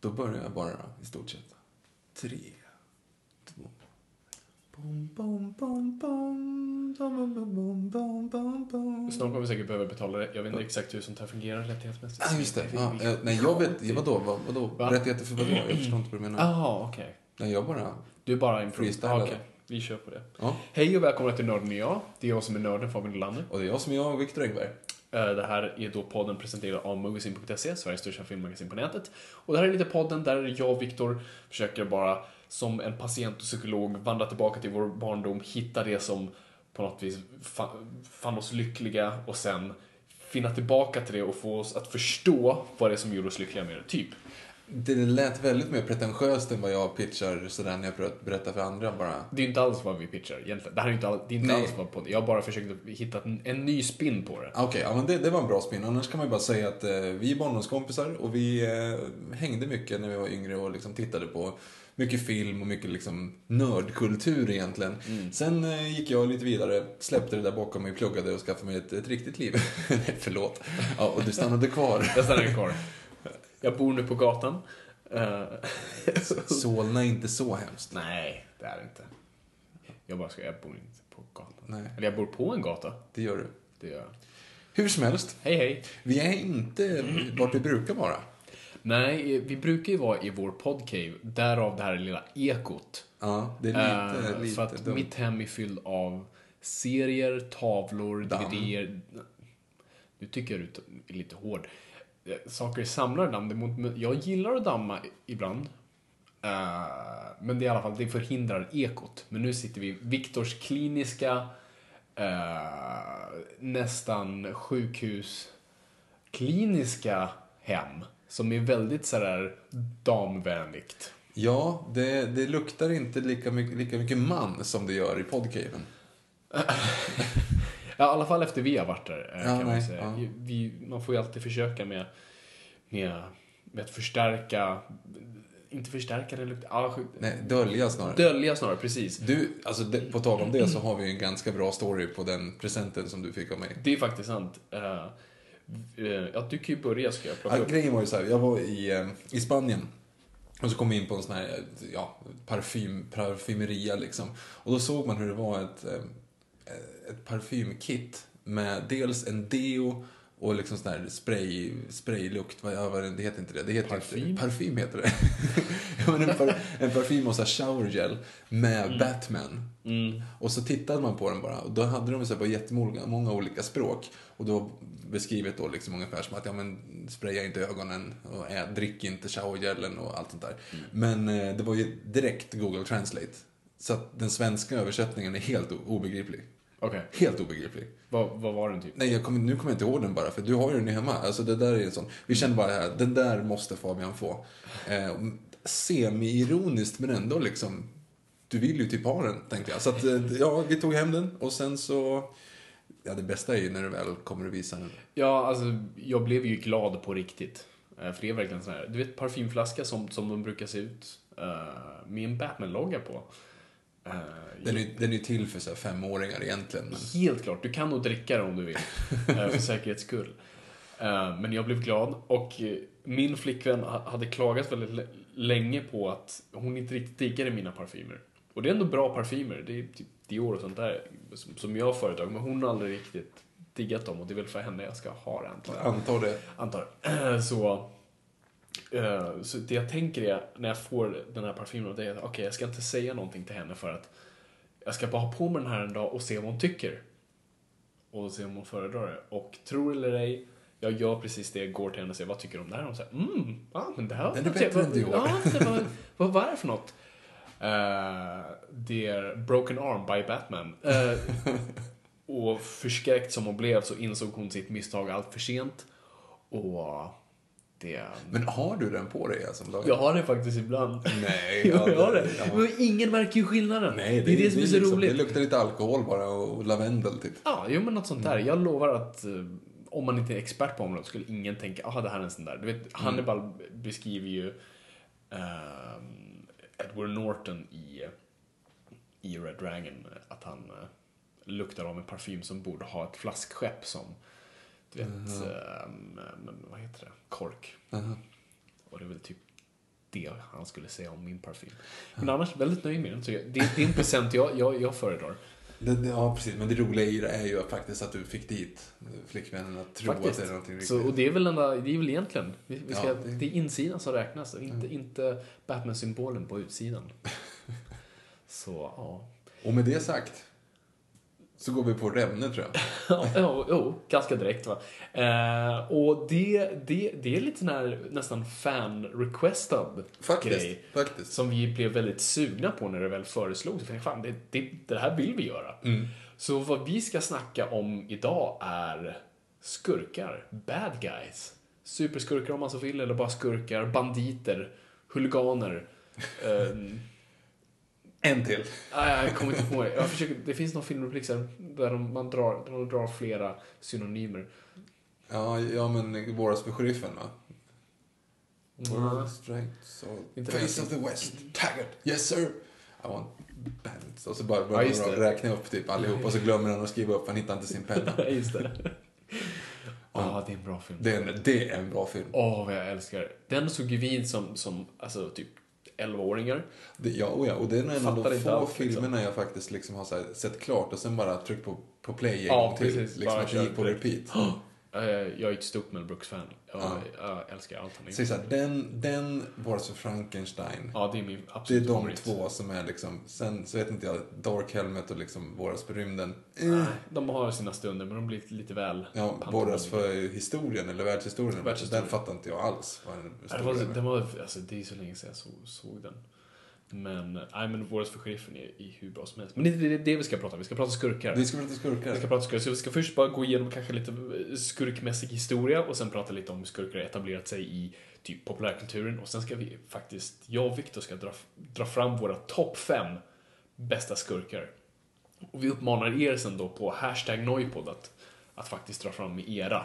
Då börjar jag bara i stort sett. Tre, två... Snart kommer vi säkert behöva betala det. Jag vet inte exakt hur sånt här fungerar rättighetsmässigt. Ah, just det. Ja, ah, jag, nej, jag vet. Vadå? vadå. Va? Rättigheter för vadå? Jag förstår inte vad du menar. Jaha, okej. Okay. Nej, jag bara... Du är bara en ah, Okej, Okay. Vi kör på det. Ja. Hej och välkomna till Nörden och jag. Det är jag som är nörden, Fabian Lander. Och det är jag som är jag, Viktor Engberg. Eh, det här är då podden presenterad av Moviesyn.se, Sveriges största filmmagasin på nätet. Och det här är lite podden där jag och Viktor försöker bara som en patient och psykolog vandra tillbaka till vår barndom, hitta det som på något vis fann oss lyckliga och sen finna tillbaka till det och få oss att förstå vad det är som gjorde oss lyckliga med det, typ. Det lät väldigt mer pretentiöst än vad jag pitchar sådär när jag berättar för andra bara. Det är inte alls vad vi pitchar egentligen. Det här är inte, all, det är inte Nej. alls vad podden Jag har bara försökt hitta en, en ny spin på det. Okej, ja, men det, det var en bra spin. Annars kan man ju bara säga att eh, vi är barndomskompisar och vi eh, hängde mycket när vi var yngre och liksom tittade på mycket film och mycket liksom nördkultur egentligen. Sen eh, gick jag lite vidare, släppte det där bakom mig, pluggade och skaffade mig ett, ett riktigt liv. Nej, förlåt. Ja, och du stannade kvar. Jag stannar kvar. Jag bor nu på gatan. Eh, Solna är inte så hemskt. Nej, det är det inte. Jag bara ska, jag bor inte på gatan. Nej. Eller jag bor på en gata. Det gör du. Det gör jag. Hur som helst, Hej hej. vi är inte vart vi brukar vara. Nej, vi brukar ju vara i vår podcave. Därav det här lilla ekot. Ja, det är lite, Eh, lite för att dumt. mitt hem är fylld av serier, tavlor, Damm. DVDer. Nu tycker jag du är lite hård. Eh, Saker samlar damm. Däremot- Jag gillar att damma ibland. Eh, men det är i alla fall, det förhindrar ekot. Men nu sitter vi i Viktors kliniska, eh, nästan sjukhus kliniska hem. Som är väldigt sådär damvänligt. Ja, det, det luktar inte lika mycket, lika mycket man som det gör i podcaven. Ja, i alla fall efter vi har varit där, eh, Ja, kan man nej, säga. ja. Vi, man får ju alltid försöka med, med, med att förstärka, inte förstärka den lukten, ja, Nej, dölja snarare. dölja snarare, precis. Du, alltså det, på tal om det så har vi en ganska bra story på den presenten som du fick av mig. Det är faktiskt sant. Uh, ja, du kan ju börja, ska jag plocka Ja, upp. grejen var ju så här, jag var i, eh, i Spanien och så kom vi in på en sån här ja, parfym, parfymeria liksom. Och då såg man hur det var ett, ett parfymkit med dels en deo och liksom sån här spray, spraylukt. Vad, vad, det heter inte det. det heter Parfym? Inte, parfym heter det. ja, men en, par, en parfym och så showergel med Batman. Och så tittade man på den bara och då hade de så på jättemånga många olika språk. Och då beskrivet då liksom ungefär som att ja men spraya inte ögonen och ä, drick inte showergelen och allt sånt där. Men eh, det var ju direkt Google Translate. Så att den svenska översättningen är helt obegriplig. Okej, Helt obegriplig. vad, vad var den typ? Nej, jag kommer, nu kommer jag inte ihåg den bara, för du har ju den hemma. Alltså det där är en sån. Vi känner bara det här, den där måste Fabian få. Eh, Semi-ironiskt men ändå liksom, du vill ju typ ha den, tänkte jag. Så att, eh, ja, vi tog hem den och sen så, ja det bästa är ju när du väl kommer och visar den. Ja, alltså, jag blev ju glad på riktigt. Eh, För det är verkligen sån här, du vet parfymflaska som, som de brukar se ut. eh, med en Batman-logga på. Eh, Den är, den är ju till för så här femåringar egentligen. Men... Helt klart, du kan nog dricka det om du vill. eh, för säkerhets skull. Eh, Men jag blev glad och min flickvän ha- hade klagat väldigt länge på att hon inte riktigt diggade mina parfymer. Och det är ändå bra parfymer, det är typ Dior och sånt där som- som jag föredrar. Men hon har aldrig riktigt diggat dem och det är väl för henne jag ska ha det antar jag. Antar det. Antar. Så, eh, så det jag tänker är, när jag får den här parfymen, det är att okej, jag ska inte säga någonting till henne för att jag ska bara ha på mig den här en dag och se vad hon tycker. Och se om hon föredrar det. Och tro eller ej, jag gör precis det, går till henne och säger vad tycker du om det här? Och hon säger mm, ja men det här Den är vad- bättre än vad- Dior." Ja, var, vad var det för något? Eh, det är Broken Arm by Batman. Eh, och förskräckt som hon blev så insåg hon sitt misstag allt för sent. Och det... Men har du den på dig alltså? Jag har det faktiskt ibland. Nej, Jo, ja, jag har det. ja. Men ingen märker ju skillnaden. Nej, det, är det som är så liksom, roligt. Det luktar lite alkohol bara och lavendel typ. Ja, jo men något sånt där. Jag lovar att eh, om man inte är expert på området skulle ingen tänka, ah det här är en sån där. Du vet, Hannibal beskriver ju ehm, Edward Norton i, i Red Dragon att han eh, luktar av en parfym som borde ha ett flaskskepp som, du vet, ehm, men vad heter det? Kork. Aha. Och det är väl typ det han skulle säga om min parfym. Men annars väldigt nöjd med den. Så jag, det, det är en present jag, jag, jag föredrar. Det, det, ja, precis. Men det roliga i det är ju faktiskt att du fick dit flickvännen att tro att det är någonting riktigt. Så, och det är väl, enda, det är väl egentligen, vi, vi ska, Ja, det... det- är insidan som räknas och inte, inte Batman-symbolen på utsidan. Så, ja. Och med det sagt så går vi på Remne tror jag. Ja, ja, jo, ganska direkt va. Eh, och det, det, det är lite sån här nästan fan-requestad Faktiskt. grej. faktiskt. Som vi blev väldigt sugna på när det väl föreslogs. För fan, det, det, det här vill vi göra. Mm. Så vad vi ska snacka om idag är skurkar, bad guys. Superskurkar om man så vill, eller bara skurkar, banditer, huliganer. Eh, En till. nej, jag kommer inte på det. Jag försöker, det finns någon sen där de, man drar, där de drar flera synonymer. Ja, ja men Våras för sheriffen va? Mm. World strength, face det. of the west, taggart, yes sir. I want bandits. Och så bara börjar Ja, det. räkna upp typ allihop och så glömmer han att skriva upp, han hittar inte sin penna. Just det. Ja, det är en bra film. Det är en, det är en bra film. Åh, vad jag älskar Den såg ju vi som, som alltså, typ 11-åringar. Det, ja, och ja, och det är en av de få allt, liksom. filmerna jag faktiskt liksom har sett klart och sen bara tryckt på, på play en Ja, gång till. precis. Liksom att det gick på repeat. Eh, Jag är ett stort Mel Brooks-fan. Jag, Ja. jag älskar allt han har Så gjort. så den, den Våras för Frankenstein. Ja, det är min Det är absolut de favorit. två som är liksom, sen så vet inte jag, Dark Helmet och liksom Våras för rymden. Nej, De har sina stunder, men de blir lite väl... Ja. Våras för historien eller världshistorien. Världshistorien. Den fattar inte jag alls. Vad den var, det, var, alltså, det är så länge sedan jag såg, såg den. Men, nej men Våras för sheriffen är, är hur bra som helst. Men det är det, det vi ska prata om. Vi ska prata skurkar. Vi ska prata skurkar. Vi ska prata skurkar. Så vi ska först bara gå igenom kanske lite skurkmässig historia och sen prata lite om hur skurkar har etablerat sig i typ populärkulturen. Och sen ska vi faktiskt, jag och Viktor ska dra, dra fram våra topp fem bästa skurkar. Och vi uppmanar er sen då på hashtag Noipod att, att faktiskt dra fram era.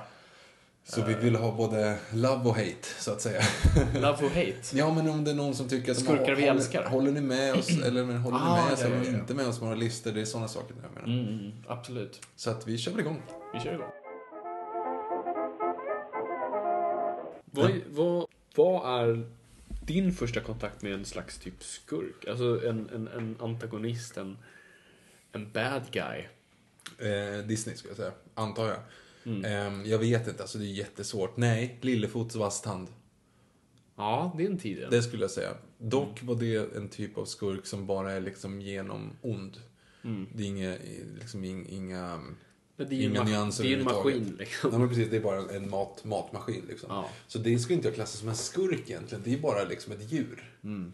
Så vi vill ha både love och hate, så att säga. Love or hate. Ja, men om det är någon som tycker att... Skurkar vi håller, älskar. Håller ni med oss, eller men, håller Ah, ni med oss, ja, eller ja, ja. inte med oss på våra listor? Det är sådana saker jag menar. Mm, mm, absolut. Så att vi kör väl igång. Vi kör igång. Vad, vad, vad är din första kontakt med en slags typ skurk? Alltså en, en, en antagonist, en, en bad guy. Eh, Disney, ska jag säga. Antar jag. Mm. Eh, jag vet inte, alltså det är jättesvårt. Nej, Lillefots vass tand. Ja, det är en tid. Det skulle jag säga. Dock var det en typ av skurk som bara är liksom genom ond. Mm. Det är inga, liksom ing- inga... Men det är ju en, Inga nyanser det är en överhuvudtaget. maskin liksom. Nej men precis, det är bara en mat, matmaskin liksom. Ja. Så det skulle inte jag klassa som en skurk egentligen. Det är bara liksom ett djur. Men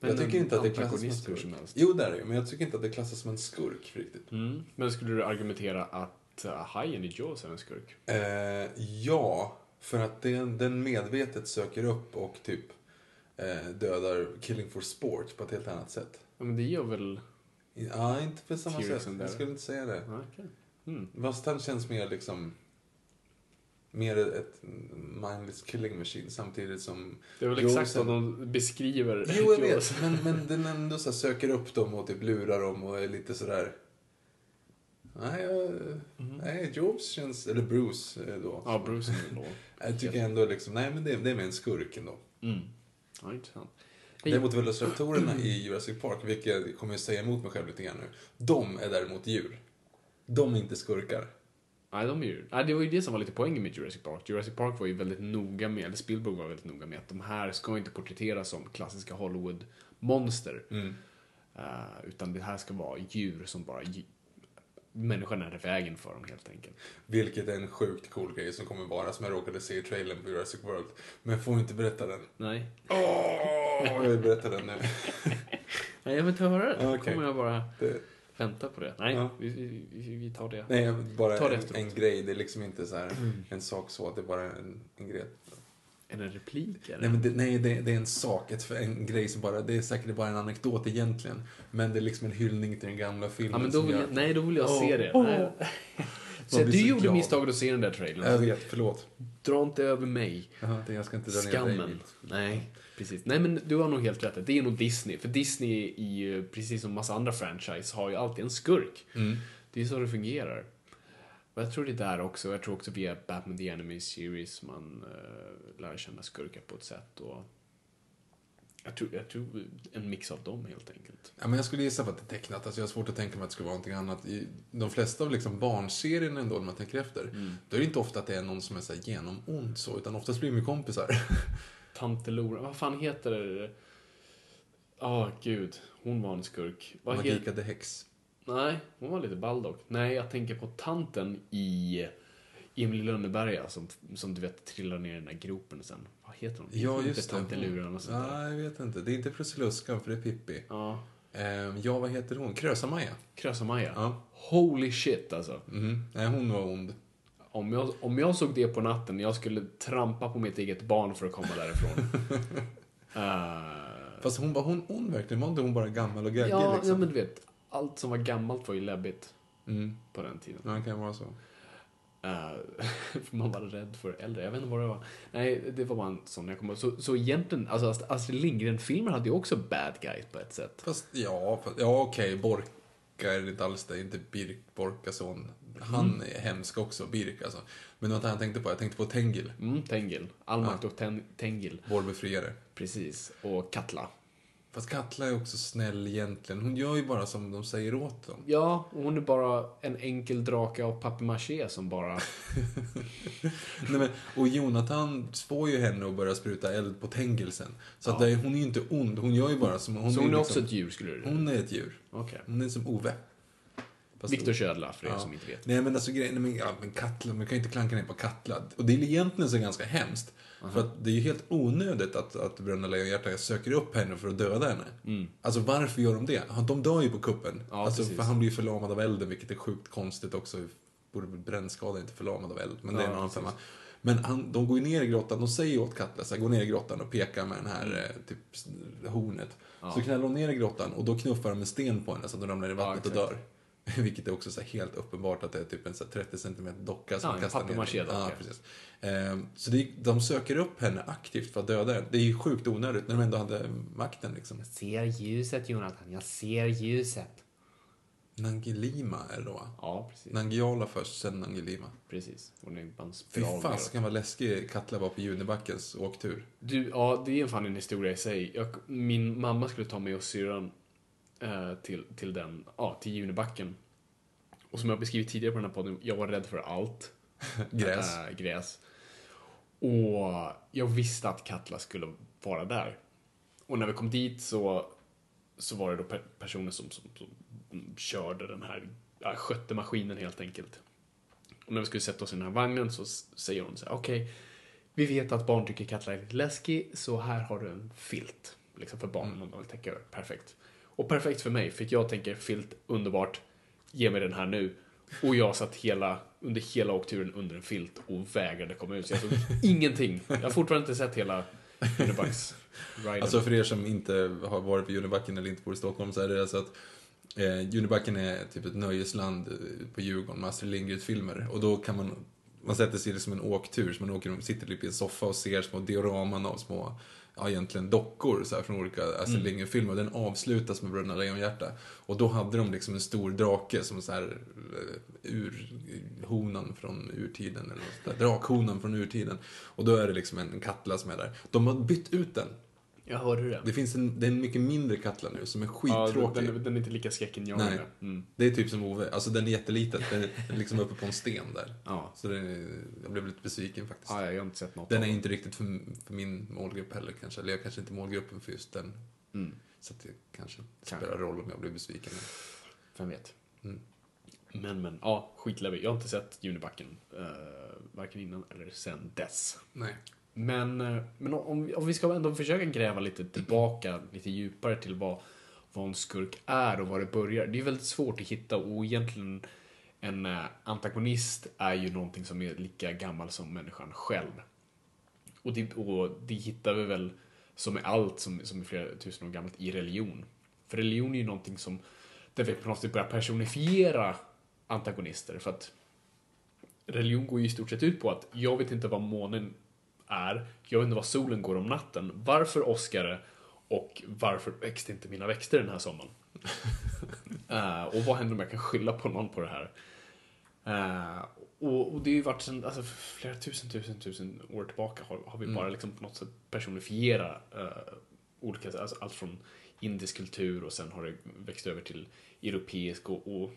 jag tycker en inte att det klassas som en skurk. som helst. Jo, det är det ju, men jag tycker inte att det klassas som en skurk riktigt. Mm. Men skulle du argumentera att uh, hajen i Jaws är en skurk? Eh, ja, för att den, den medvetet söker upp och typ eh, dödar Killing for Sport på ett helt annat sätt. Ja, men det gör väl... Ja, inte på samma sätt. Jag skulle inte säga det. Ja, okej. Mm. Vastan känns mer liksom... mer ett mindless killing machine samtidigt som... Det är väl Jaws exakt vad de beskriver. Jo, jag vet. Men, men den ändå så söker upp dem och typ lurar dem och är lite sådär... Nej, jag, nej Jobs känns... Eller Bruce eh, då. Ja, Bruce är då. Jag tycker ändå liksom, nej men det, det är med en skurk ändå. Mm. Ja, intressant. Däremot Velociraptorerna i Jurassic Park, vilket jag kommer jag säga emot mig själv lite grann nu. De är däremot djur. De är inte skurkar. Nej, de är ju... Nej, det var ju det som var lite poängen med Jurassic Park. Jurassic Park var ju väldigt noga med, eller Spielberg var väldigt noga med att de här ska inte porträtteras som klassiska Hollywood-monster. Mm. Eh, utan det här ska vara djur som bara... Människan är i vägen för dem helt enkelt. Vilket är en sjukt cool grej som kommer vara, som jag råkade se i trailern på Jurassic World. Men får inte berätta den. Nej. Åh, jag vill berätta den nu. Nej, jag vill inte höra det. Då Okej. kommer jag bara Det, vänta på det. Nej, Ja. vi, vi, vi, tar det. nej, bara Ta det en, en grej. Det är liksom inte så här en sak så, det är bara en, en grej. Är det en replik? Eller? Nej, men det, nej det, det är en sak, ett, en grej som bara, det är säkert bara en anekdot egentligen. Men det är liksom en hyllning till den gamla filmen ja, men då vill gör- jag, nej, då vill jag Åh, se det. Nej. Så du så gjorde glad. misstaget att se den där trailern. Jag vet, förlåt. Dra inte över mig. Det- jag ska inte dra ner dig Skammen. Nej, precis. Nej, men du har nog helt rätt. Det är nog Disney. För Disney, i, ju, precis som massa andra franchise, har ju alltid en skurk. Mm. Det är så det fungerar. Och jag tror det är där också. Jag tror också via Batman The Anime Series man uh, lär känna skurkar på ett sätt. Och jag, tror, jag tror en mix av dem helt enkelt. Ja, men jag skulle gissa på att det är tecknat. Alltså jag har svårt att tänka mig att det skulle vara någonting annat. I de flesta av liksom barnserierna ändå, när man tänker efter, Mm. då är det inte ofta att det är någon som är så här genomond så, utan oftast blir de ju kompisar. Tante Lora, vad fan heter det? Ja, gud. Hon var en skurk. Vad heter... Magika the Hex. Nej, hon var lite ball dock. Nej, jag tänker på tanten i Emil i Lönneberga som, som du vet trillar ner i den där gropen sen. Vad heter hon? Ja, Inte just det. Tante Luran och sånt där. Nej, jag vet inte. Det är inte Prussiluskan, för det är Pippi. Ja. Ehm, ja, vad heter hon? Krösa-Maja? Krösa-Maja. Ja. Holy shit alltså. Mhm. Nej, hon var ond. Om jag, om jag såg det på natten, jag skulle trampa på mitt eget barn för att komma därifrån. Eh, Fast hon var hon ond verkligen? Var inte hon bara gammal och gaggig ja, liksom? ja, men du vet. Allt som var gammalt var ju läbbigt Mm. på den tiden. Ja, det kan vara så. Eh, för man var rädd för äldre. Jag vet inte vad det var. Nej, det var bara en sån jag kommer så, så egentligen, alltså Ast- Astrid Lindgren-filmer hade ju också bad guys på ett sätt. Fast ja, fast, ja okej, Borka är det inte alls det. Inte Birk Borkason. Han Mm. är hemsk också, Birk alltså. Men något jag tänkte på, jag tänkte på Tengil, Mm, Tengil. Allmakt och ten, Tengil. vår befriare. Precis. Och Katla. Fast Katla är också snäll egentligen. Hon gör ju bara som de säger åt dem. Ja, och hon är bara en enkel drake av papier-maché som bara... Nej, men, och Jonathan får ju henne att börja spruta eld på Tengil sen. Så att Ja. det, är- hon är ju inte ond, hon gör ju bara som... Hon så hon är ju också liksom, ett djur, skulle du Hon är ett djur. Okej. Hon är som Ove. Fast- Viktor Ködla, för er Ja. som inte vet. Nej men alltså grejen, nej, men, ja, men Katla, man kan ju inte klanka ner på Katla. Och det är egentligen så ganska hemskt. För att det är ju helt onödigt att, att Bröderna Lejonhjärta söker upp henne för att döda henne. Alltså varför gör de det? De dör ju på kuppen. Mm. Ja, alltså, precis. för han blir ju förlamad av elden, vilket är sjukt konstigt också. Borde bli brännskadad, inte förlamad av eld. Men det är Ja, en annan femma. Men han, de går ju ner i grottan, de säger åt Katla så här, gå ner i grottan och peka med den här eh, typ hornet. Mm. Ja. Så knallar de ner i grottan och då knuffar de en sten på henne så att hon ramlar i Ja, vattnet och exakt. dör. Vilket är också så helt uppenbart att det är typ en så här 30 cm docka som Ja, kastar ner. Ja, precis. Ehm, så de söker upp henne aktivt för att döda henne. Det är ju sjukt onödigt när de ändå hade makten liksom. Ser ljuset, Jonathan. Jag ser ljuset. Nangilima är det då? Ja, precis. Nangiala först, sen Nangilima. Precis. Hon är bara en Fy spiral fasken vad läskig Katla var på Junibackens åktur. Du, ja, det är fan en historia i sig. Jag, min mamma skulle ta mig och syrran till, till den, ja, till Junibacken. Och som jag beskrivit tidigare på den här podden, jag var rädd för allt. Gräs. Eh, gräs. Och jag visste att Katla skulle vara där. Och när vi kom dit så, så var det då per, personer som, som, som körde den här, ja, skötte maskinen helt enkelt. Och när vi skulle sätta oss i den här vagnen så säger hon så här, okej, vi vet att barn tycker Katla är lite läskig, så här har du en filt. Liksom för barnen om de vill täcka över. Perfekt. Och perfekt för mig, för jag tänker filt, underbart, ge mig den här nu. Och jag satt hela, under hela åkturen under en filt och vägrade komma ut. Så jag såg ingenting. Jag har fortfarande inte sett hela Unibucks-riden. Alltså för er som inte har varit på Junibacken eller inte bor i Stockholm så är det alltså att eh, Junibacken är typ ett nöjesland eh, på Djurgården med Astrid Lindgren-filmer. Och då kan man man sätter sig i som en åktur, så man åker, sitter typ i en soffa och ser små dioraman av små, ja egentligen dockor så här, från olika Astrid Lindgren-filmer. Den avslutas med Bröderna Lejonhjärta. Och då hade de liksom en stor drake som så här eh, urhonan från urtiden, eller något där. Drakhonan från urtiden. Och då är det liksom en Katla som är där. De har bytt ut den. Jag hörde det. Det finns en, det är en mycket mindre Katla nu som är Ja, skittråkig. den, den, den är inte lika skräckinjagande. Nej. Mm. Det är typ som Ove, alltså den är jätteliten. Den är den är liksom uppe på en sten där. Ja. Så det är, jag blev lite besviken faktiskt. Ja, jag har inte sett något Den är inte riktigt för, för min målgrupp heller kanske. Eller jag kanske inte är målgruppen för just den. Mm. Så att det kanske inte Kanske. spelar roll om jag blir besviken. Vem vet. Mm. Men, men, ja, skitläbbig. Jag har inte sett Junibacken. Uh, varken innan eller sen dess. Nej. Men, eh, men om, om vi ska ändå försöka gräva lite tillbaka, lite djupare till vad, vad en skurk är och var det börjar. Det är väldigt svårt att hitta och egentligen en eh, antagonist är ju någonting som är lika gammal som människan själv. Och det, och det hittar vi väl som med allt som, som är flera tusen år gammalt i religion. För religion är ju någonting som, där vi på något sätt börjar personifiera antagonister. För att religion går ju i stort sett ut på att jag vet inte vad månen är, jag vet inte vad solen går om natten. Varför åskar det? Och varför växte inte mina växter den här sommaren? Eh, och vad händer om jag kan skylla på någon på det här? Eh, och, och det har ju varit sen, alltså, flera tusen, tusen, tusen år tillbaka har, har vi bara liksom på något sätt personifierat eh, olika, alltså allt från indisk kultur och sen har det växt över till europeisk och, och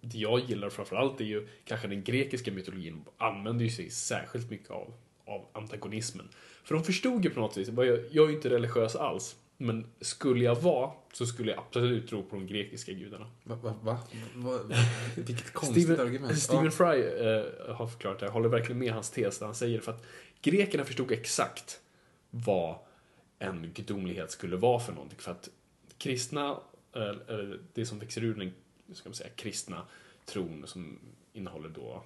det jag gillar framförallt är ju kanske den grekiska mytologin använder ju sig särskilt mycket av, av antagonismen. För de förstod ju på något vis, jag, jag är ju inte religiös alls, men skulle jag vara så skulle jag absolut tro på de grekiska gudarna. Va? va, va, va vilket konstigt Steven, argument. Stephen Ja. Fry eh, har förklarat det, jag håller verkligen med hans tes där han säger för att grekerna förstod exakt vad en gudomlighet skulle vara för någonting. För att kristna, eh, eller det som växer ur den ska man säga, kristna tron som innehåller då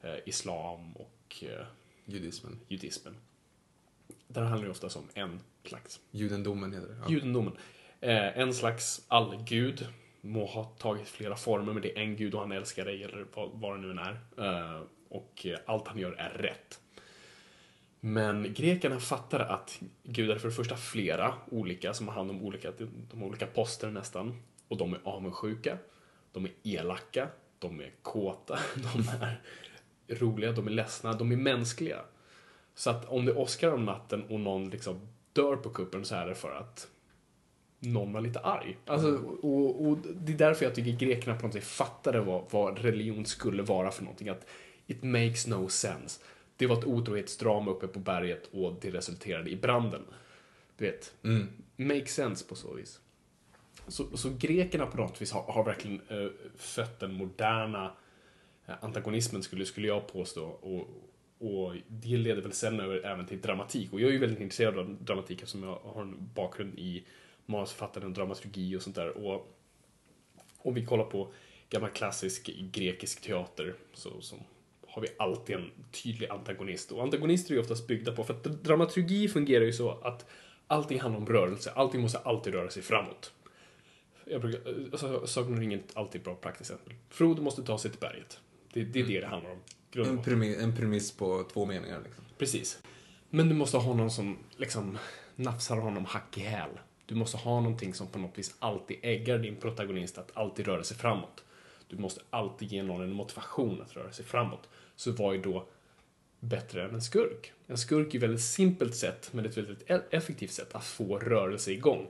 eh, islam och eh, Judismen. judismen. Där handlar det oftast om en slags Judendomen heter det. Ja. judendomen. Eh, en slags allgud. Må ha tagit flera former, men det är en gud och han älskar dig, eller vad, vad det nu än är. Eh, och eh, allt han gör är rätt. Men grekerna fattade att gudar är för det första flera olika som har hand om olika, de olika poster nästan. Och de är avundsjuka, de är elaka, de är kåta, de är roliga, de är ledsna, de är mänskliga. Så att om det åskar om natten och någon liksom dör på kuppen så är det för att någon var lite arg. Alltså, och, och det är därför jag tycker grekerna på något sätt fattade vad, vad religion skulle vara för någonting. Att it makes no sense. Det var ett otrohetsdrama uppe på berget och det resulterade i branden. Du vet, Mm. make sense på så vis. Så, så grekerna på något vis har, har verkligen uh, fött den moderna antagonismen skulle, skulle jag påstå. Och, och det leder väl sen över även till dramatik. Och jag är ju väldigt intresserad av dramatik eftersom jag har en bakgrund i manusförfattande och dramaturgi och sånt där. Och om vi kollar på gammal klassisk grekisk teater så, så har vi alltid en tydlig antagonist. Och antagonister är ju oftast byggda på, för att dramaturgi fungerar ju så att allting handlar om rörelse. Allting måste alltid röra sig framåt. Jag brukar, alltså, Sagan om ringen är alltid ett bra praktexempel. Frodo måste ta sig till berget. Det, det är det det handlar om. En, premiss, en premiss på två meningar. Liksom. Precis. Men du måste ha någon som liksom nafsar honom hack i häl. Du måste ha någonting som på något vis alltid äggar din protagonist att alltid röra sig framåt. Du måste alltid ge någon en motivation att röra sig framåt. Så vad är då bättre än en skurk? En skurk är ett väldigt simpelt sätt, men ett väldigt e- effektivt sätt att få rörelse igång.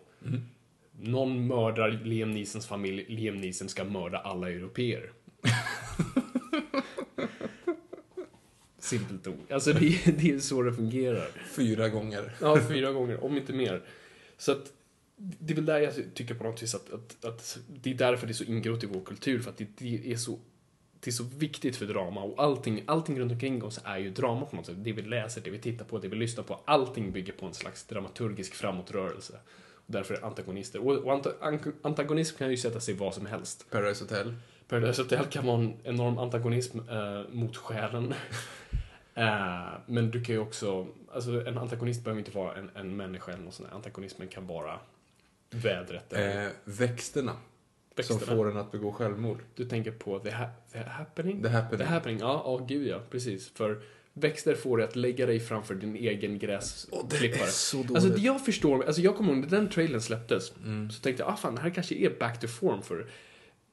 Någon mördar Liam Neesons familj, Liam Neeson ska mörda alla europeer. Simpelt ord. Alltså det, är- det är så det fungerar. Fyra gånger. Ja, fyra gånger, om inte mer. Så att det är väl där jag tycker på något vis att, att, att det är därför det är så ingrott i vår kultur, för att det, det är så det är så viktigt för drama och allting, allting runt omkring oss är ju drama på något sätt. Det vi läser, det vi tittar på, det vi lyssnar på, allting bygger på en slags dramaturgisk framåtrörelse. Därför är antagonister. Och, och anta, an- antagonism kan ju sätta sig vad som helst. Paradise Hotel. Paradise Hotel kan vara en enorm antagonism eh, mot själen. Eh, men du kan ju också, alltså en antagonist behöver inte vara en, en människa eller något sånt där. Antagonismen kan vara vädret eller Eh, växterna. växterna. Som får en att begå självmord. Du tänker på The, ha the Happening? The Happening. The Happening, ja, ja, gud ja, precis. För växter får dig att lägga dig framför din egen gräsklippare. är så dåligt. Alltså jag förstår, alltså jag kommer ihåg när den trailern släpptes, Mm. så tänkte jag, ah fan, det här kanske är back to form för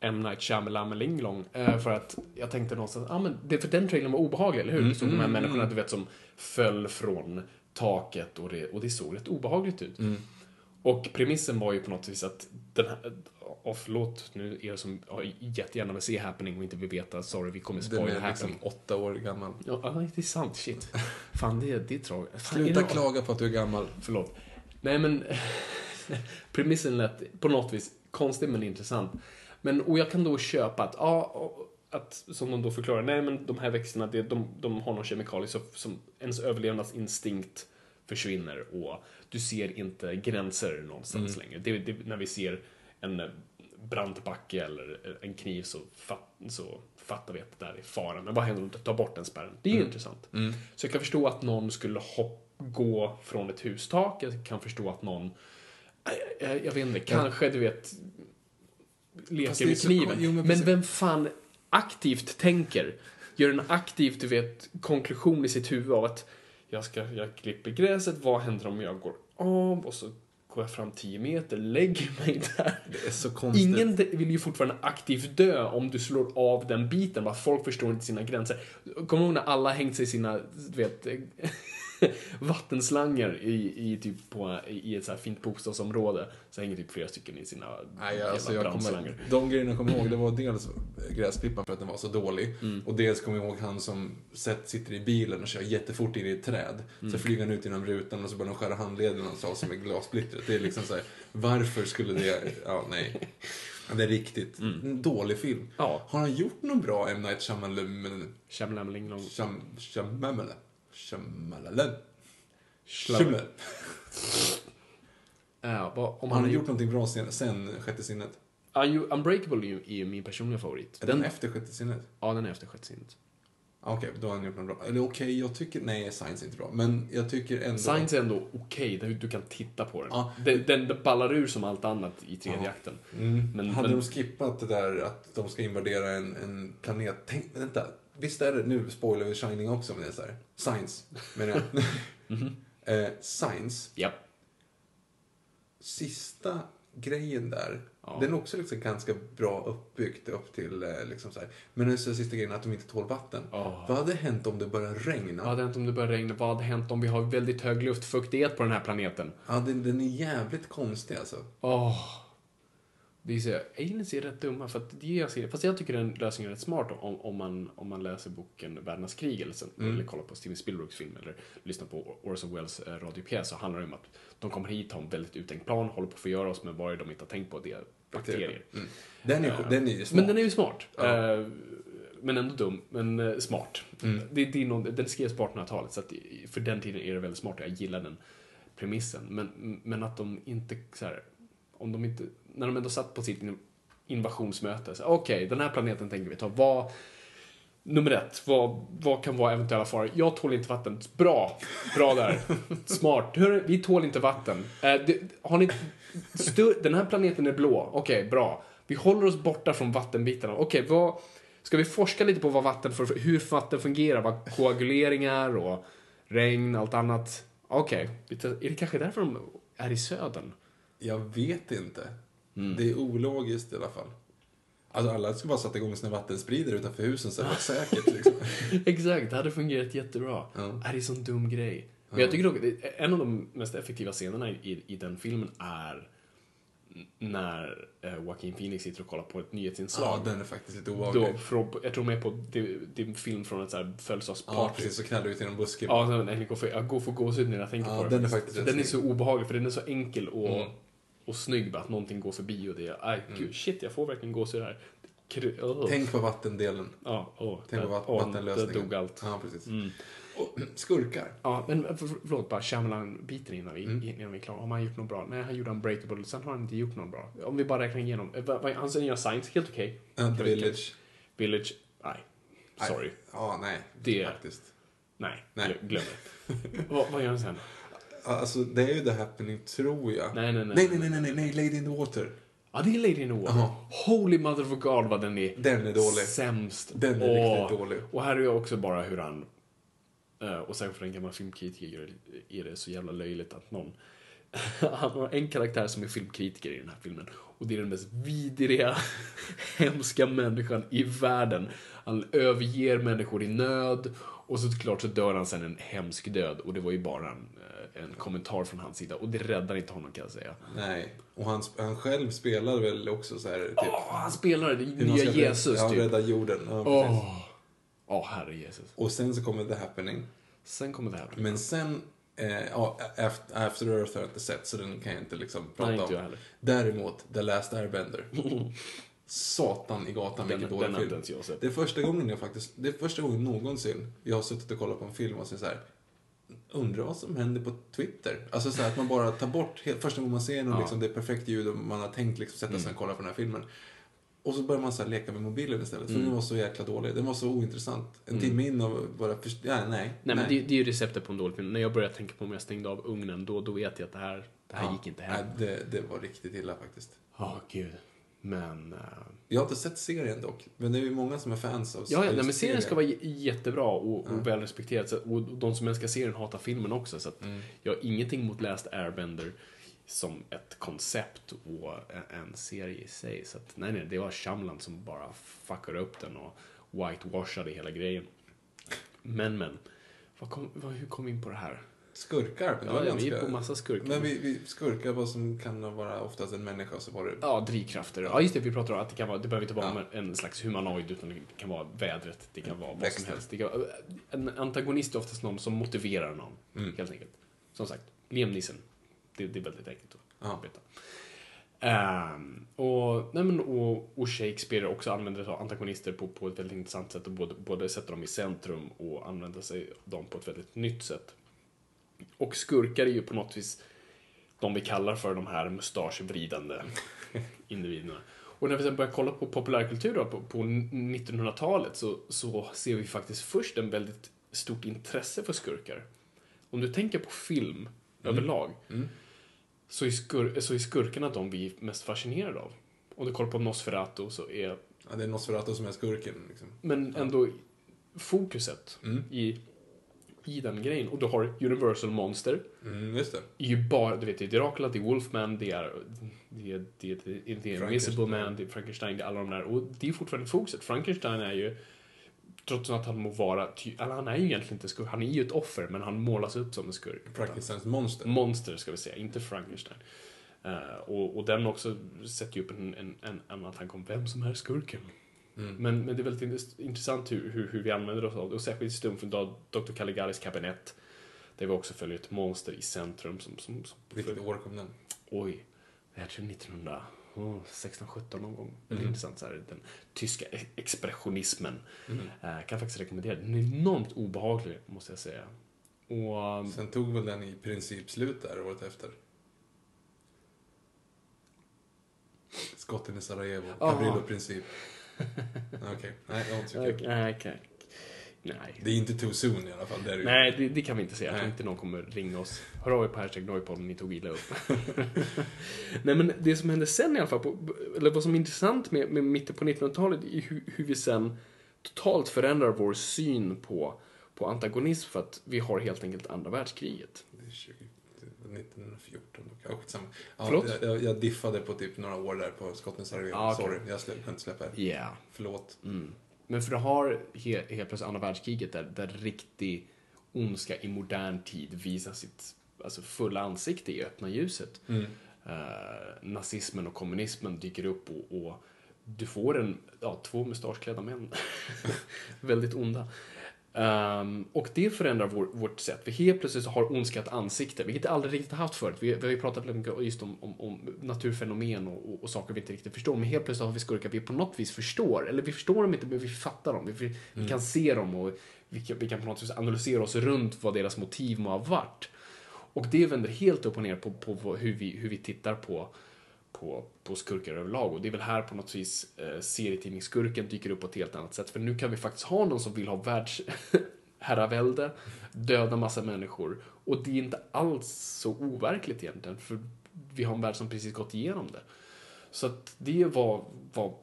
M. Night Shyamalan eh, För att jag tänkte någonstans, ja ah, men det, för den trailern var obehaglig, eller hur? Mm, Det stod de här människorna, du vet, som föll från taket och det, och det såg rätt obehagligt ut. Mm. Och premissen var ju på något vis att den här, och förlåt nu er som ja, jättegärna vill se Happening och inte vill veta, sorry vi kommer Den spoila är Happening. liksom åtta år gammal. Ja, ja, det är sant, shit. Fan, det, det är tragiskt. Är Sluta det- klaga på att du är gammal. Förlåt. Nej, men premissen lät på något vis konstig men intressant. Men, och jag kan då köpa att, ja, att som de då förklarar, nej men de här växterna, det, de, de har någon kemikalie så, som ens överlevnadsinstinkt försvinner och du ser inte gränser någonstans längre. Det, det, när vi ser en brant backe eller en kniv så, fat, så fattar vi att det där är faran. Men vad händer om du tar bort den spärren? Det är ju intressant. Så jag kan förstå att någon skulle hopp, gå från ett hustak. Jag kan förstå att någon, jag, jag, vet inte, kanske du vet, leker med kniven. jo, men men, vem fan aktivt tänker, gör en aktiv, du vet, konklusion i sitt huvud av att jag, ska, jag klipper gräset, vad händer om jag går av och så går jag fram 10 meter, lägger mig där. Det är så konstigt. Ingen vill ju fortfarande aktivt dö om du slår av den biten. Va? Folk förstår inte sina gränser. Kommer du ihåg när alla hängt sig i sina, du vet, vattenslanger i, i, typ på, i ett så här fint bostadsområde. Så hänger typ flera stycken i sina Nej, alltså jag kommer, de grejerna jag kommer ihåg, det var dels gräsklippan för att den var så dålig. Mm. Och dels kommer jag ihåg han som sett, sitter i bilen och kör jättefort in i ett träd. Mm. Så flyger han ut genom rutan och så börjar de skära handleden någonstans som är glassplittret. Det är liksom så här, varför skulle det, ja nej. Det är riktigt. En dålig film. Mm. Ja. Har han gjort någon bra M. Night Shyamalan? Shyamalan? Shyamalan? Schlam- Shyamalan? Ja, om Har han han gjort någonting bra sen, sen Sjätte sinnet? Ja, ju- Unbreakable är ju, är ju min personliga favorit. Är den efter Sjätte sinnet? Ja, den är efter sjätte sinnet. Ah, Okej, då har han gjort något bra. Eller okej, jag tycker... Nej, Science är inte bra. Men jag tycker ändå... Science är ändå okej, okay, du kan titta på den. Ja. Den, den, den ballar ur som allt annat i tredje Ja. akten. Mm. Men- Hade men- de skippat det där att de ska invadera en, en planet... Tänk, vänta. Visst är det... Nu spoilar vi Shining också, men det är så här. Science, menar jag. Mhm. eh, science, Ja. sista grejen där. Ja. Den är också liksom ganska bra uppbyggt upp till eh, liksom så här. Men den sista grejen att de inte tål vatten. Ja. Vad hade hänt om det började regna? Vad hade hänt om det börjar regna? Vad hade hänt om vi har väldigt hög luftfuktighet på den här planeten? Ja, den, den är jävligt konstig alltså. Åh. Det är så, aliens är rätt dumma, för att det jag ser, fast jag tycker den lösningen är rätt smart om, om, man, om man läser boken Världens krig eller, sen, eller kollar på Steven Spielbergs film eller lyssnar på Orson Welles eh, radiopjäs så handlar det om att de kommer hit, har en väldigt uttänkt plan, håller på att förgöra oss, men vad är de inte har tänkt på? Det är bakterier. Mm. Den, är, den är ju smart. Men den är ju smart. Ja. Eh, men ändå dum, men eh, smart. Det, det är någon, den skrevs på 1800-talet, så att för den tiden är det väldigt smart och jag gillar den premissen. Men, men att de inte, så här, om de inte, när de ändå satt på sitt in- invasionsmöte, okej, den här planeten tänker vi ta, vad, nummer ett, vad, vad kan vara eventuella faror? Jag tål inte vatten. Bra, bra där. Smart. Hör, vi tål inte vatten. Eh, det, har ni, stö, den här planeten är blå, okej, bra. Vi håller oss borta från vattenbitarna. Okej, vad... Ska vi forska lite på vad vatten för, hur vatten fungerar? Vad koaguleringar och regn, allt annat. Okej, lite- är det kanske därför de är i södern? Jag vet inte. Mm. Det är ologiskt i alla fall. Alltså alla skulle bara sätta igång sina vattenspridare utanför husen så det var säkert liksom. Exakt, det hade fungerat jättebra. Ja. Det är en sån dum grej. Men jag tycker dock, en av de mest effektiva scenerna i, i den filmen är när eh, Joaquin Phoenix sitter och kollar på ett nyhetsinslag. Ja, den är faktiskt lite obehaglig. Jag tror med på, en film från ett så här Ja, födelsedagsparty. precis. Så knallar ut genom busken. Ja, så den går för, jag går för gåshud när jag tänker Ja, på det. den är faktiskt den är så obehaglig för den är så enkel och, Mm. Och snygg bara att någonting går förbi och det är, aj gud, shit jag får verkligen gåshud här. Oh. Tänk på vattendelen. ja, oh, Tänk på vatt- vattenlösningen. Där dog allt. Ja, precis. Mm. Och, skurkar. Ja, men för, förlåt, bara Shyamalan-biten innan vi, Mm. innan vi är klara. Har han gjort något bra? Nej, han gjorde Unbreakable, sen har han inte gjort något bra. Om vi bara räknar igenom. eh, Hans nya Science, helt okej. The Village. Village, nej. Sorry. Ja, nej. Det- Faktiskt. Nej, Nej. glö- glöm det. vad, vad gör han sen? Alltså, det är ju The Happening, tror jag. Nej, nej, nej. Nej, nej, nej, nej, nej, Lady in the Water. Ja, det är Lady in the Water. Ja. Holy mother of God vad den är Den är dålig. sämst. Den är riktigt dålig. Och här är ju också bara hur han, eh, och sen för en gammal filmkritiker är det så jävla löjligt att någon han har en karaktär som är filmkritiker i den här filmen. Och det är den mest vidriga, hemska människan i världen. Han överger människor i nöd. Och så klart så dör han sen en hemsk död. Och det var ju bara en, eh, en kommentar från hans sida. Och det räddar inte honom kan jag säga. Nej. Och han, han själv spelar väl också så här, typ... Åh, han spelar man nya ska rädda- Jesus ja, typ. rädda jorden. Ja, precis. Åh, herre Jesus. Och sen så kommer The Happening. Sen kommer det här. Men sen, eh, ja, After, After Earth har jag inte sett så den kan jag inte liksom prata Nej, inte om. heller. Däremot, The Last Airbender. Satan i gatan Den- vilken den dålig film. Det är första gången jag faktiskt, det är första gången någonsin jag har suttit och kollat på en film och så så här. Undrar vad som händer på Twitter? Alltså så att man bara tar bort, helt, första gången man ser någon, Ja. liksom, det är perfekt ljud och man har tänkt liksom sätta sig och kolla på den här filmen. Och så börjar man så leka med mobilen istället. För den var så jäkla dålig. Den var så ointressant. En timme in och bara, först- ja, nej. Nej, men det, det är ju receptet på en dålig film. När jag började tänka på om jag stängde av ugnen, då, då vet jag att det här, det här Ja. gick inte hem. Nej, det, det var riktigt illa faktiskt. Ja, gud. Men... eh, Jag har inte sett serien dock. Men det är ju många som är fans av ja, ja nej, men serien ska vara jättebra och, och väl respekterad. Så, och de som älskar serien hatar filmen också. Så att Mm. jag har ingenting emot Last Airbender som ett koncept och en, serie i sig. Så att, nej, nej, det var Shyamalan som bara fuckade upp den och whitewashade hela grejen. Men, men. Vad kom, vad, hur kom vi in på det här? Skurkar. Ja, ja, vi är på massa skurkar. Men vi, vi skurkar vad som kan vara oftast en människa så var det... Ja, drivkrafter. Ja, just det. Vi pratar om att det kan vara, det behöver inte vara Ja. en slags humanoid, utan det kan vara vädret, det kan vara vad Växten. som helst. Kan, en antagonist är oftast någon som motiverar någon, Mm. helt enkelt. Som sagt, Liam Neeson. Det, det är väldigt enkelt att Ja. veta. Ehm, och, nej men, och, och Shakespeare också använder sig av antagonister på, på ett väldigt intressant sätt och både, både sätter dem i centrum och använder sig av dem på ett väldigt nytt sätt. Och skurkar är ju på något vis de vi kallar för de här mustaschvridande individerna. Och när vi sen börjar kolla på populärkultur då, på, på 1900-talet så, så ser vi faktiskt först en väldigt stort intresse för skurkar. Om du tänker på film överlag Så, är skur, så är skurkarna de vi är mest fascinerade av. Om du kollar på Nosferatu så är Ja, det är Nosferatu som är skurken. Liksom. men ändå fokuset i, i den grejen. Och du har Universal Monster. Mm, just det. är ju bara, du vet, det är Dracula, det är Wolfman, det är, det är, det är, det är, Invisible Man, det är Frankenstein, det är alla de där. Och det är fortfarande fokuset. Frankenstein är ju, trots att han må vara, eller han är ju egentligen inte skurk, han är ju ett offer, men han målas upp som en skurk. Frankensteins monster. Monster ska vi säga, inte Frankenstein. Eh, och, och den också sätter ju upp en, en, en annan tanke om vem som är skurken. Men, men det är väldigt intress- intressant hur, hur, hur vi använder oss av det. Och särskilt i stumfilm av Dr. Caligaris kabinett. Där vi också följer ett monster i centrum som... som, som Vilket år kom den? Oj, här tror jag 1916, 17 någon gång. Väldigt intressant. Så här, den tyska e- expressionismen. Eh, kan faktiskt rekommendera. Den är enormt obehaglig, måste jag säga. Och... um, Sen tog väl den i princip slut där året efter. Skotten i Sarajevo. Cabrillo-princip. Okej, nej, det var inte så kul. Nej. Det är inte too soon i alla fall. Det. Nej, det, det kan vi inte säga. Jag tror inte någon kommer ringa oss. Hör av er på hashtag Noipod om ni tog illa upp. Nej, men det som hände sen i alla fall, på, eller vad som är intressant med, med mitten på 1900-talet, är hur, hur vi sen totalt förändrar vår syn på, på antagonism för att vi har helt enkelt andra världskriget. Det är 20 det var 1914 då. Ja, skitsamma. Ja, Förlåt? jag, jag, diffade på typ några år där på Skotten i Sarajevo. Ah, okej. Sorry, jag slä, kan inte släppa det. Yeah. Förlåt. Men för det har he, helt plötsligt andra världskriget där, där riktig ondska i modern tid visar sitt alltså, fulla ansikte i öppna ljuset. Eh, nazismen och kommunismen dyker upp och, och du får en, ja, två mustaschklädda män. Väldigt onda. Ehm, och det förändrar vår, vårt sätt. Vi helt plötsligt har ondska ett ansikte, vilket vi aldrig riktigt haft förut. Vi, vi har ju pratat väldigt mycket just om, om, om naturfenomen och, och, och saker vi inte riktigt förstår. Men helt plötsligt har vi skurkar vi på något vis förstår. Eller vi förstår dem inte, men vi fattar dem. Vi, vi kan se dem och vi kan, vi kan på något vis analysera oss runt vad deras motiv må ha varit. Och det vänder helt upp och ner på, på vad- hur, vi, hur vi tittar på, på, på skurkar överlag. Och det är väl här på något vis eh, serietidningsskurken dyker upp på ett helt annat sätt. För nu kan vi faktiskt ha någon som vill ha världsherravälde, döda massa människor. Och det är inte alls så overkligt egentligen, för vi har en värld som precis gått igenom det. Så att det var, var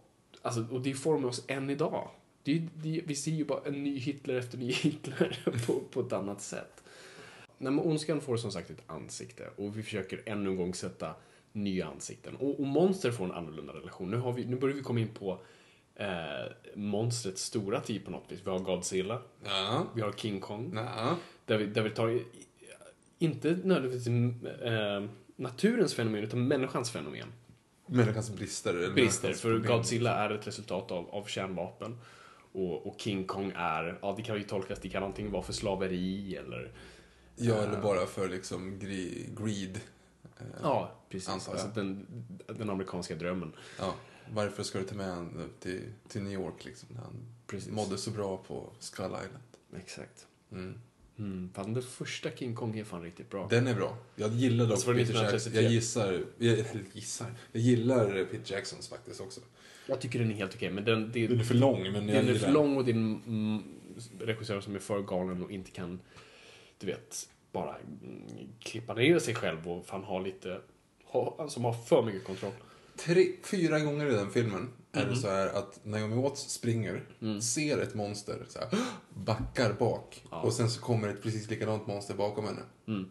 alltså, och det formar oss än idag. Det, det, vi ser ju bara en ny Hitler efter ny Hitler på, på ett annat sätt. Nej, men ondskan får som sagt ett ansikte och vi försöker ännu en gång sätta nya ansikten. Och, och monster får en annorlunda relation. Nu, har vi, nu börjar vi komma in på eh, monstrets stora tid på något vis. Vi har Godzilla, Ja. vi har King Kong. Ja. Där vi, där vi tar, inte nödvändigtvis eh, naturens fenomen, utan människans fenomen. Människans brister. eller Brister, människans för problem. Godzilla är ett resultat av, av kärnvapen. Och, och King Kong är, ja det kan ju tolkas, det kan antingen vara för slaveri eller... Ja, eller bara för liksom gre- greed. Eh, Ja, precis. Antar jag. Alltså den, den amerikanska drömmen. ja. Varför ska du ta med honom till, till New York liksom? när Han Precis. mådde så bra på Skull Island. Exakt. Mm. Mm, fan, den första King Kong är fan riktigt bra. Den är bra. Jag gillar dock Alltså Peter Jackson. 1933. Jag gissar, jag, gissar, jag gillar Peter Jacksons faktiskt också. Jag tycker den är helt okej, men den, det, Den är för lång, men jag den är för lång och det är en mm, regissör som är för galen och inte kan, du vet, bara mm, klippa ner sig själv och fan ha lite, ha, som har för mycket kontroll. Tre, fyra gånger i den filmen är Mhm. det så här att Naomi Watts springer, Mm. ser ett monster, så här, backar bak och sen så kommer ett precis likadant monster bakom henne. Mm.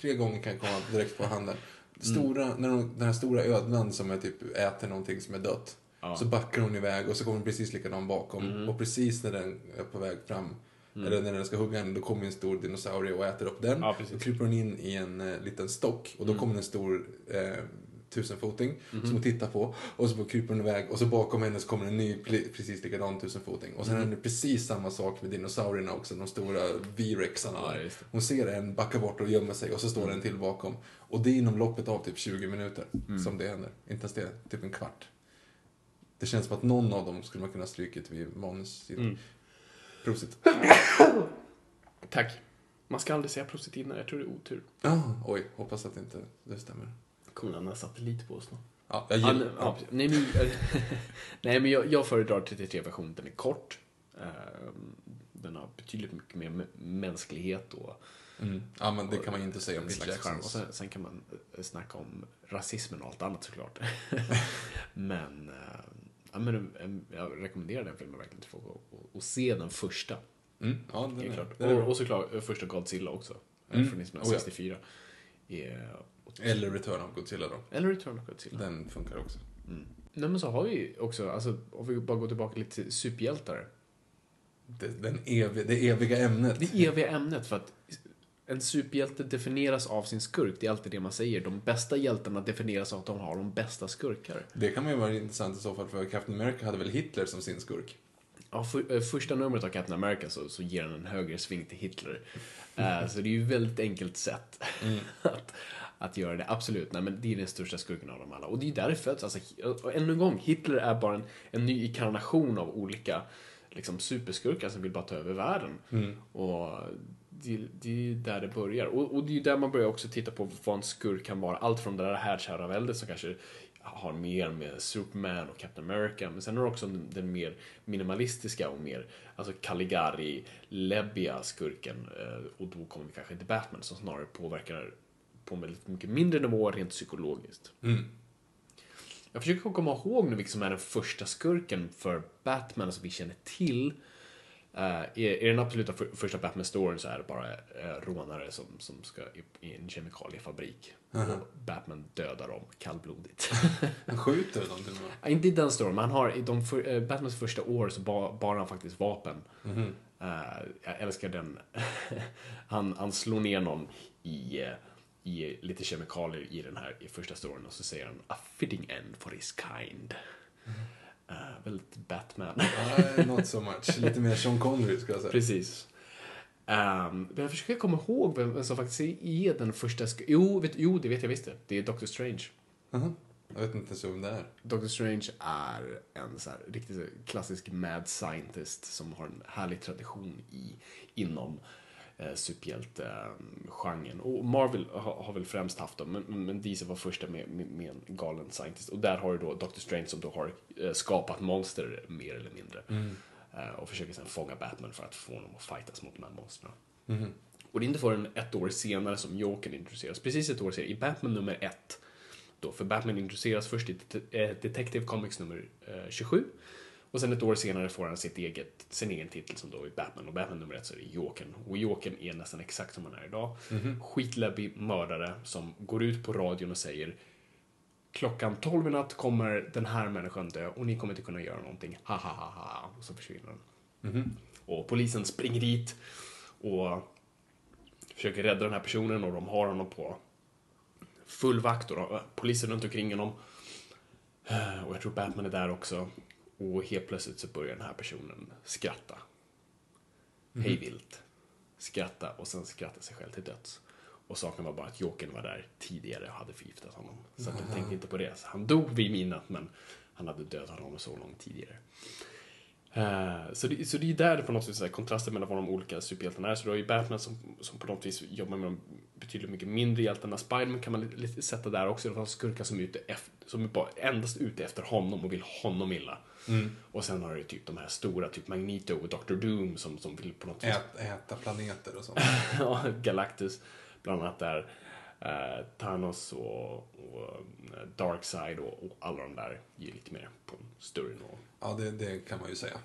Tre gånger kan komma direkt på handen. Mm. Stora, när de, den här stora ödlan som är typ äter någonting som är dött. Ja. Mm. Så backar hon iväg och så kommer precis likadan bakom. Och precis när den är på väg fram, eller när den ska hugga henne, då kommer en stor dinosaurie och äter upp den. Ja. Mm. då kryper hon in i en eh, liten stock och då kommer en stor eh, tusenfoting som hon tittar på. Och så kryper hon iväg och så bakom henne så kommer en ny precis likadan tusenfoting. Och sen Mm. är det precis samma sak med dinosaurierna också, de stora V-rexarna. Ja. Hon ser en, backar bort och gömmer sig och så står en till bakom. Och det är inom loppet av typ 20 minuter som det händer. Inte ens det, typ en kvart. Det känns som att någon av dem skulle man kunna strykit vid manussidan. Prosit. Tack. Man ska aldrig säga prosit innan, jag tror det är otur. Ah, oj, hoppas att inte det stämmer. Kommer han ha satellit på oss då? Ja, jag Ja, gillar... nej, ja, nej, men, nej, men jag, jag föredrar 33-versionen. Den är kort. Ehm, Den har betydligt mycket mer mä- mänsklighet och Mm. Ja, men det kan man ju inte säga om Jacksons. sen, sen kan man eh, snacka om rasismen och allt annat såklart. men, eh, ja, men eh, jag rekommenderar den filmen verkligen till folk att- se den första. Mm. Ja, den är, klart. den är Och, och såklart eh, första Godzilla också. eh, Mm. Från 1964. Är, Eller Return of Godzilla då. eller Return of Godzilla. Den funkar också. Nej men så har vi också, alltså om vi bara går tillbaka lite till superhjältar. Det, den ev, det eviga ämnet. Det eviga ämnet för att en superhjälte definieras av sin skurk. Det är alltid det man säger. De bästa hjältarna definieras av att de har de bästa skurkar. Det kan ju vara intressant i så fall, för Captain America hade väl Hitler som sin skurk? Ja, för, eh, första numret av Captain America så, så ger han en högre sving till Hitler. Eh, så det är ju ett väldigt enkelt sätt att, att göra det. Absolut, nej men det är den största skurken av dem alla. Och det är där det föds. Alltså, ännu en gång, Hitler är bara en, en ny inkarnation av olika liksom, superskurkar som vill bara ta över världen. Och det, det är där det börjar. Och, och det är där man börjar också titta på vad en skurk kan vara. Allt från det där härdkärraväldet som kanske har mer med Superman och Captain America. Men sen har du också den, den mer minimalistiska och mer alltså Caligari, läbbiga skurken. Eh, Och då kommer vi kanske till Batman som snarare påverkar på en väldigt mycket mindre nivå rent psykologiskt. Jag försöker komma ihåg nu vilken som är den första skurken för Batman som vi känner till. Uh, i, I den absoluta för, första Batman-storyn så är det bara uh, rånare som, som ska i, i en kemikaliefabrik. Och Batman dödar dem kallblodigt. Han skjuter dem till och med. Ja, inte i den storyn, men han har, i de för, eh, Batmans första år så bar, bar han faktiskt vapen. Eh, jag älskar den. han, han slår ner någon i, i lite kemikalier i den här i första storyn och så säger han a fitting end for his kind. Eh, väldigt Batman. Nej, not so much. Lite mer Sean Connery, ska jag säga. Precis. Um, men jag försöker komma ihåg vem som faktiskt är den första... Jo, vet, jo, det vet jag visst det. Det är Doctor Strange. Mhm. Jag vet inte ens vem det är. Doctor Strange är en så här, riktigt klassisk mad scientist som har en härlig tradition i, inom eh, superhjälte-genren. Och Marvel har, har väl främst haft dem, men, men DC var första med, med, med en galen scientist. Och där har du då Doctor Strange som då har eh, skapat monster mer eller mindre. Eh, och försöker sen fånga Batman för att få honom att fightas mot de här monstren. Och det är inte förrän ett år senare som Jokern introduceras. Precis ett år senare, i Batman nummer ett, då, för Batman introduceras först i Det- Detective Comics nummer eh, 27. Och sen ett år senare får han sitt eget, sin egen titel som då är Batman. Och Batman nummer ett så är det Jokern. Och Jokern är nästan exakt som han är idag. Skitläbbig mördare som går ut på radion och säger Klockan 12 i natt kommer den här människan dö och ni kommer inte kunna göra någonting. Ha ha ha ha. Och så försvinner den. Och polisen springer dit och försöker rädda den här personen och de har honom på full vakt och polisen runt omkring honom. Och jag tror Batman är där också. Och helt plötsligt så börjar den här personen skratta. Hej vilt. Skratta och sen skratta sig själv till döds. Och saken var bara att Jokern var där tidigare och hade förgiftat honom. Så att de tänkte inte på det. Så han dog vid midnatt men han hade dödat honom så långt tidigare. Eh, så, det, så det är där det på något är kontrasten mellan vad de olika superhjältarna är. Så du har ju Batman som, som på något vis jobbar med de betydligt mycket mindre hjältarna. Spiderman kan man lite, lite sätta där också. Det var skurkar som är, ute efter, som är bara endast ute efter honom och vill honom illa. Och sen har du typ de här stora, typ Magneto och Dr. Doom som, som vill på något vis Ät, äta planeter och sånt. ja, Galactus bland annat där. Eh, Thanos och, och eh, Darkseid och, och alla de där ger lite mer på en större nivå. Ja, det, det kan man ju säga.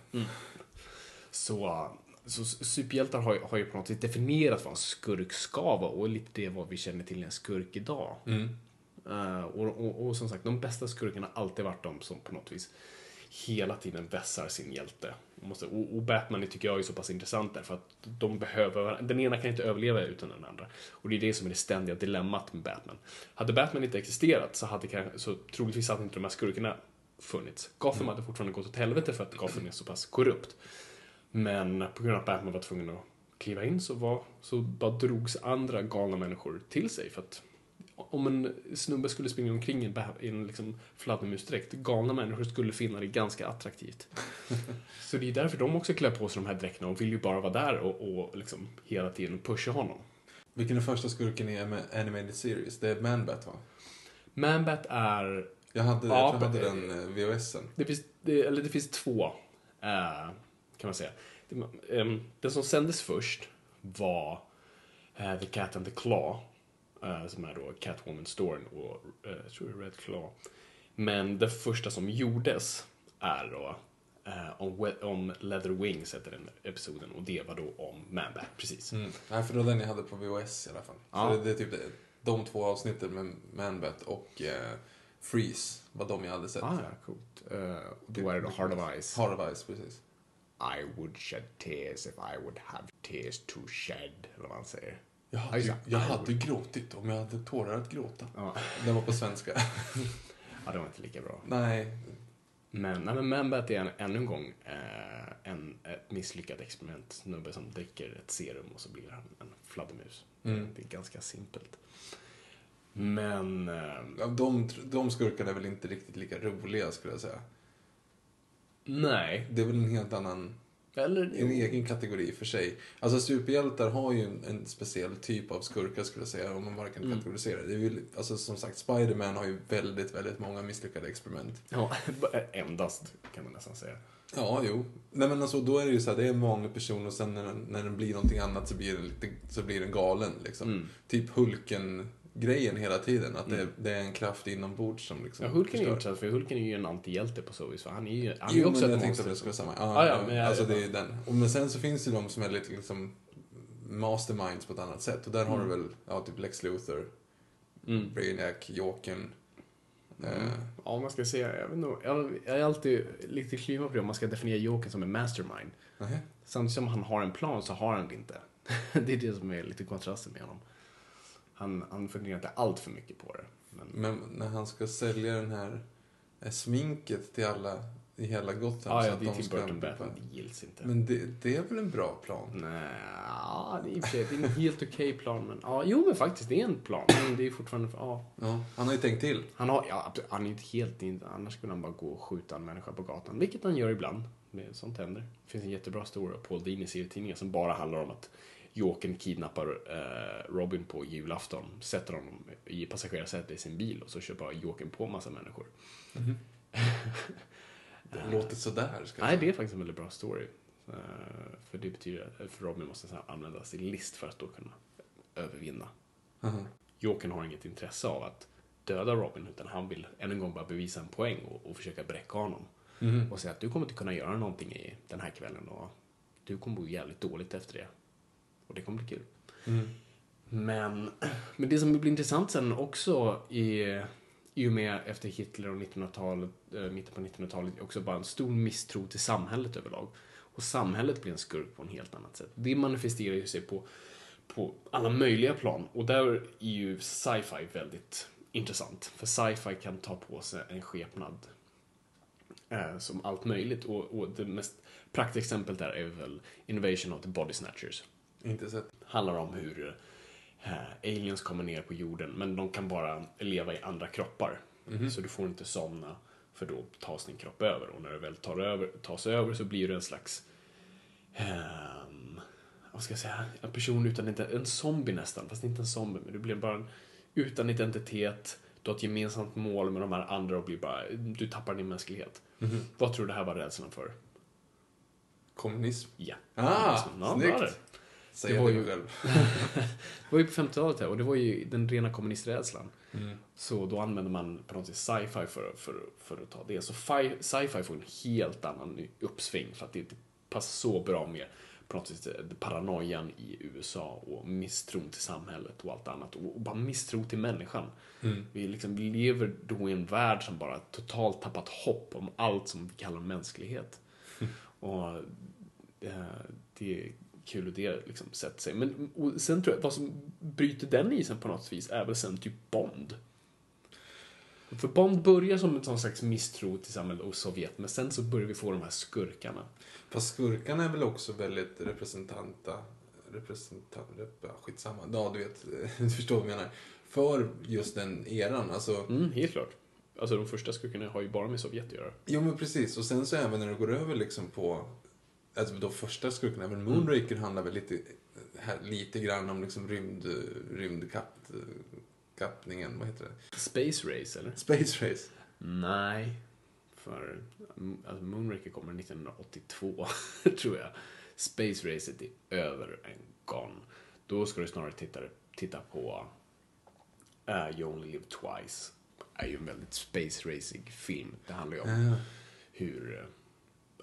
Så, så superhjältar har, har ju på något sätt definierat vad en skurk ska vara och lite det vad vi känner till en skurk idag. Eh, och, och, och som sagt, de bästa skurkarna har alltid varit de som på något vis hela tiden vässar sin hjälte. Och Måste, och, och Batman tycker jag är så pass intressant därför att de behöver varandra. Den ena kan inte överleva utan den andra. Och det är det som är det ständiga dilemmat med Batman. Hade Batman inte existerat så hade så troligtvis hade inte de här skurkarna funnits. Gotham hade fortfarande gått åt helvete för att Gotham är så pass korrupt. Men på grund av att Batman var tvungen att kliva in så, var, så bara drogs andra galna människor till sig. För att om en snubbe skulle springa omkring i en, liksom fladdermusdräkt, galna människor skulle finna det ganska attraktivt. så det är därför de också klär på sig de här dräkterna och vill ju bara vara där och, och liksom hela tiden pusha honom. Vilken är första skurken i Animated Series? Det är Man-Bat va? Manbat är Jag hade, Ja, jag tror jag hade den eh, VHSen. Det finns, det, eller det finns två, eh, kan man säga. Det, ehm, den som sändes först var eh, The Cat and the Claw, som är då Catwoman Storm och eh, jag tror det är Red Claw. Men det första som gjordes är då eh, om, Leather Wings, heter den episoden, och det var då om Manbat, precis. Mm. Nej, för var den jag hade på VHS i alla fall. Ja. Så det, det är typ det, de två avsnitten med Man-Bat och eh, Freeze var de jag hade sett. Ah, ja, coolt. Eh, och då är det då Heart of Ice. Heart of Ice, precis. I would shed tears if I would have tears to shed, eller vad man säger. Jag hade, ju- jag hade gråtit om jag hade tårar att gråta. Ja. Den var på svenska. Ja, det var inte lika bra. Nej, Men, nej, men Manbat är en, ännu en gång eh, en, ett misslyckat experiment. Snubbe som dricker ett serum och så blir han en fladdermus. Mm. Det är ganska simpelt. Men... Eh, Ja, de, de skurkarna är väl inte riktigt lika roliga skulle jag säga. nej. Det är väl en helt annan, Eller... en egen kategori för sig. Alltså superhjältar har ju en, en speciell typ av skurkar skulle jag säga, om man bara kan Mm. kategorisera det. är ju, alltså som sagt, Spider-Man har ju väldigt, väldigt många misslyckade experiment. Ja, endast kan man nästan säga. Ja, jo. Nej men alltså då är det ju så här, det är en vanlig person och sen när den, när den blir någonting annat så blir den, lite, så blir den galen liksom. Mm. Typ Hulken-grejen hela tiden, att det, det är en kraft inombords som liksom Ja, Hulken är förstör. intressant för Hulken är ju en antihjälte på så vis. Han är ju, han är Jo, ju också men ett jag tänkte att det skulle vara samma. Ah, Ja, ja, ja, men alltså det är den. Och, men sen så finns det ju de som är lite liksom masterminds på ett annat sätt. Och där har du väl, ja, typ Lex Luthor, Mm. Brainiac, Jokern. Eh, Ja, om man ska säga, jag vet nog, jag, jag är alltid lite kluven på det om man ska definiera Jokern som en mastermind. nähä. Samtidigt som han har en plan så har han det inte. det är det som är lite kontrasten med honom. Han, han funderar inte allt för mycket på det. Men, Men när han ska sälja den här eh, sminket till alla i hela Gotham. ja, så ja, att det är de Tim Burton Batman, det gills inte. Men det, det är väl en bra plan? Nej, ja, det är i och för sig det är en helt okej plan. Men, ja, jo, men faktiskt, det är en plan. Men det är fortfarande, ja. Ja, han har ju tänkt till. Han har, ja, han är inte helt, annars skulle han bara gå och skjuta en människa på gatan. Vilket han gör ibland. Det, sånt händer. Det finns en jättebra story av Paul Dini serietidningen som bara handlar om att Jokern kidnappar eh, Robin på julafton, sätter honom i passagerarsätet i sin bil och så kör bara Jokern på massa människor. Det låter sådär. Ska Nej, det är faktiskt en väldigt bra story. Eh, för det betyder att för Robin måste här använda sin list för att då kunna övervinna. Mhm. Jokern har inget intresse av att döda Robin utan han vill än en gång bara bevisa en poäng och, och försöka bräcka honom. Och säga att du kommer inte kunna göra någonting i den här kvällen och du kommer bo jävligt dåligt efter det. Och det kommer bli kul. Men, men det som blir intressant sen också i, i och med efter Hitler och 1900-talet, eh, mitten på 1900-talet, är också bara en stor misstro till samhället överlag. Och samhället blir en skurk på en helt annat sätt. Det manifesterar ju sig på, på alla möjliga plan. Och där är ju sci-fi väldigt intressant. För sci-fi kan ta på sig en skepnad eh, som allt möjligt. Och, och det mest praktiska exemplet där är väl Invasion of the Body Snatchers Inte sett. handlar om hur eh, aliens kommer ner på jorden, men de kan bara leva i andra kroppar. Så du får inte somna, för då tas din kropp över. Och när det väl tar över, tas över så blir du en slags... ehm, vad ska jag säga? En person utan En zombie nästan, fast inte en zombie. Men du blir bara en, utan identitet. Du har ett gemensamt mål med de här andra och blir bara... Du tappar din mänsklighet. Vad tror du det här var rädslan för? Kommunism. Ja. Ah, Ja, snyggt. Säger Det var ju- själv. Det var ju på 50-talet här och det var ju den rena kommunisträdslan. Mm. Så då använde man på något sätt sci-fi för, för, för att ta det. Så fi- sci-fi får en helt annan uppsving för att det inte passar så bra med på något sätt eh, paranoian i USA och misstron till samhället och allt annat. Och, och bara misstro till människan. Vi, liksom, vi lever då i en värld som bara totalt tappat hopp om allt som vi kallar mänsklighet. Och eh, det kul att det liksom sätter sig. Men sen tror jag vad som bryter den isen på något vis är väl sen typ Bond. För Bond börjar som en slags misstro till samhället och Sovjet, men sen så börjar vi få de här skurkarna. Fast skurkarna är väl också väldigt representanta. Representant... Skitsamma. Ja, du vet. Du förstår vad jag menar. För just den eran. Alltså, Mm, helt klart. Alltså de första skurkarna har ju bara med Sovjet att göra. Jo, men precis. Och sen så även när du går över liksom på... Alltså de första skurkarna, även Moonraker handlar väl lite, här, lite grann om liksom rymd... Rymdkapp... Kappningen, vad heter det? Space Race, eller? Space Race. Nej. För mm, alltså Moonraker kommer 1982, tror jag. Space Racet är över en gone. Då ska du snarare titta, titta på uh, You Only Live Twice. är ju en väldigt space racing film. Det handlar ju om hur, eh,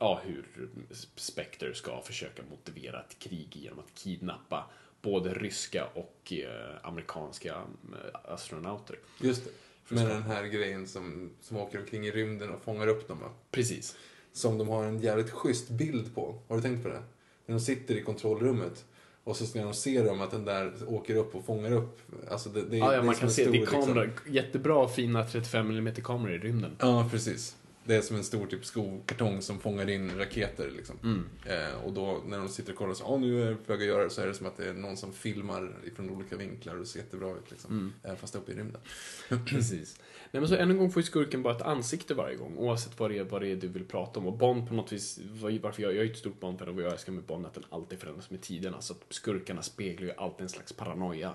ja, hur Spectre ska försöka motivera ett krig genom att kidnappa både ryska och eh, amerikanska eh, astronauter. Just det. Med den här grejen som, som åker omkring i rymden och fångar upp dem. va? Precis. Som de har en jävligt schysst bild på. Har du tänkt på det? När de sitter i kontrollrummet och så ska de se dem att den där åker upp och fångar upp. Alltså det, det, Ja, det ja, är man kan se. Det är kamera, Liksom, jättebra fina 35 mm kameror i rymden. ja, precis. Det är som en stor typ skokartong som fångar in raketer. Liksom. Mm. Eh, och då när de sitter och kollar så, ja nu är jag på väg att göra det, så är det som att det är någon som filmar från olika vinklar och det ser jättebra ut. Liksom. Mm. Eh, fast uppe i rymden. Precis. Nej, men så en gång får ju skurken bara ett ansikte varje gång, oavsett vad det är, vad det är du vill prata om. Och Bond på något vis, varför jag, jag är ju ett stort Bond-fan och vad jag älskar med Bond att den alltid förändras med tiderna. Så att skurkarna speglar ju alltid en slags paranoia.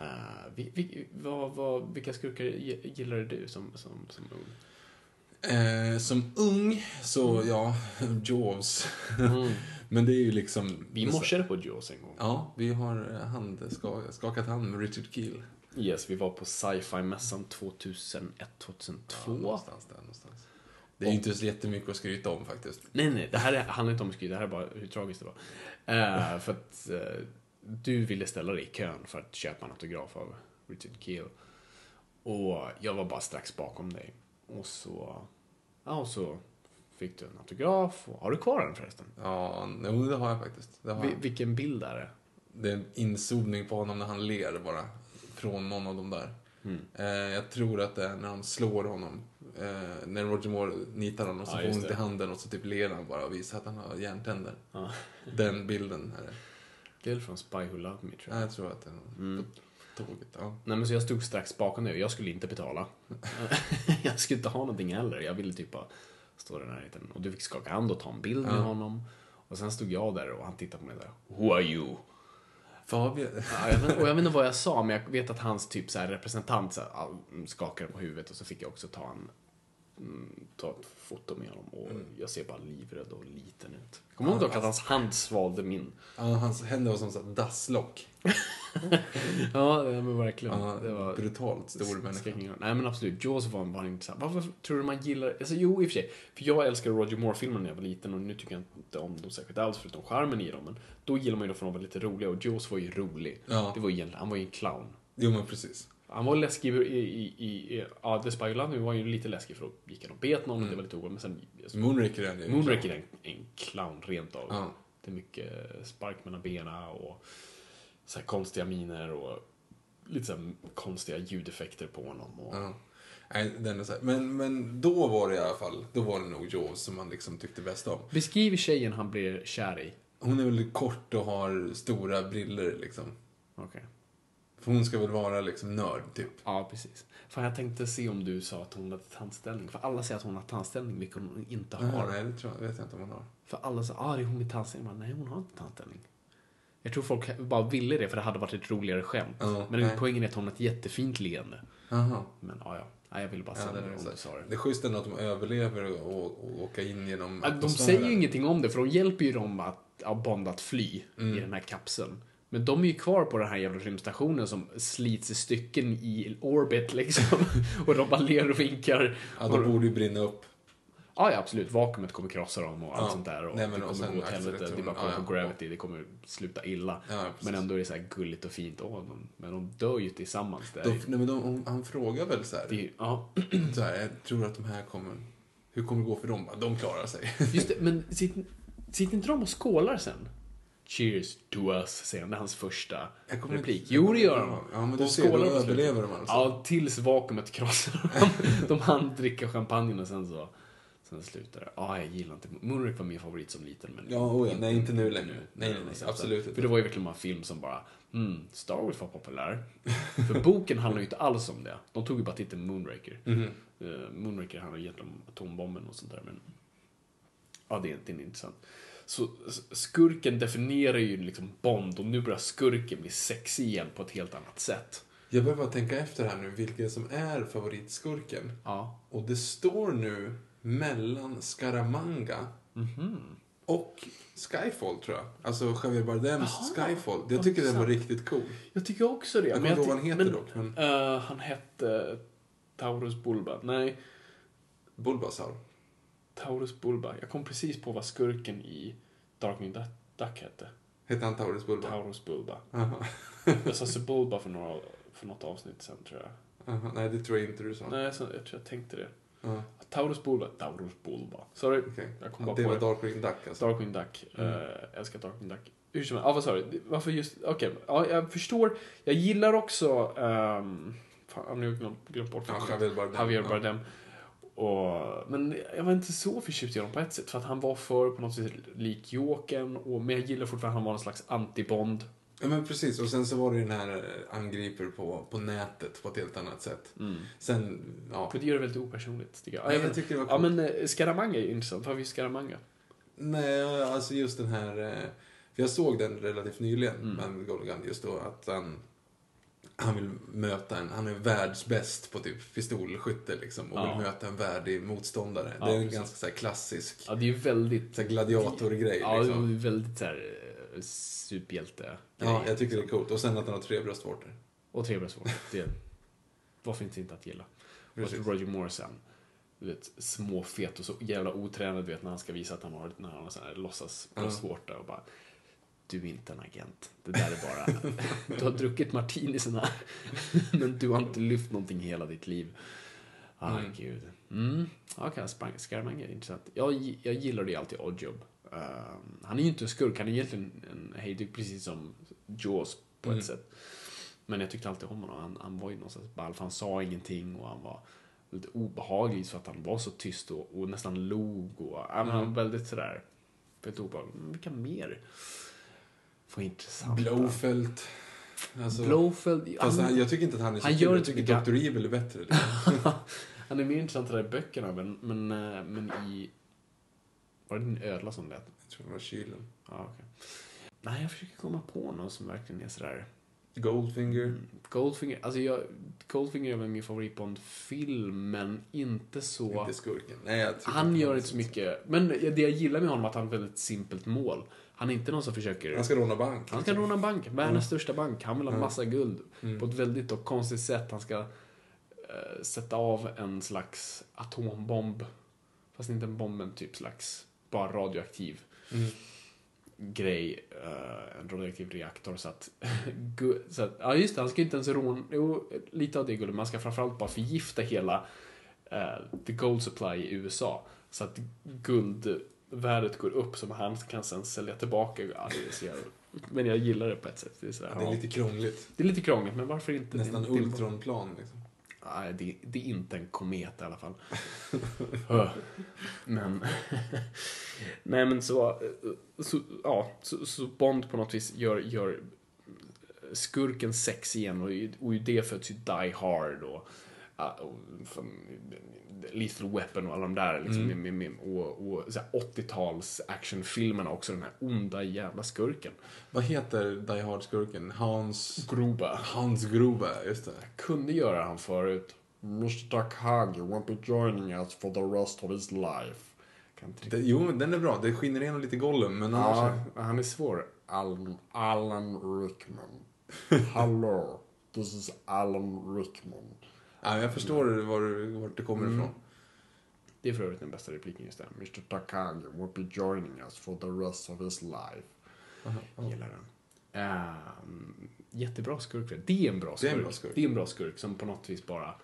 Uh, vi, vi, vad, vad, vilka skurkar gi- gillade du som, som, som ung? Eh, som ung, så ja, Jaws. Men det är ju liksom... Vi morsade på Jaws en gång. Ja, vi har eh, hand, ska, skakat hand med Richard Keel. Yes, vi var på sci-fi-mässan 2001-2002. någonstans där någonstans. Det är ju inte så jättemycket att skryta om faktiskt. Nej, nej, det här är, handlar inte om skryt, det här är bara hur tragiskt det var. Eh, för att eh, du ville ställa dig i kön för att köpa en autograf av Richard Keel. Och jag var bara strax bakom dig. Och så, ja, och så fick du en autograf. Och, har du kvar den förresten? Ja, jo, det har jag faktiskt. Det, har Vi, jag. vilken bild är det? det är en inzoomning på honom när han ler bara. Från någon av dem där. Mm. Eh, jag tror att det är när de slår honom. Eh, när Roger Moore nitar honom så Ja, får ont i handen och så typ ler han bara och visar att han har järntänder. Ja. Den bilden är det. Det är från Spy Who Loved Me, tror jag. Ja, jag tror att det är Mm. Tåget. Ja. Nej men så jag stod strax bakom dig och jag skulle inte betala. jag skulle inte ha någonting heller. Jag ville typ bara stå där i närheten. Och du fick skaka hand och ta en bild med Ja. honom. Och sen stod jag där och han tittade på mig där. Who are you? Fabian. Ja, jag vet, och jag vet inte vad jag sa, men jag vet att hans typ så här representant så här, skakade på huvudet och så fick jag också ta en mm, ta ett foto med honom och jag ser bara livrädd och liten ut. Kommer du ihåg dock att hans hand svalde min? Ja, hans händer var som dasslock. ja, men verkligen. Ja, det var brutalt stor människa. Nej men absolut, Jaws var bara intressant. Varför tror du man gillar, alltså jo i och för sig. För jag älskade Roger Moore-filmerna när jag var liten och nu tycker jag inte om dem särskilt alls förutom charmen i dem. Men då gillar man ju dem för att de var lite roliga och Jaws var ju rolig. Ja. Det var ju han var ju en clown. Jo, men precis. Han var läskig i, i, i, i ja, The Spy Me var ju lite läskig för då gick han och bet någon och det var lite ovanligt. Men sen, alltså, Moonraker är en Moonraker är en, en clown rent av. Ja. Det är mycket spark mellan benen och så här konstiga miner och lite så här konstiga ljudeffekter på honom. Och, Ja. Nej, den är så här. Men, men då var det i alla fall, då var det nog Jaws som man liksom tyckte bäst om. Beskriv tjejen han blir kär i. Hon är väl kort och har stora briller liksom. Okej. För hon ska väl vara liksom nörd, typ. Ja, precis. Fan, jag tänkte se om du sa att hon hade tandställning. För alla säger att hon har tandställning, vilket hon inte har. Ja, nej, det tror jag, vet jag inte om hon har. För alla säger, ah, det är hon med tandställning. Men, nej, hon har inte tandställning. Jag tror folk bara ville det för det hade varit ett roligare skämt. Ja, men nej. poängen är att hon har ett jättefint leende. Jaha. Men ja, ja. Nej, jag ville bara Ja, säga den det här. det. det är schysst ändå att de överlever och, och, åka in genom Ja, De säger ju ingenting om det, för de hjälper ju dem att, ja, Bond att fly Mm. i den här kapseln. Men de är ju kvar på den här jävla rymdstationen som slits i stycken i orbit liksom. och de bara ler och vinkar. Ja, de borde ju brinna upp. Ja, ja, absolut. Vakuumet kommer krossa dem och allt sånt där. Och Nej, det kommer gå åt helvete. Det är bara acceleratorn. kolla på. Gravity. Det kommer sluta illa. Men ändå är det så här gulligt och fint. Åh, de, men de dör ju tillsammans. Det är De, nej, men de, han frågar väl så här, det ja. så här, jag tror att de här kommer, hur kommer det gå för dem? De klarar sig. Just det, men sitter, sitter inte de och skålar sen? Cheers to us, säger han. Det är hans första replik. inte- Jo, det gör de. Ja, men de du ser, då överlever de alltså. Ja, tills vakuumet krossar dem. De hann dricka champagne och sen så... Sen slutar det. Ja, jag gillar inte... Moonraker var min favorit som liten, men... Ja, oh ja, nej, inte nu längre. nu. Nej, nej, nej, absolut För inte. det var ju verkligen en film som bara... Mm, Star Wars var populär. För boken handlar ju inte alls om det. De tog ju bara titeln Moonraker. Mhm. Eh, Moonraker handlar egentligen om atombomben och sånt där, men... Ja, det är, det är intressant. Så skurken definierar ju liksom Bond och nu börjar skurken bli sexig igen på ett helt annat sätt. Jag behöver bara tänka efter här nu, vilken som är favoritskurken. Ja. Och det står nu mellan Scaramanga Mhm. och Skyfall, tror jag. Alltså Javier Bardems Skyfall. Jag tycker den var riktigt cool. Jag tycker också det. Jag kommer inte ihåg vad han heter dock, men- eh, han hette Taurus Bulba. Nej, Bulbasaur. Taurus Bulba. Jag kom precis på vad skurken i Darkwing Duck, hette. Hette han Taurus Bulba? Taurus Bulba. Aha. Jag sa Sebulba för, några, för något avsnitt sen tror jag. Aha. Nej, det tror jag inte du sa. Nej, så, jag tror jag tänkte det. Ja, Taurus Bulba. Taurus Bulba. Sorry. okej. Jag kom bara Det på var det. Darkwing Duck alltså. Darkwing Duck. Mm. älskar Darkwing Duck. Hur som helst. Ja, vad sa du? Varför just... Okej. Ja, jag förstår. Jag gillar också... Um, fan, nu har jag glömt, bort. Ja, Javier Bardem. Javier Ja. Bardem. Och, men jag var inte så förtjust i honom på ett sätt. För att han var för på något sätt lik Jokern. Men jag gillar fortfarande att han var en slags anti-Bond. Ja, men precis. Och sen så var det den här eh, angriper på, på nätet på ett helt annat sätt. Sen, ja. För det gör det väldigt opersonligt, tycker jag. Nej, Ja, jag tycker det var Ja, coolt. men eh, Scaramanga är ju intressant. Vad har vi Scaramanga? Nej, alltså just den här... eh, För jag såg den relativt nyligen, Mm. med Golgan, just då att han... Han vill möta en, han är världsbäst på typ pistolskytte liksom och Ja. vill möta en värdig motståndare. Ja, det är en precis. ganska så här, klassisk Ja, det är ju väldigt... så här, gladiatorgrej Ja, liksom. det är väldigt såhär superhjälte Ja, jag tycker det är coolt. Och sen att han har tre bröstvårtor. Och trevlighetsvård. Det varför inte inte att gilla. Och Precis. att Roger Moore sen. Du vet, småfet och så jävla otränad, du vet, när han ska visa att han har, när han har sån här låtsas bröstvårta och bara du är inte en agent. Det där är bara... du har druckit martinisarna, men du har inte lyft någonting hela ditt liv. Ah, gud. Mm. Okej, okay, Scaramanga intressant. Jag, jag gillade ju alltid Oddjob. Um, han är ju inte en skurk, han är egentligen en hejduk, precis som Jaws på ett sätt. Men jag tyckte alltid om honom. Han, han var ju någonstans ball, för han sa ingenting och han var lite obehaglig för att han var så tyst och, och nästan log och men han var väldigt sådär, väldigt obehaglig. Men vilka mer var intressanta? Blowfelt. Alltså, Blowfeld. Fast han, jag tycker inte att han är så han kul. gör Jag tycker. Dr. Evil är bättre. Han är mer intressant där i böckerna, men, men, eh, men i... Var det din ödla som lät? Jag tror det var kylen. Ja, okej. Nej, jag försöker komma på någon som verkligen är sådär... Goldfinger. Goldfinger, alltså jag, Goldfinger är väl min favoritbond-film, men inte så... Inte skurken. Nej, Han gör inte så mycket. Men det jag gillar med honom är att han har ett väldigt simpelt mål. Han är inte någon som försöker... Han ska råna bank. Han ska råna en bank, världens största bank. Han vill ha massa guld. Mm. På ett väldigt och konstigt sätt. Han ska eh, sätta av en slags atombomb. Fast inte en bomb, men typ slags bara radioaktiv Mm. grej. eh, en radioaktiv reaktor. Så att, så att... Ja, just det. Han ska inte ens råna... Jo, lite av det guldet. Man ska framförallt bara förgifta hela eh, the gold supply i USA. Så att guldvärdet går upp som han kan sen sälja tillbaka. Ja. Men jag gillar det på ett sätt. Det är, så här, Det är ja. lite krångligt. det är lite krångligt, men varför inte? Nästan ultronplan liksom. Nej, det, det är inte en komet i alla fall. Men... Nej, men så... så ja, så, så Bond på något vis gör, gör skurken sex igen och, och i det föds ju Die Hard och, och, och Lethal Weapon och alla de där liksom, med, med, med, och, och så här 80-tals actionfilmerna också, den här onda jävla skurken. Vad heter Die Hard-skurken? Hans... Gruba. Hans Gruba, just det. Kunde göra han förut. Mr Takagi won't be joining us for the rest of his life. Det. Jo, den är bra. Det skiner igenom lite Gollum, men annars... Ja, han är svår. Alan, Alan Rickman. Hallå, this is Alan Rickman. Ja, jag förstår var, du- vart det kommer ifrån. Det är för övrigt den bästa repliken just där. Mr Takagi won't be joining us for the rest of his life. Gillar den. Ehm, jättebra skurk. Det är en bra Det är skurk. en bra skurk. Det är en bra skurk som på något vis bara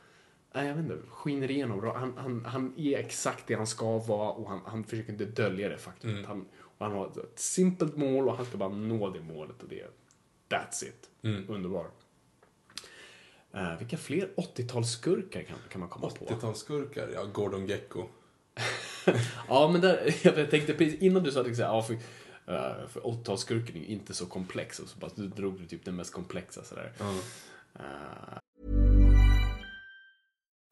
Nej, jag vet inte, skiner igenom bra. Han, han, han är exakt det han ska vara och han, han försöker inte dölja det faktum. Mm. Han, han har ett, ett simpelt mål och han ska bara nå det målet och det är That's it. Mm. Underbar. Uh, vilka fler 80-talsskurkar kan, kan man komma på? 80-talsskurkar? Ja, Gordon Gecko. Ja, men där, jag tänkte precis innan du sa att ja, för, eh, för 80-talsskurken är ju inte så komplex. Och så bara, du drog du typ den mest komplexa sådär. Eh,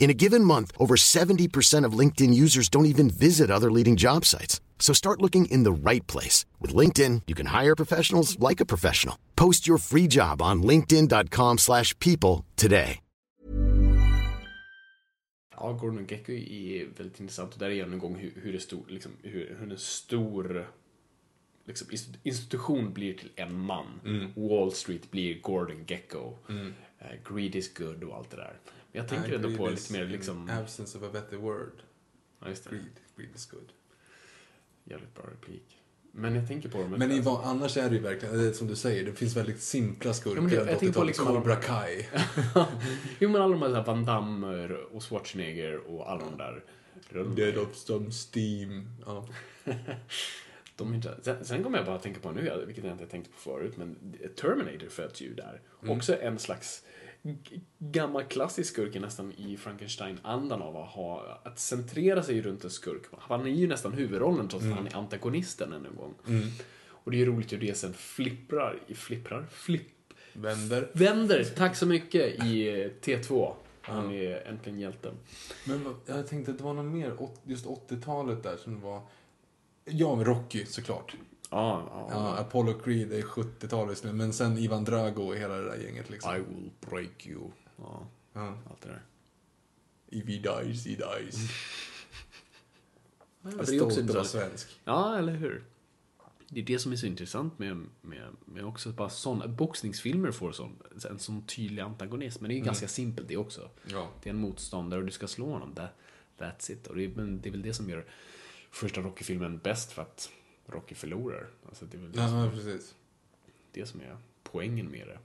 In a given month, over 70% of LinkedIn users don't even visit other leading job sites. So start looking in the right place. With LinkedIn, you can hire professionals like a professional. Post your free job on linkedin.com slash people today. ja, Gordon Gecko är väldigt intressant och där är en gång hur, hur det stor, liksom, hur, hur en stor liksom, inst- institution blir till en man. Wall Street blir Gordon Gecko. Eh, greed is good och allt det där. Jag tänker ändå på lite mer liksom... Absence of a better word. Ja, just det. Greed. Greed is good. Jävligt bra replik. Men jag tänker på dem. Men i, vad- annars är det ju verkligen, som du säger, det finns väldigt simpla skurkar. Ja, men det- jag på tänker på 80-talet. liksom Cobra Kai. jo men alla de här Van Damme och Schwarzenegger och alla de där. Dead of some steam. Ja. De inte, sen, sen kommer jag bara att tänka på nu, vilket jag inte tänkte på förut, men Terminator föds ju där. Också en slags gammal klassisk skurk är nästan i Frankenstein-andan av att, ha, att centrera sig runt en skurk. Han är ju nästan huvudrollen trots att han är antagonisten än en gång. Och det är ju roligt hur det sen flipprar, flipprar, flipp, Vänder. vänder, tack så mycket, i eh, T2. Han är äntligen hjälten. Men vad- jag tänkte att det var något mer, just 80-talet där som var... Ja, Rocky såklart. Ja, ja. Ja, Apollo Creed är 70-talet, men sen Ivan Drago och hela det där gänget liksom. I will break you. Ja, Ja. allt det där. If he dies, he dies. det Stolt är också intressant. svensk. Ja, eller hur? Det är det som är så intressant med, med, med också bara sådana, boxningsfilmer får sån, en sån tydlig antagonist. Men det är ju ganska simpelt det också. Ja. Det är en motståndare och du ska slå honom. That, that's it. Och det är, men det är väl det som gör första Rocky-filmen bäst för att Rocky förlorar. Alltså det är väl det, som, Ja, precis. det som är poängen med det.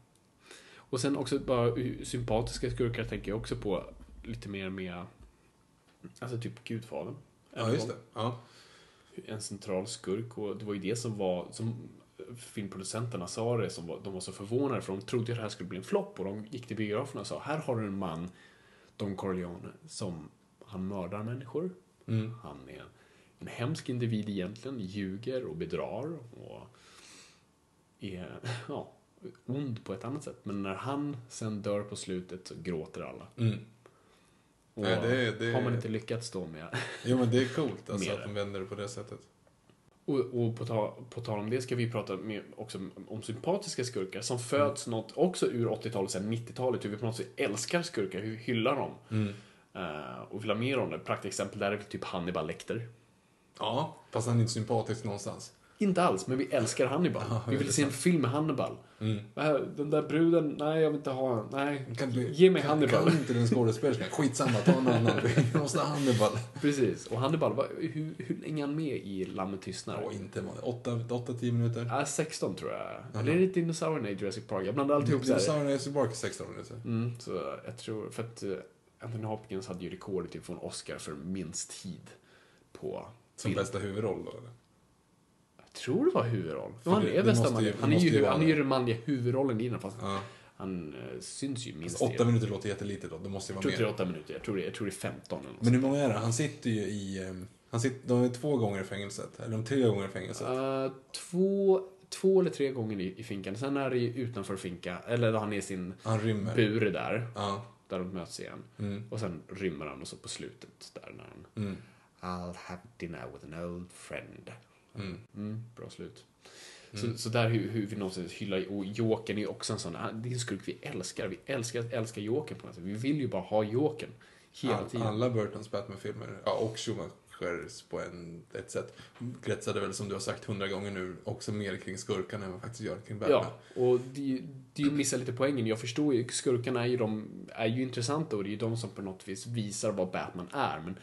Och sen också bara sympatiska skurkar tänker jag också på lite mer med, alltså typ Gudfadern. Ja, just det. Ja. en central skurk och det var ju det som var, som filmproducenterna sa det, som var, de var så förvånade för de trodde att det här skulle bli en flopp och de gick till biograferna och sa här har du en man, Don Corleone, som han mördar människor. Han är en hemsk individ egentligen, ljuger och bedrar och är, ja, ond på ett annat sätt. Men när han sen dör på slutet så gråter alla. Mm. Och Nej, det- det- har man inte lyckats då med Jo, men det är coolt alltså, att de vänder det på det sättet. Och, och på, ta, på tal om det ska vi prata med, också om sympatiska skurkar som föds något också ur 80-talet, sen 90-talet, hur vi på något sätt älskar skurkar, hur vi hyllar dem. Eh, och vill ha mer om det. Praktexempel där är typ Hannibal Lecter. Ja, fast han är inte sympatisk någonstans. Inte alls, men vi älskar Hannibal. Ja, vi vill är se en film med Hannibal. Äh, Den där bruden, nej jag vill inte ha, nej. Kan du, Ge mig kan, Hannibal. Kan inte den skådespelerskan? Skitsamma, ta en annan. Vi måste ha Hannibal. Precis, och Hannibal, vad- hur, hur länge är han med i Lammet tystnar? Ja, inte man. 8-10 minuter. Ja, 16 tror jag. Eller är det dinosaurierna i Jurassic Park? Jag blandar alltid ihop så här. Dinosaurierna i Jurassic Park 16 minuter. Mm, så jag tror, för att uh, Anthony Hopkins hade ju rekordet till att få en Oscar för minst tid på Som film. bästa huvudroll då, eller? Jag tror det var huvudroll. För han det- är det bästa ju- Han det är ju han är det. ju den manliga huvudrollen i den fast Ja. han uh, syns ju minst Alltså, åtta minuter låter jättelite då. Det måste ju Jag vara tror inte det är mer. åtta minuter. Jag tror det, jag tror det är 15 eller något Men hur många är det? Han sitter ju i... ehm, Han sitter, de är två gånger i fängelset. Eller de tre gånger i fängelset. Uh, två, två eller tre gånger i, i finkan. Sen är det ju utanför finka, eller han är i sin bur där, Ja. där de möts igen. Mm. Och sen rymmer han och så på slutet där när han Mm. I'll have dinner with an old friend. Mm. Mm, bra slut. Så, så där hur, hur vi någonstans hyllar, och Jokern är ju också en sån, han- det är en skurk vi älskar. Vi älskar, älskar Jokern på något sätt. Vi vill ju bara ha Jokern hela All, tiden. alla Burtons Batman-filmer, ja, och Schumachers på en, ett sätt, kretsade väl som du har sagt hundra gånger nu också mer kring skurkarna än vad faktiskt gör kring Batman. Ja, och det, det missar lite poängen. Jag förstår ju, skurkarna är ju, de, är ju intressanta och det är ju de som på något vis visar vad Batman är. Men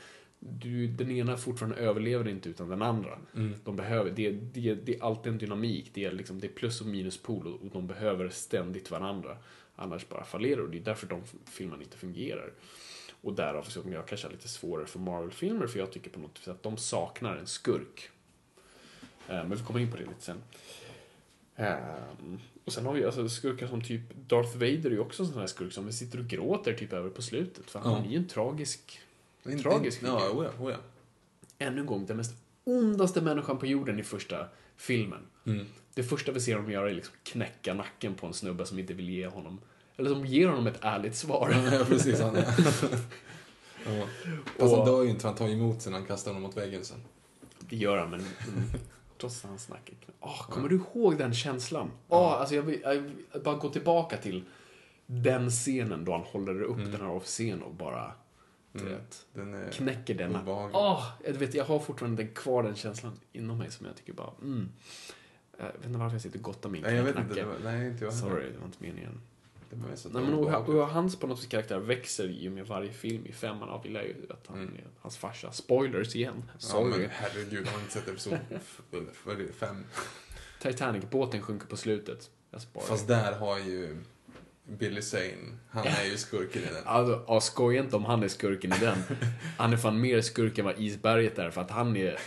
du, den ena fortfarande överlever inte utan den andra. De behöver, det, det, det är alltid en dynamik. Det är, liksom, det är plus och minuspol och, och de behöver ständigt varandra. Annars bara fallerar och det är därför de filmerna inte fungerar. Och därav så jag kanske har lite svårare för Marvel-filmer för jag tycker på något vis att de saknar en skurk. Eh, Men vi kommer in på det lite sen. Ehm, och sen har vi alltså skurkar som typ Darth Vader är ju också en sån här skurk som vi sitter och gråter typ över på slutet. För han är ju en tragisk, Inte- tragisk figur. Ja, oja, oja. Ännu en gång, den mest ondaste människan på jorden i första filmen. Mm. Det första vi ser honom göra är liksom knäcka nacken på en snubbe som inte vill ge honom, eller som ger honom ett ärligt svar. Ja, precis. Han är. ja. Fast Och- han dör ju inte han tar emot sen han kastar honom mot väggen sen. Det gör han, men mm, trots att han snackar. Åh, kommer du ihåg den känslan? Åh, alltså jag vill, jag vill bara gå tillbaka till den scenen då han håller upp den här officeren och bara, du vet, Den knäcker denna. Åh, jag, vet, jag har fortfarande den, kvar den känslan inom mig som jag tycker bara, mm. Jag vet inte varför jag sitter och gottar min Nej, jag vet inte. Det var, nej, inte jag. Sorry, det var inte meningen. Det var så Nej, men och, och hans på något sätt karaktär växer och med varje film. I femman av vi lär ju att han Mm. hans farsa. Spoilers igen. Ja, Sorry. men herregud, har inte sett episod fem? Titanic-båten sjunker på slutet. Fast där har ju Billy Zane, han är ju skurken i den. Alltså, ja, skoja inte om han är skurken i den. Han är fan mer skurk än vad isberget är för att han är...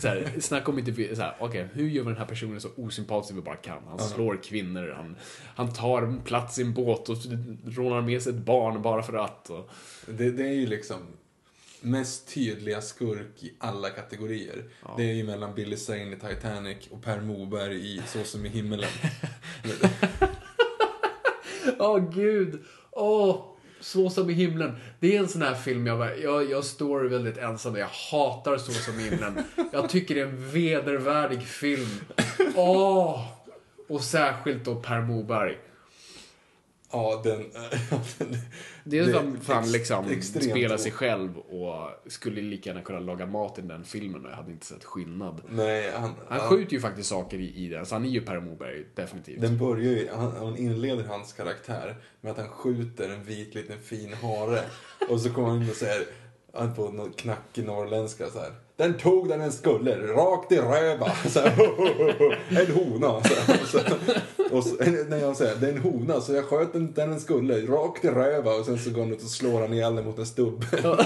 Så här, snacka om inte... så här, Okej, hur gör vi den här personen så osympatisk vi bara kan? Han slår kvinnor, han, han tar plats i en båt och rånar med sig ett barn bara för att. Och, Det, det är ju liksom mest tydliga skurk i alla kategorier. Det är ju mellan Billy Zane i Titanic och Per Morberg i Så som i himmelen. Åh gud! Åh! Så som i himlen. Det är en sån här film jag, bara- jag, jag står väldigt ensam Jag hatar Så som i himlen. Jag tycker det är en vedervärdig film. Åh! Och särskilt då Per Moberg. Ja, den... Det är som fan ex- liksom extremt spela tråkigt. sig själv och skulle lika gärna kunna laga mat i den filmen och jag hade inte sett skillnad. Nej, han... Han skjuter ju faktiskt saker i, i den, så han är ju Per Morberg, definitivt. Den börjar ju, han, han inleder hans karaktär med att han skjuter en vit liten fin hare. Och så kommer han in och säger, han på någon knackig norrländska så här. Den tog den den skulle, rakt i röva. Så här, en hona. Så här, så, och så, nej, jag säger, det är en hona, så jag sköt den där den skulle, rakt i röva. Och sen så går han ut och slår han ihjäl den mot en stubbe. Så,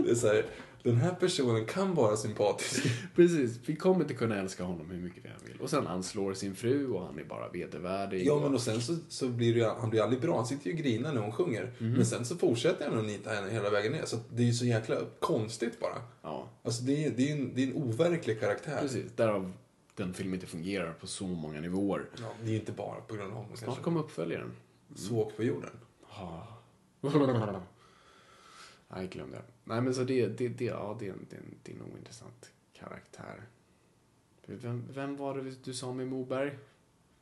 det är så här, den här personen kan vara sympatisk. Precis, vi kommer inte kunna älska honom hur mycket vi än vill. Och sen han slår sin fru och han är bara vedervärdig. Ja, men och sen så, så blir det han blir aldrig bra. Han sitter ju och grinar när hon sjunger. Mhm. Men sen så fortsätter han att nita henne hela vägen ner. Så det är ju så jäkla konstigt bara. Ja, Alltså det är, det är, en, det är en overklig karaktär. precis. Därav den filmen inte fungerar på så många nivåer. Ja, det är inte bara på grund av honom Snart kommer uppföljaren. Svåg på jorden. Nej, glöm det. Nej, men så det, det, det, ja, det, det, det är en intressant karaktär. Vem, vem var det du sa med Moberg?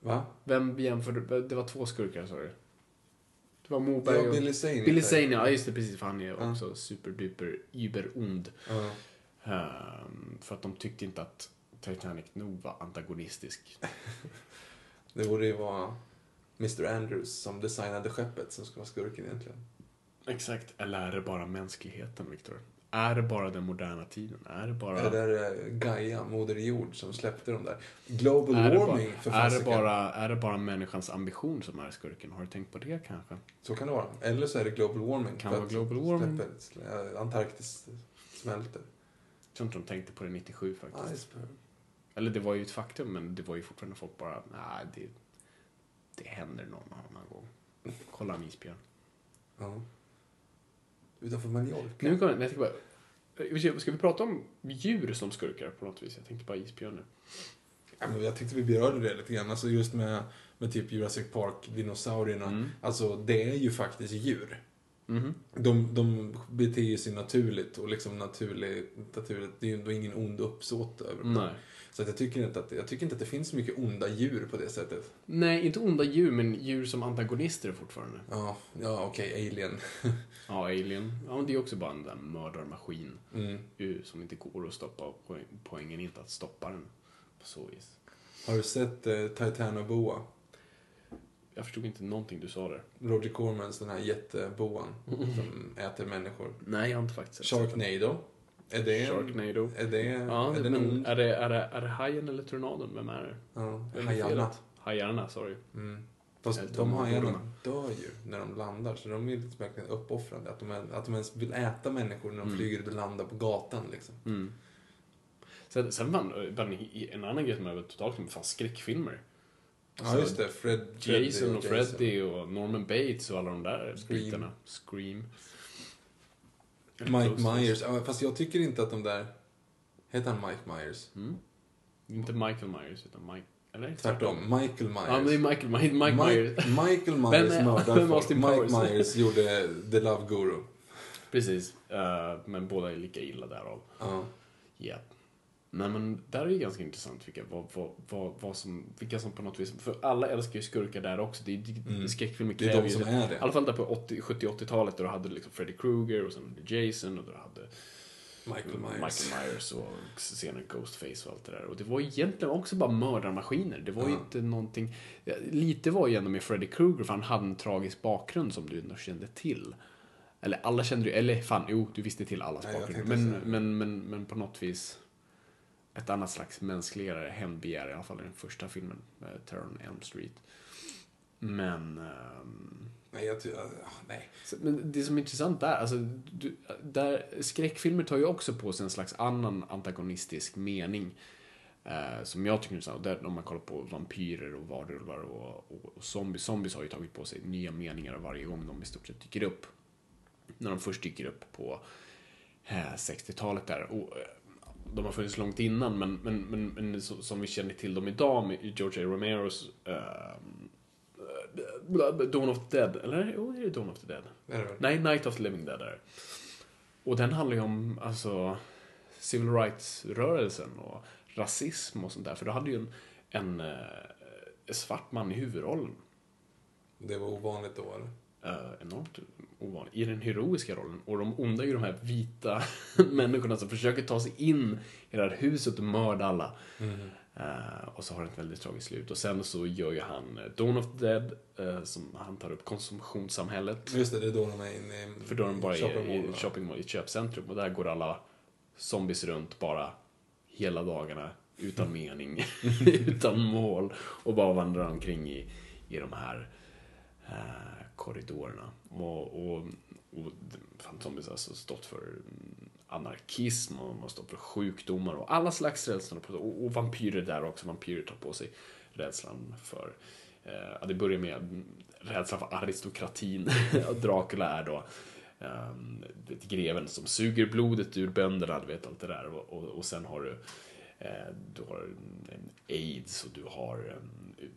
Va? Vem jämförde Det var två skurkar, sa du? Det var Moberg Ja, och... Billy Zane. Billy Zane, ja just det, precis. För han är Ja. också superduper überond. Ja. Ehm, för att de tyckte inte att Titanic nog var antagonistisk. Det borde ju vara Mr. Andrews som designade skeppet som ska vara skurken egentligen. Exakt. Eller är det bara mänskligheten, Viktor? Är det bara den moderna tiden? Är det bara... Är det där eh, Gaia, Moder Jord, som släppte de där? Global är det bara, warming, för är det, bara, är det bara människans ambition som är skurken? Har du tänkt på det kanske? Så kan det vara. Eller så är det global warming. Kan vara global warming. släppet- eh, Antarktis smälter. Jag tror inte de tänkte på det 97 faktiskt. Iceberg. Eller det var ju ett faktum, men det var ju fortfarande folk bara, nej, det, det händer någon annan gång. Kolla en isbjörn. Ja. Utanför Mallorca. Nu kommer, jag bara, ska vi prata om djur som skurkar på något vis? Jag tänkte bara isbjörnar. Ja, men jag tyckte vi berörde det lite grann. Alltså just med, med typ Jurassic Park, dinosaurierna. Mm. Alltså det är ju faktiskt djur. Mhm. De, de beter sig naturligt och liksom naturligt, naturligt. Det är ju ingen ond uppsåt över dem. Så att jag, tycker inte att, jag tycker inte att det finns så mycket onda djur på det sättet. Nej, inte onda djur, men djur som antagonister fortfarande. Ja, ja okej, Alien. Ja, Alien. Ja, men det är också bara en där mördarmaskin. Mm. ju, Som inte går att stoppa. och poäng- Poängen är inte att stoppa den. På så vis. Har du sett eh, Titanoboa? Jag förstod inte någonting du sa där. Roger Cormans, den här jätteboan som äter människor. Nej, jag har inte faktiskt sett Sharknado. Är det en, Sharknado. Är det, Ja, är det en är det, är, det, är det hajen eller tornadon? Vem är det? Ja, Vem hajarna. Hajarna, sorry. Mm. Fast Eller de hajarna dör ju när de landar, så de är lite verkligen uppoffrande. Att de, att de ens vill äta människor när de Mm. flyger och landar på gatan liksom. Mm. Sen, sen bara en, annan grej som jag totalt med, fan skräckfilmer. Ja, just det. Fred, Freddy Jason och Jason. Freddy och Norman Bates och alla de där Scream. bitarna. Scream. Mike Myers. Fast jag tycker inte att de där... Heter han Mike Myers? Mm. Inte Michael Myers, utan Mike... Eller? Tvärtom. Michael Myers. Ja, det är Michael, Mike, Mike Myers. Michael Myers mördar folk. Mike? Myers gjorde The Love Guru. Precis. Eh, men båda är lika illa därav. Ja. Ja. Nej men där är det ganska intressant vilka, vad, vad, vad, vad som, vilka som på något vis, för alla älskar ju skurkar där också. Det är, Mm. Skräckfilmer Det är kräver de som är det. I alla fall där på 80 70-80-talet då du hade liksom Freddy Krueger och sen Jason och då du hade Michael Myers. Michael Myers och senare Ghostface och allt det där. Och det var egentligen också bara mördarmaskiner. Det var ju Ja. inte någonting... Lite var ju ändå med Freddy Krueger för han hade en tragisk bakgrund som du ändå kände till. Eller alla kände ju, eller fan, jo, du visste till allas bakgrund. Men, men, men, men på något vis ett annat slags mänskligare hämndbegär, i alla fall i den första filmen, eh, Terror on Elm Street. Men... ehm, Nej, jag ty- ja, nej. Men det som är intressant där, alltså, du, där, skräckfilmer tar ju också på sig en slags annan antagonistisk mening. Eh, som jag tycker är intressant. Där, om man kollar på vampyrer och varulvar och, och, och zombies. Zombies har ju tagit på sig nya meningar varje gång de i stort sett dyker upp. När de först dyker upp på eh, 60-talet där. Och, eh, de har funnits långt innan, men, men, men, men som vi känner till dem idag med George A. Romeros eh, Dawn of the Dead, eller? Jo, är det Dawn of the Dead? Väl. Nej, Night of the Living Dead är. Och den handlar ju om alltså, civil rights-rörelsen och rasism och sånt där. För då hade ju en, en eh, svart man i huvudrollen. Det var ovanligt då, eller? Uh, enormt ovanligt. I den heroiska rollen. Och de onda är ju de här vita människorna som försöker ta sig in i det här huset och mörda alla. Uh, och så har det ett väldigt tragiskt slut. Och sen så gör ju han eh, Dawn of the Dead, uh, som han tar upp konsumtionssamhället. Just det, det är då de är inne i För då är de bara i, shopping i, mall, va? shopping mall, i ett köpcentrum. Och där går alla zombies runt bara hela dagarna. Utan mening, utan mål. Och bara vandrar omkring i, i de här eh, korridorerna. Och, och, och fan, zombies har alltså stått för mm, anarkism och de har stått för sjukdomar och alla slags rädslor. Och, och vampyrer där också. Vampyrer tar på sig rädslan för eh, ja, det börjar med mm, rädslan för aristokratin. Dracula är då um, greven som suger blodet ur bönderna, du vet allt det där. Och, och, och sen har du eh, du har en aids och du har en,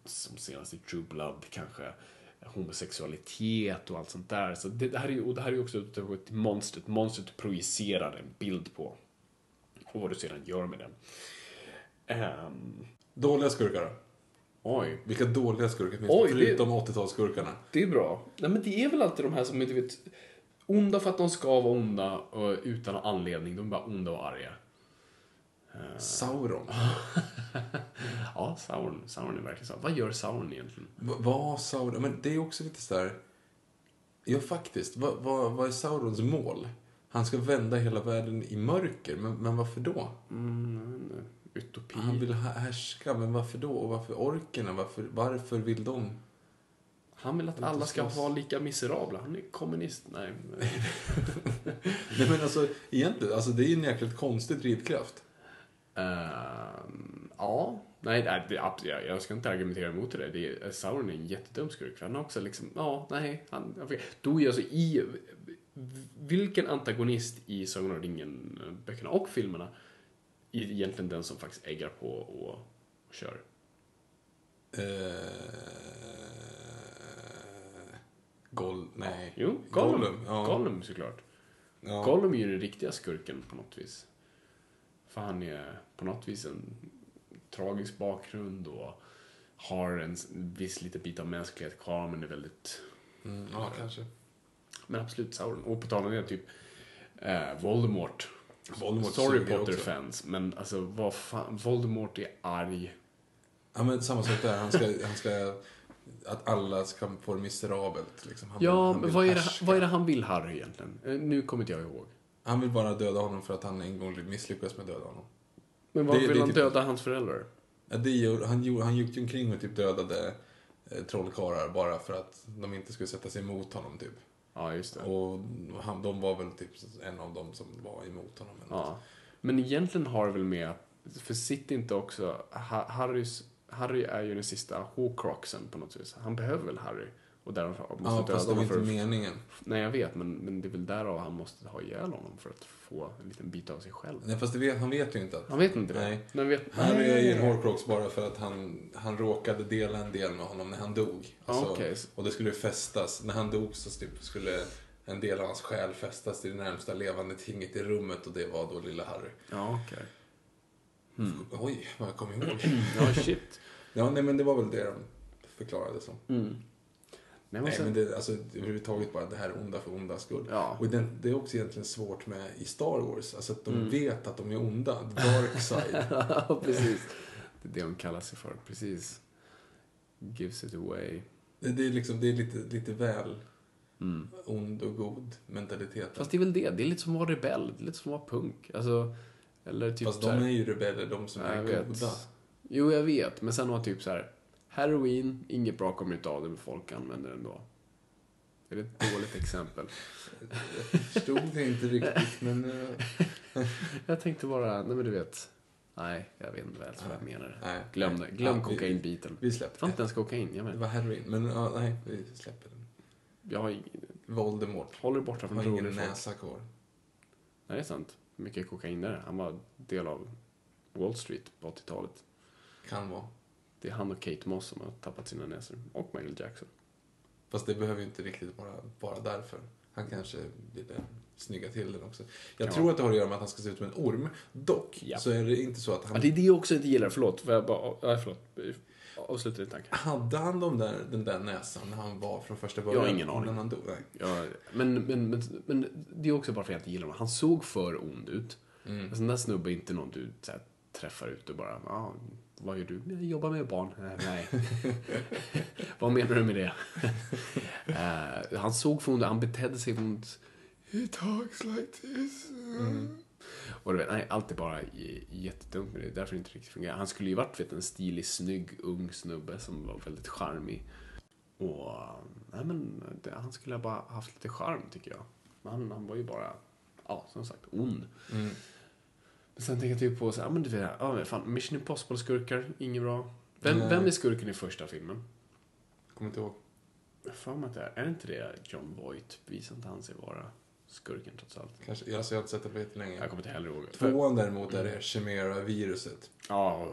som senast i True Blood kanske homosexualitet och allt sånt där. Så det, det här är ju, och det här är ju också ett, monster, ett monster du projicerar en bild på. Och vad du sedan gör med den. Ehm, Dåliga skurkar då? oj. Vilka dåliga skurkar finns Oj, det? Förutom 80-talsskurkarna. Det är bra. Nej, men det är väl alltid de här som inte vet... Onda för att de ska vara onda och utan anledning. De är bara onda och arga. Sauron. Ja, Sauron, Sauron är verkligen så. Vad gör Sauron egentligen? Vad Sauron? Men det är också lite sådär... Ja, faktiskt. Vad, vad, vad är Saurons mål? Han ska vända hela världen i mörker. Men, men varför då? Mm, utopi. Han vill härska, men varför då? Och varför orkerna? Varför, varför vill de? Han vill att alla ska vara lika miserabla. Han är kommunist. Nej. Nej, men alltså, egentligen, alltså, det är ju en jäkligt konstig drivkraft. Ehm, ja. Nej, det, jag, jag ska inte argumentera emot det. det är, Sauron är en jättedum skurk. för Han har också liksom, ja, nej. Han, då är alltså i... Vilken antagonist i Sagan om ringen-böckerna och filmerna är egentligen den som faktiskt äggar på och, och kör? Eh, Gol... Nej. Jo, Gollum. Gollum, ja. Gollum såklart. Ja. Gollum är ju den riktiga skurken på något vis. För han är på något vis en tragisk bakgrund och har en viss liten bit av mänsklighet kvar men är väldigt... Mm, ja, kanske. Men absolut Sauron. Och på tal om det, typ eh, Voldemort. Voldemort Sorry. Potter-fans, men alltså vad fan, Voldemort är arg. Ja, men samma sak där. Han ska, han ska... Att alla ska få det miserabelt. Liksom. Han Ja, han men vad är, det, vad är det han vill Harry egentligen? Eh, Nu kommer inte jag ihåg. Han vill bara döda honom för att han en gång misslyckades med att döda honom. Men Det- vill det han typ- döda hans föräldrar? Ja, det gjorde, han, gjorde, han gick ju omkring och typ dödade eh, trollkarlar bara för att de inte skulle sätta sig emot honom typ. Ja, just det. Och han, de var väl typ en av dem som var emot honom. Ja. Men egentligen har det väl med att, för sitter inte också, Ha- Harrys, Harry är ju den sista Horcruxen på något vis. Han behöver väl Harry. Och därför måste Ja, döda fast det var inte för att, meningen. Nej, jag vet, men, men det är väl därav han måste ha ihjäl honom för att få en liten bit av sig själv. Nej, fast det vet, han vet ju inte att... Han vet inte det. Nej. Vet, Harry är ju en Horcrux bara för att han, han råkade dela en del med honom när han dog. Alltså, Ah, okej. Och det skulle festas. När han dog så typ skulle en del av hans själ fästas till det närmsta levande tinget i rummet och det var då lilla Harry. Ja, okej. Oj, vad jag kom ihåg. Ja, shit. ja, nej men det var väl det de förklarade som. Nej, men Nej, sen, men det, alltså, överhuvudtaget bara det här onda för onda skull. Ja. Och den, det är också egentligen svårt med i Star Wars. Alltså att de Mm. vet att de är onda. Dark side. ja, precis. Det är det hon kallar sig för. Precis. Gives it away. det, det är liksom, det är lite, lite väl ond och god mentalitet. Mm. Fast det är väl det. Det är lite som att vara rebell. Det är lite som att vara punk. Alltså, eller typ Fast de är ju rebeller, de som Ja, är jag vet. goda. Jo, jag vet. Men sen har typ så här. Heroin, inget bra kommer ut av det, men folk använder det ändå. Är det ett dåligt exempel? Jag förstod det inte riktigt, men... eh, Jag tänkte bara, nej men du vet. Nej, jag vet inte väl vad jag menar. nej. Glöm det. Glöm Ja, vi- kokainbiten. Vi släpper Det var inte ens kokain, jag Det men. var heroin. Men ja, nej, vi släpper den. Jag har ing- Voldemort. håller borta från Har droger. ingen folk. näsa kvar. Nej, det är sant. Mycket kokain är det? Han var del av Wall Street på 80-talet. Kan vara. Det är han och Kate Moss som har tappat sina näsor. Och Michael Jackson. Fast det behöver ju inte riktigt vara bara därför. Han kanske ville snygga till den också. Jag Ja. tror att det har att göra med att han ska se ut som en orm. Dock Ja. så är det inte så att han... Ja, det är det jag också inte gillar. Förlåt. Får jag bara... Nej, förlåt. avsluta din tanke. Hade han de där, den där näsan när han var från första början? Jag har ingen aning. Han dog? Nej. Ja, men, men, men, men det är också bara för att jag inte gillar honom. Han såg för ond ut. Mm. En sån där snubbe är inte någon du så här, träffar ut och bara, ja, vad gör du? Jag jobbar med barn. Eh, Nej. vad menar du med det? Eh, han såg för ond ut, han betedde sig mot He talks like this. Och du vet, nej, allt är bara jättedumt med det. Det är därför det inte riktigt fungerar. Han skulle ju varit vet, en stilig, snygg, ung snubbe som var väldigt charmig. Och, nej men, det, han skulle ha bara haft lite charm tycker jag. Men han, han var ju bara, ja, som sagt, ond. Men sen tänker jag typ på så här, ja men du vet, ja men fan, Mission Impossible-skurkar, inget bra. Vem, Nej. vem är skurken i första filmen? Kommer inte ihåg. Jag för mig att det är, är det inte det John Voight? Visar inte han sig vara skurken trots allt? Kanske, alltså jag har inte sett det på jättelänge. Jag kommer inte heller ihåg. Tvåan däremot är det Chimera-viruset. Ja,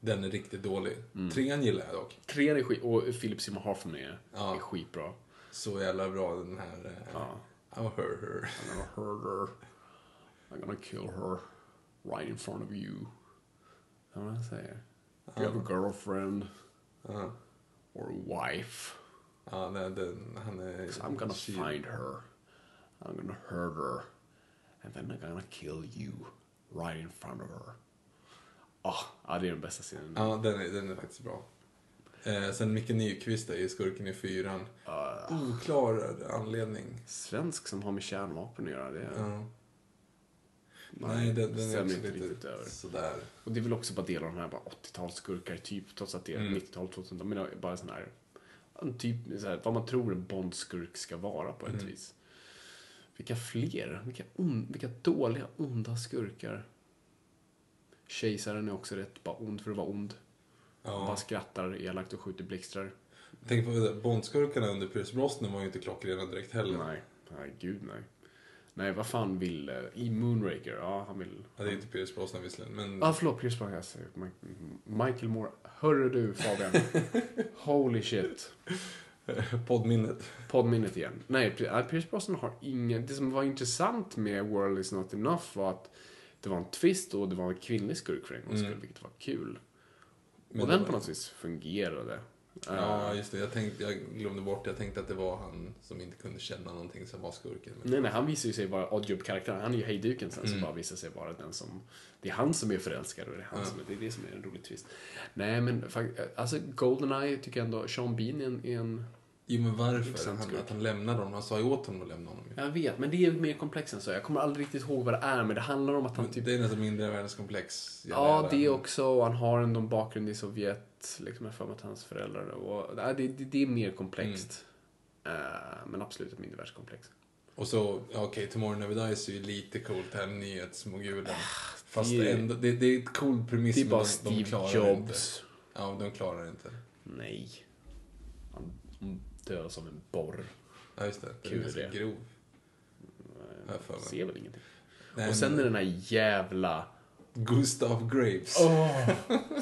Den är riktigt dålig. Mm. Trean gillar jag dock. trean är skit, och Philip Seymour Hoffman är, Ja. är skitbra. Så jävla bra den här... eh, Ja. Oh, her, her. I'm gonna hurt her. I'm gonna kill her. Right in front of you. Vad man säger. You have a girlfriend. Ja. Or a wife. Ja, den, den, han är... I'm gonna kyl. find her. I'm gonna hurt her. And then I'm gonna kill you. Right in front of her. Ah, ja, det är den bästa scenen. Ja, den är, den är faktiskt bra. Eh, sen Micke Nyqvist är ju skurken i fyran. Oklar anledning. Svensk som har med kärnvapen att göra. Det är, Ja. Nej, den, den är också inte lite riktigt över. sådär. Och det är väl också bara del av de här bara 80-talsskurkar typ, trots att det är 90-tal, 2000 Men bara sån här, en typ, så här, vad man tror en Bond-skurk ska vara på ett vis. Vilka fler? Vilka, on, vilka dåliga, onda skurkar. Kejsaren är också rätt bara ond för att vara ond. Bara Ja. skrattar elakt och skjuter blixtrar. Tänk på det, Bondskurkarna under Pierce Brosnan var ju inte klockrena direkt heller. Nej, nej, gud nej. Nej, vad fan vill... eh, I Moonraker, ja, han vill... Ja, det är inte Pierce Brosnan visserligen, men... Ja, ah, förlåt, Pierce Brosnan. Michael Moore. Hörru du, Fabian. Holy shit. Poddminnet. Poddminnet igen. Nej, Pierce Brosnan har ingen... Det som var intressant med World is not enough var att det var en twist och det var en kvinnlig skurk för en gångs skull, vilket var kul. Men och den var- på något vis fungerade. Ja, Eh, just det. Jag, tänkte, jag glömde bort Jag tänkte att det var han som inte kunde känna någonting som var skurken. Men... Nej, nej, han visar ju sig vara Oddjob-karaktären. Han är ju hejduken sen som bara visar sig vara den som... Det är han som är förälskad och det är, han som är, det är det som är en rolig twist. Nej, men alltså Goldeneye tycker jag ändå, Sean Bean är en... Är en Jo, men varför? Han, skurk. att han lämnade honom. Han sa ju åt honom att lämna honom. jag vet, men det är mer komplext än så. Jag kommer aldrig riktigt ihåg vad det är, men det handlar om att han Men typ... Det är nästan mindre världens komplex. Ja, det också. Och han har ändå en bakgrund i Sovjet. Liksom, jag för mig att hans föräldrar... Och, det, det, det är mer komplext. Eh, men absolut ett mindre världskomplex. Och så, okej, Tomorrow Never Dies är ju lite coolt, här nyhetsmogulen. Fast det är- ändå, det, det är ett cool premiss, Det är men bara de, de Steve klarar Jobs. Inte. Ja, de klarar det inte. Nej. Han dör som en borr. Ja, just det. Kul är ganska det. grov. Har jag. Ser väl ingenting. Nej, och sen men- är den här jävla... Gustav Graves.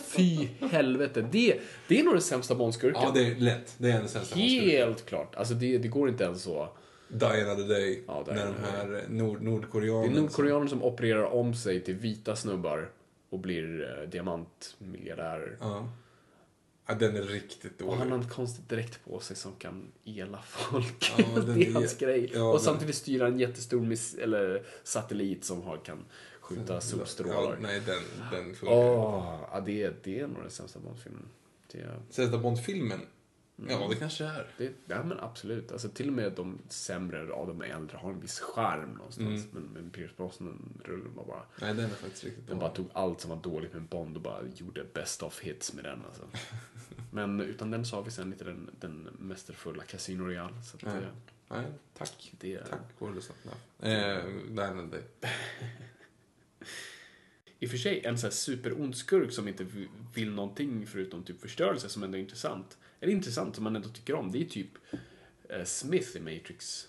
Fy helvete. Det, det är nog den sämsta Bondskurken. Ja, det är lätt. Det är den sämsta Helt... Klart. Alltså det, det går inte ens så. Die Another Day. Ja, när de här nord Det nordkoreanerna... är nordkoreaner som opererar om sig till vita snubbar och blir eh, diamantmiljardärer. Ja. ja. Den är riktigt Och dålig. han har en konstig dräkt på sig som kan ela folk. Ja, det är är- hans grej. ja, och den- samtidigt styra en jättestor miss, eller satellit som har, kan skjuta Ja, solstrålar. nej, den, den funkar. Åh, ja, det, det är nog den sämsta Bondfilmen. Är- Sämsta Bond-filmen? Mm. Ja, det kanske är. det, ja men absolut. Alltså, till och med de sämre av de äldre har en viss charm någonstans. Men, men Pierce Brosnan-rullen var bara... Nej, den är faktiskt riktigt Den bra. bara tog allt som var dåligt med Bond och bara gjorde best of hits med den. Alltså. Men utan den så har vi sen inte den, den mästerfulla Casino Royale. Så att Nej. det, Nej, tack. det. Tack, not enough. Eh, Another Day. I och för sig en sån här superond skurk som inte vill någonting förutom typ förstörelse som ändå är intressant. Eller intressant som man ändå tycker om. Det är typ eh, Smith i Matrix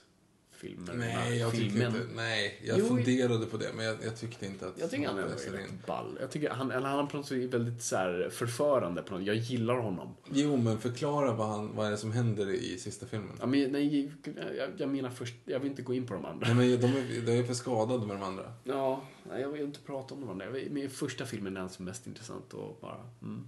filmer. Nej, jag tyckte filmen. inte... Nej, jag Jo, funderade på det, men jag, jag tyckte inte att... Jag tycker han är rätt ball. Jag tycker han, eller han är på något sätt väldigt så här förförande. På något. Jag gillar honom. Jo, men förklara vad, han, vad är det som händer i sista filmen. Ja, men, nej, jag, jag menar först, jag vill inte gå in på de andra. Nej, men de är, de är för skadade med de andra. Ja, nej, jag vill inte prata om de andra. Men i första filmen är den som är mest intressant och bara... Mm.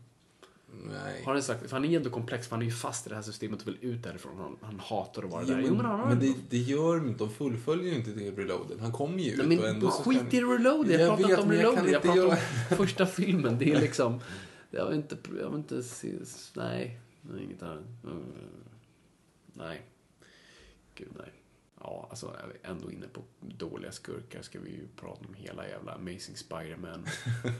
Nej. Har han sagt, för han är ändå komplex, för han är ju fast i det här systemet och vill ut därifrån. Han, han hatar att vara Jo, där. men, Jo, men han men det, det gör de inte. De fullföljer ju inte det reloaden. Han kommer ju ut Nej, och men ändå skit i reload. Jag, Jag pratar inte om men jag pratar göra- om första filmen. Det är liksom... Jag vill inte... Jag vill inte se... Nej. nej inget här. Mm. Nej. Gud, nej. Ja, alltså är vi ändå inne på dåliga skurkar ska vi ju prata om hela jävla Amazing Spider-Man.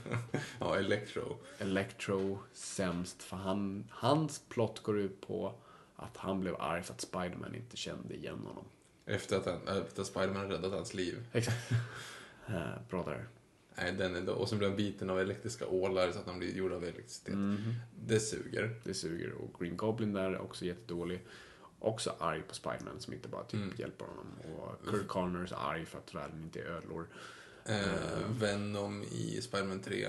Ja, Electro. Electro sämst, för han, hans plott går ut på att han blev arg för att Spider-Man inte kände igen honom. Efter att, han, efter att Spiderman räddat hans liv. Exakt. Eh, Bra där. Nej, den är då, och så blir han biten av elektriska ålar så att han blir gjord av elektricitet. Mhm. Det suger. Det suger. Och Green Goblin där är också jättedålig. Också arg på Spiderman som inte bara typ Mm. hjälper honom. Och Kirk Connors är arg för att världen inte är ödlor. Eh, Venom i Spiderman 3.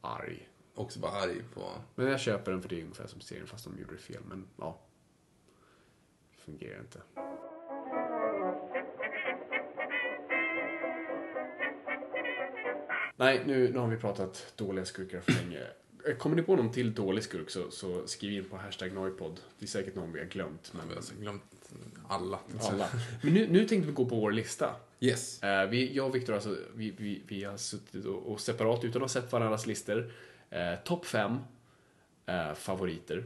Arg. Också bara arg på... Men jag köper den för det är ungefär som serien fast de gjorde det fel. Men ja. Fungerar inte. Nej, nu, nu har vi pratat dåliga skurkar för länge. Eh, Kommer ni på någon till dålig skurk så, så skriv in på hashtag Noipod. Det är säkert någon vi har glömt. Men Jag har glömt alla. alla. Men nu, nu tänkte vi gå på vår lista. Yes. Eh, vi, jag och Viktor alltså, vi, vi, vi har suttit och, och separat utan att ha sett varandras listor. Eh, Topp fem eh, favoriter.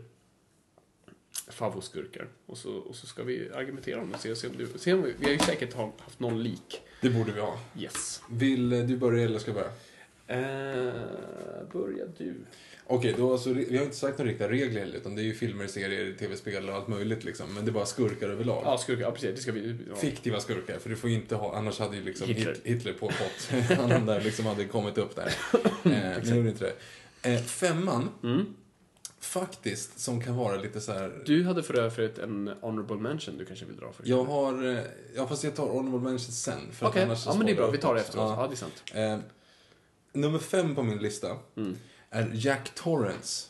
Favoskurkar. Och så, och så ska vi argumentera om det. Se, se om du, se om vi, vi har ju säkert ha- haft någon lik. Det borde vi ha. Yes. Vill du börja eller ska jag börja? Eh, börja du. Okej, då alltså, vi har inte sagt några riktiga regler heller, utan det är ju filmer, serier, tv-spel och allt möjligt liksom. Men det är bara skurkar överlag. Ja, skurkar. Ja, precis. Det ska vi... Ja. Fiktiva skurkar, för du får ju inte ha, annars hade ju liksom Hitler. Hitler, på fått. Han där liksom hade kommit upp där. Eh, det gjorde inte det. Eh, femman, faktiskt, som kan vara lite så här. Du hade för övrigt en honorable mention du kanske vill dra för. Jag har, eh, ja fast jag tar honorable mention sen. Okej, så ja men det är bra. Vi tar det efteråt. Ja, Ja. det är sant. Eh, nummer fem på min lista Mm. är Jack Torrance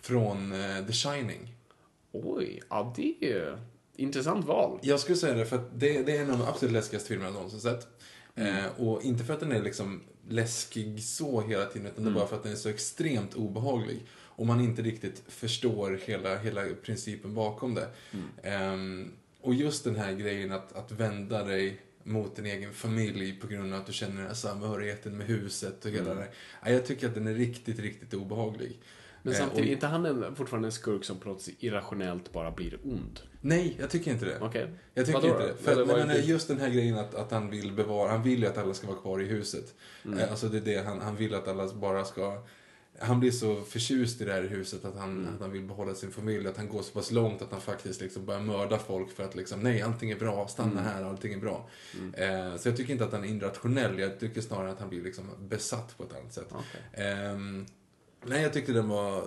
från eh, The Shining. Oj, ja det är intressant val. Jag skulle säga det för att det, det är en av de absolut läskigaste filmerna jag någonsin sett. Mm. Eh, och inte för att den är liksom läskig så hela tiden, utan Mm. bara för att den är så extremt obehaglig. Och man inte riktigt förstår hela, hela principen bakom det. Mm. Ehm, och just den här grejen att, att vända dig mot din egen familj på grund av att du känner den här samhörigheten med huset och hela det där. Ja, Jag tycker att den är riktigt, riktigt obehaglig. Men Eh, samtidigt, och- är inte han en, fortfarande en skurk som på något sätt irrationellt bara blir ond? Nej, jag tycker inte det. Okej. Jag tycker Vadå inte det. För att, nej, det? just den här grejen att, att han vill bevara, han vill ju att alla ska vara kvar i huset. Mm. Eh, Alltså det är det, han, han vill att alla bara ska han blir så förtjust i det här huset att han, Mm. att han vill behålla sin familj. Att han går så pass långt att han faktiskt liksom börjar mörda folk för att liksom, nej, allting är bra, stanna Mm. här, allting är bra. Eh, så jag tycker inte att han är irrationell, jag tycker snarare att han blir liksom besatt på ett annat sätt. Okej. Ehm, nej, jag tyckte den var...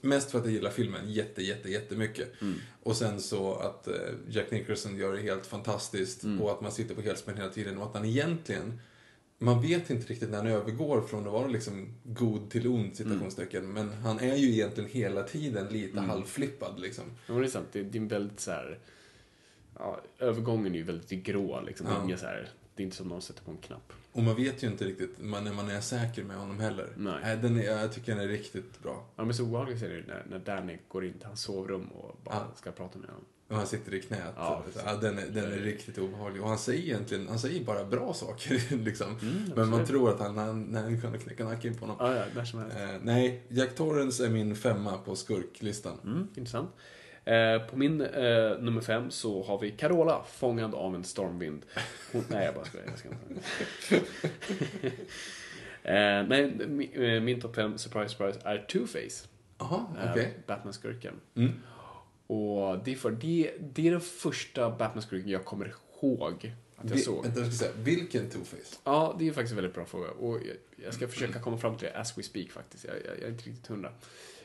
Mest för att jag gillar filmen jätte, jätte, jättemycket. Mm. Och sen så att eh, Jack Nicholson gör det helt fantastiskt och att man sitter på helspänn hela tiden och att han egentligen man vet inte riktigt när han övergår från att vara liksom god till ond, citationstecken. Men han är ju egentligen hela tiden lite halvflippad liksom. Ja, det är sant. Det, det är en väldigt så här... Ja, övergången är ju väldigt grå liksom. Det är Ja. så här... Det är inte som någon sätter på en knapp. Och man vet ju inte riktigt man, när man är säker med honom heller. Nej. Nej, den är, jag tycker den är riktigt bra. Ja, men så obehagligt är det när, när Danny går in till hans sovrum och bara Ja. ska prata med honom. Och han sitter i knät. Ja, ja, den, är, den är riktigt obehaglig. Och han säger egentligen, han säger bara bra saker liksom. Men man tror att han, han, han kan knäcka nacken på honom. Ja, ja, när som helst. Eh, nej, Jack Torrance är min femma på skurklistan. Mm, intressant. Eh, på min eh, nummer fem så har vi Carola, fångad av en stormvind. Hon, nej, jag bara skojar. Jag ska inte. eh, nej, min, eh, min topp fem, surprise, surprise, är Two-Face. Jaha, Eh, okej. Batman-skurken. Mm. Och det är, för, det, det är den första Batman-skurken jag kommer ihåg att jag Vi- såg. Vänta, jag ska säga. Vilken Two-Face? Ja, det är faktiskt en väldigt bra fråga. Och jag, jag ska försöka komma fram till det as we speak faktiskt. Jag, jag, jag är inte riktigt hundra.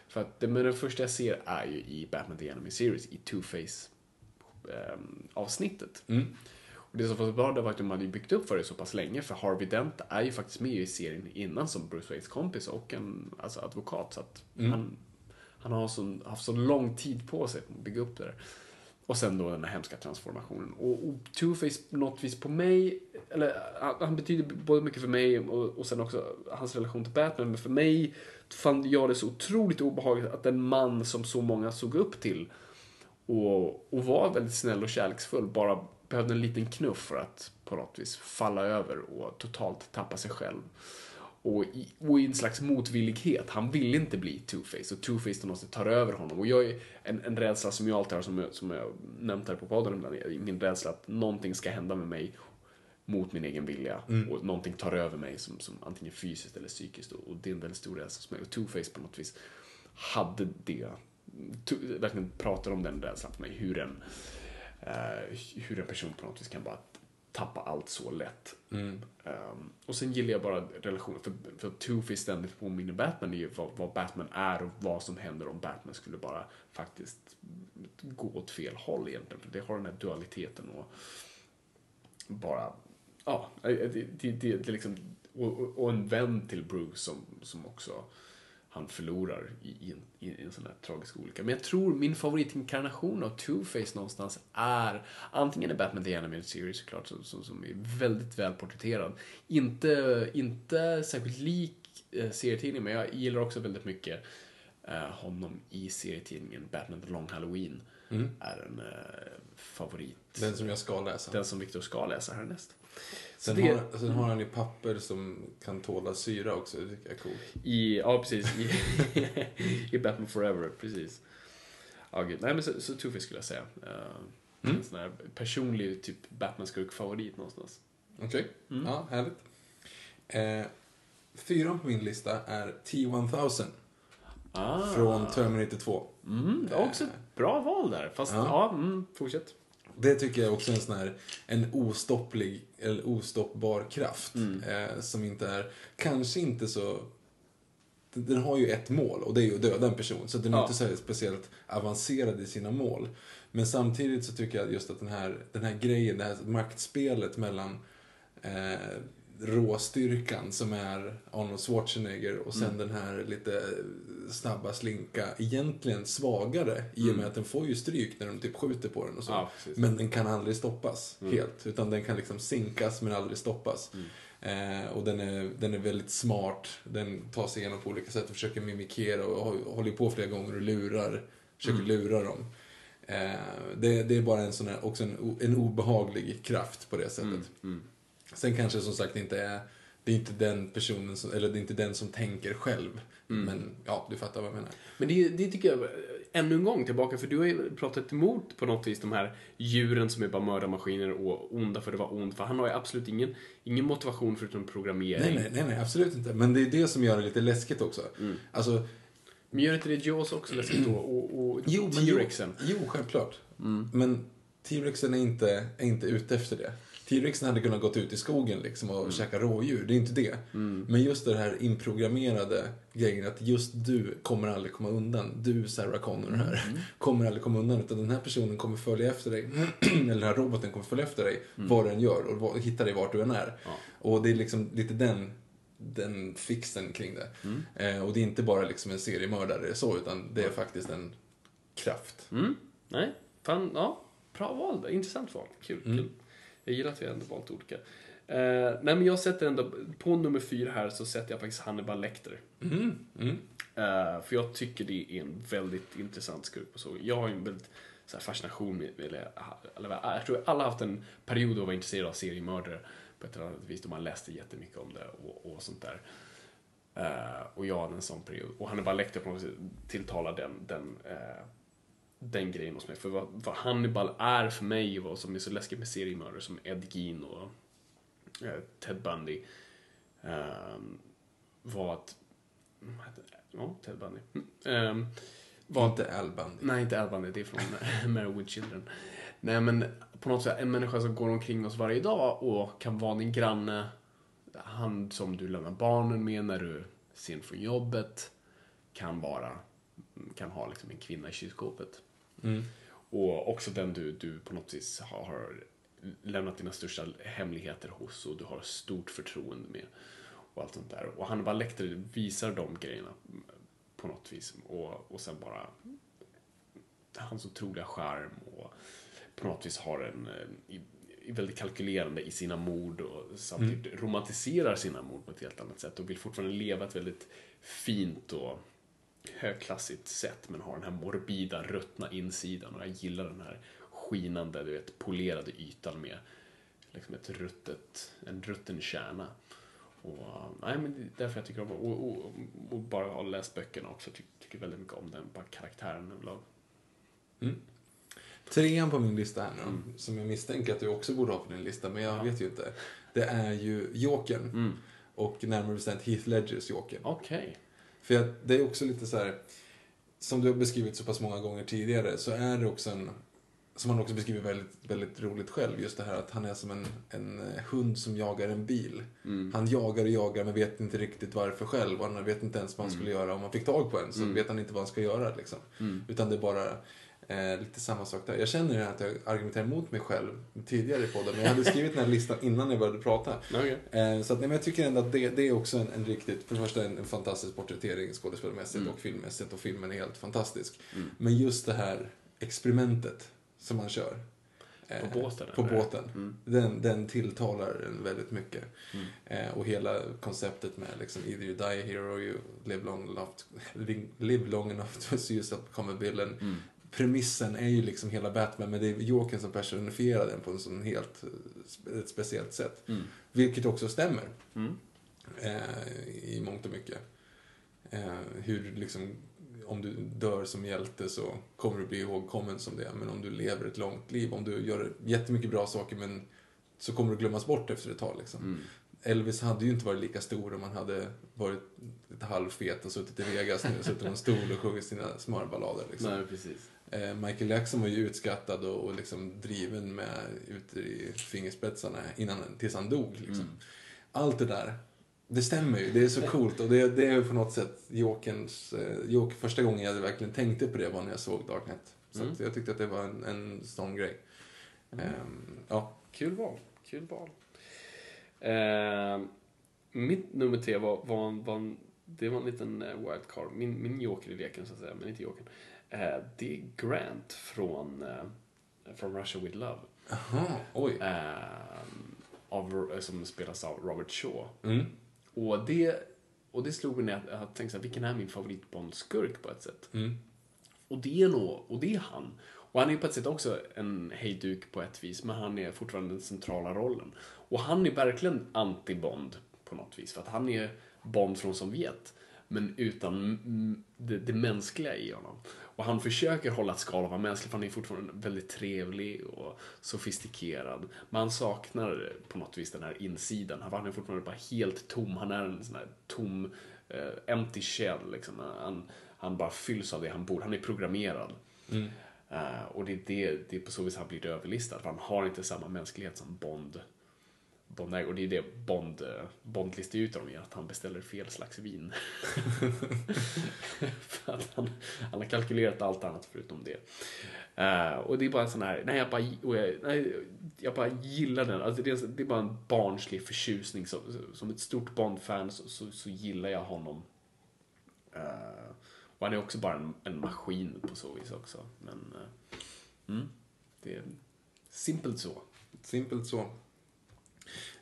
För att det, men den första jag ser är ju i Batman The Enemy Series, i Two-Face ehm, avsnittet. Mm. Och det som var så bra det var att de hade byggt upp för det så pass länge, för Harvey Dent är ju faktiskt med i serien innan som Bruce Waynes kompis och en alltså, advokat. Så att Mm. han, han har så, haft så lång tid på sig att bygga upp det där. Och sen då den här hemska transformationen. Och, och Two-Face på något vis på mig, eller han, han betyder både mycket för mig och, och sen också hans relation till Batman. Men för mig fann jag det så otroligt obehagligt att en man som så många såg upp till och, och var väldigt snäll och kärleksfull bara behövde en liten knuff för att på något vis falla över och totalt tappa sig själv. Och i, och i en slags motvillighet. Han vill inte bli Two-Face och Two-Face måste ta över honom. Och jag är en, en rädsla som jag alltid har, som jag, som jag nämnt här på podden ibland, min rädsla att någonting ska hända med mig mot min egen vilja. Och någonting tar över mig som, som antingen fysiskt eller psykiskt. Och, och det är en väldigt stor rädsla hos mig. Och Two-Face på något vis hade det. To- verkligen pratar om den rädslan för mig. Hur en, eh, hur en person på något vis kan bara tappa allt så lätt. Um, och sen gillar jag bara relationen, för, för Two-Face ständigt påminner Batman i vad, vad Batman är och vad som händer om Batman skulle bara faktiskt gå åt fel håll egentligen. För det har den här dualiteten och bara, ja, det, det, det, det är liksom, och, och- och en vän till Bruce som, som också han förlorar i, i, en, i en sån här tragisk olycka. Men jag tror min favoritinkarnation av Two-Face någonstans är antingen är Batman The Animated Series såklart, som, som, som är väldigt väl porträtterad. Inte, inte särskilt lik eh, serietidningen, men jag gillar också väldigt mycket eh, honom i serietidningen Batman The Long Halloween. Är en eh, favorit. Den som jag ska läsa. Den som Victor ska läsa härnäst. Sen, det- har, sen har han ju papper som kan tåla syra också. Det tycker jag är coolt. I, ja, precis. I, I Batman Forever, precis. Ja, gud. Nej, men så, så Two-Face skulle jag säga. Uh, En sån här personlig typ Batman-skurk-favorit någonstans. Okej, Mm. ja, härligt. Eh, fyran på min lista är T-1000 Ah. från Terminator 2. Mm, också ett bra val där. Fast, ja, Ja. mm, fortsätt. Det tycker jag också är en sån här, en ostopplig, eller ostoppbar kraft. Mm. Eh, som inte är, kanske inte så... den- har ju ett mål och det är ju att döda en person. Så den är Ja. inte så speciellt avancerad i sina mål. Men samtidigt så tycker jag just att den här, den här grejen, det här maktspelet mellan eh, råstyrkan som är Arnold Schwarzenegger och sen Mm. den här lite snabba, slinka, egentligen svagare i och med att den får ju stryk när de typ skjuter på den och så. Mm. Ja, men den kan aldrig stoppas Mm. helt, utan den kan liksom sinkas men aldrig stoppas. Eh, och den är, den är väldigt smart, den tar sig igenom på olika sätt och försöker mimikera och hå- håller på flera gånger och lurar, försöker Mm. lura dem. Eh, det, det är bara en sån här, också en, en obehaglig kraft på det sättet. Sen kanske som sagt inte är, det är inte den personen som, eller det är inte den som tänker själv. Mm. Men ja, du fattar vad jag menar. Men det, det tycker jag, ännu en gång tillbaka, för du har ju pratat emot på något vis de här djuren som är bara mördarmaskiner och onda för det var ont. För han har ju absolut ingen, ingen motivation förutom programmering. Nej, nej, nej, absolut inte. Men det är det som gör det lite läskigt också. Mm. Alltså, Men gör inte det Jaws också läskigt då? Och, och Jo, T-Rexen? Jo, jo självklart. Mm. Men T-Rexen är inte, är inte ute efter det. T-Rexen hade kunnat gått ut i skogen liksom Mm. och käka rådjur, det är inte det. Men just det här inprogrammerade grejen att just du kommer aldrig komma undan. Du, Sarah Connor här, Mm. kommer aldrig komma undan. Utan den här personen kommer följa efter dig, eller den här roboten kommer följa efter dig, Mm. vad du än gör och hitta dig vart du än är. Och det är liksom lite den den fixen kring det. Mm. Eh, och det är inte bara liksom en seriemördare så, utan det är faktiskt en kraft. Mm. Nej, fan, ja. Bra val. där. Intressant val. Kul, kul. Jag gillar att vi ändå valt olika. Eh, nej, men jag sätter ändå, på nummer fyra här så sätter jag faktiskt Hannibal Lecter. Eh, för jag tycker det är en väldigt intressant skurk på så. Jag har ju en väldigt så här, fascination med, eller, eller, jag tror alla har haft en period att vara intresserad av seriemördare på ett eller annat vis då man läste jättemycket om det och, och sånt där. Eh, och jag hade en sån period. Och Hannibal Lecter på något sätt tilltalar den, den, eh, den grejen hos mig. För vad, vad Hannibal är för mig, vad som är så läskigt med seriemördare som Ed Gein och eh, Ted Bundy, eh, var att... Ja, Ted Bundy. Eh, var Inte Al Bundy. Nej, inte Al Bundy, det är från Married Children. Nej, men på något sätt en människa som går omkring oss varje dag och kan vara din granne, han som du lämnar barnen med när du är sen från jobbet, kan vara, kan ha liksom en kvinna i kylskåpet. Och också den du, du på något vis har, lämnat dina största hemligheter hos och du har stort förtroende med. Och allt sånt där. Och Hannibal Lecter visar de grejerna på något vis. Och, och sen bara hans otroliga charm och på något vis har en i, väldigt kalkylerande i sina mord och samtidigt Mm. romantiserar sina mord på ett helt annat sätt och vill fortfarande leva ett väldigt fint och högklassigt sätt men har den här morbida, ruttna insidan och jag gillar den här skinande, du vet, polerade ytan med liksom ett ruttet, en rutten kärna. Och, nej, men det är därför jag tycker om och, och, och bara ha läst böckerna också, tycker, tycker väldigt mycket om den, bara karaktären överlag. Trean på min lista här nu, som jag misstänker att du också borde ha på din lista, men jag vet ju inte. Det är ju Jokern. Och närmare bestämt Heath Ledgers Joker. Okej. För jag, det är också lite så här, som du har beskrivit så pass många gånger tidigare, så är det också en, som han också beskriver väldigt, väldigt roligt själv, just det här att han är som en, en eh, hund som jagar en bil. Han jagar och jagar men vet inte riktigt varför själv och han vet inte ens vad han skulle göra om han fick tag på en, så vet han inte vad han ska göra liksom. Utan det är bara eh, lite samma sak där. Jag känner att jag argumenterar emot mig själv tidigare i podden, men jag hade skrivit den här listan innan jag började prata. Okej. Eh, Så att, nej, men jag tycker ändå att det, det är också en, en riktigt, för det första en, en fantastisk porträttering skådespelarmässigt och filmmässigt och filmen är helt fantastisk. Men just det här experimentet som man kör. eh, På båten, På eller? båten. Den, den tilltalar en väldigt mycket. Eh, och hela konceptet med liksom either you die here or you live long enough to, live long enough to see yourself become a villain. Premissen är ju liksom hela Batman, men det är Jokern som personifierar den på en sån helt eh, ett speciellt sätt. Vilket också stämmer. Eh, I mångt och mycket. Eh, hur liksom, om du dör som hjälte så kommer du bli ihågkommen som det. Men om du lever ett långt liv, om du gör jättemycket bra saker men så kommer du glömmas bort efter ett tag. Liksom. Elvis hade ju inte varit lika stor om han hade varit lite halvfet och suttit i Vegas nu, suttit på en stol och sjungit sina smörballader. Liksom. Nej, precis. Eh, Michael Jackson var ju utskattad och, och liksom driven med ut i fingerspetsarna innan, tills han dog. Liksom. Allt det där, det stämmer ju. Det är så coolt och det, det är på något sätt Jokerns... Eh, Joker, första gången jag verkligen tänkte på det var när jag såg Dark Knight. Så att jag tyckte att det var en, en sån grej. Ehm, ja. Kul val. Kul val. Eh, mitt nummer tre var, var, var en, det var en liten eh, wildcard. Min, min joker i leken så att säga, men inte jokern. Eh, det är Grant från eh, From Russia With Love. Aha, oj. Eh, av, som spelas av Robert Shaw. Mm. Och, det, och det slog mig när jag, jag tänkte så här, vilken är min favorit Bond-skurk på ett sätt? Mm. Och det är nog, och det är han. Och han är på ett sätt också en hejduk på ett vis, men han är fortfarande den centrala rollen. Och han är verkligen anti-Bond på något vis, för att han är Bond från Sovjet, men utan det, det mänskliga i honom. Och han försöker hålla ett skal av vara mänsklig, för han är fortfarande väldigt trevlig och sofistikerad. Men han saknar på något vis den här insidan. Han är fortfarande bara helt tom. Han är en sån här tom, eh, empty shell liksom. Han, han bara fylls av det han bor. Han är programmerad. Eh, och det är, det, det är på så vis han blir överlistad. För han har inte samma mänsklighet som Bond. Bond är, och det är det Bond, eh, Bond listar ut honom i, att han beställer fel slags vin. för att han, han har kalkylerat allt annat förutom det. Eh, och det är bara en sån här, nej jag bara, jag, nej, jag bara gillar den. Alltså det, är, det är bara en barnslig förtjusning. Som, som ett stort Bond-fan så, så, så gillar jag honom. Eh, och han är också bara en, en maskin på så vis också. Men eh, mm, det är simpelt så. Simpelt så.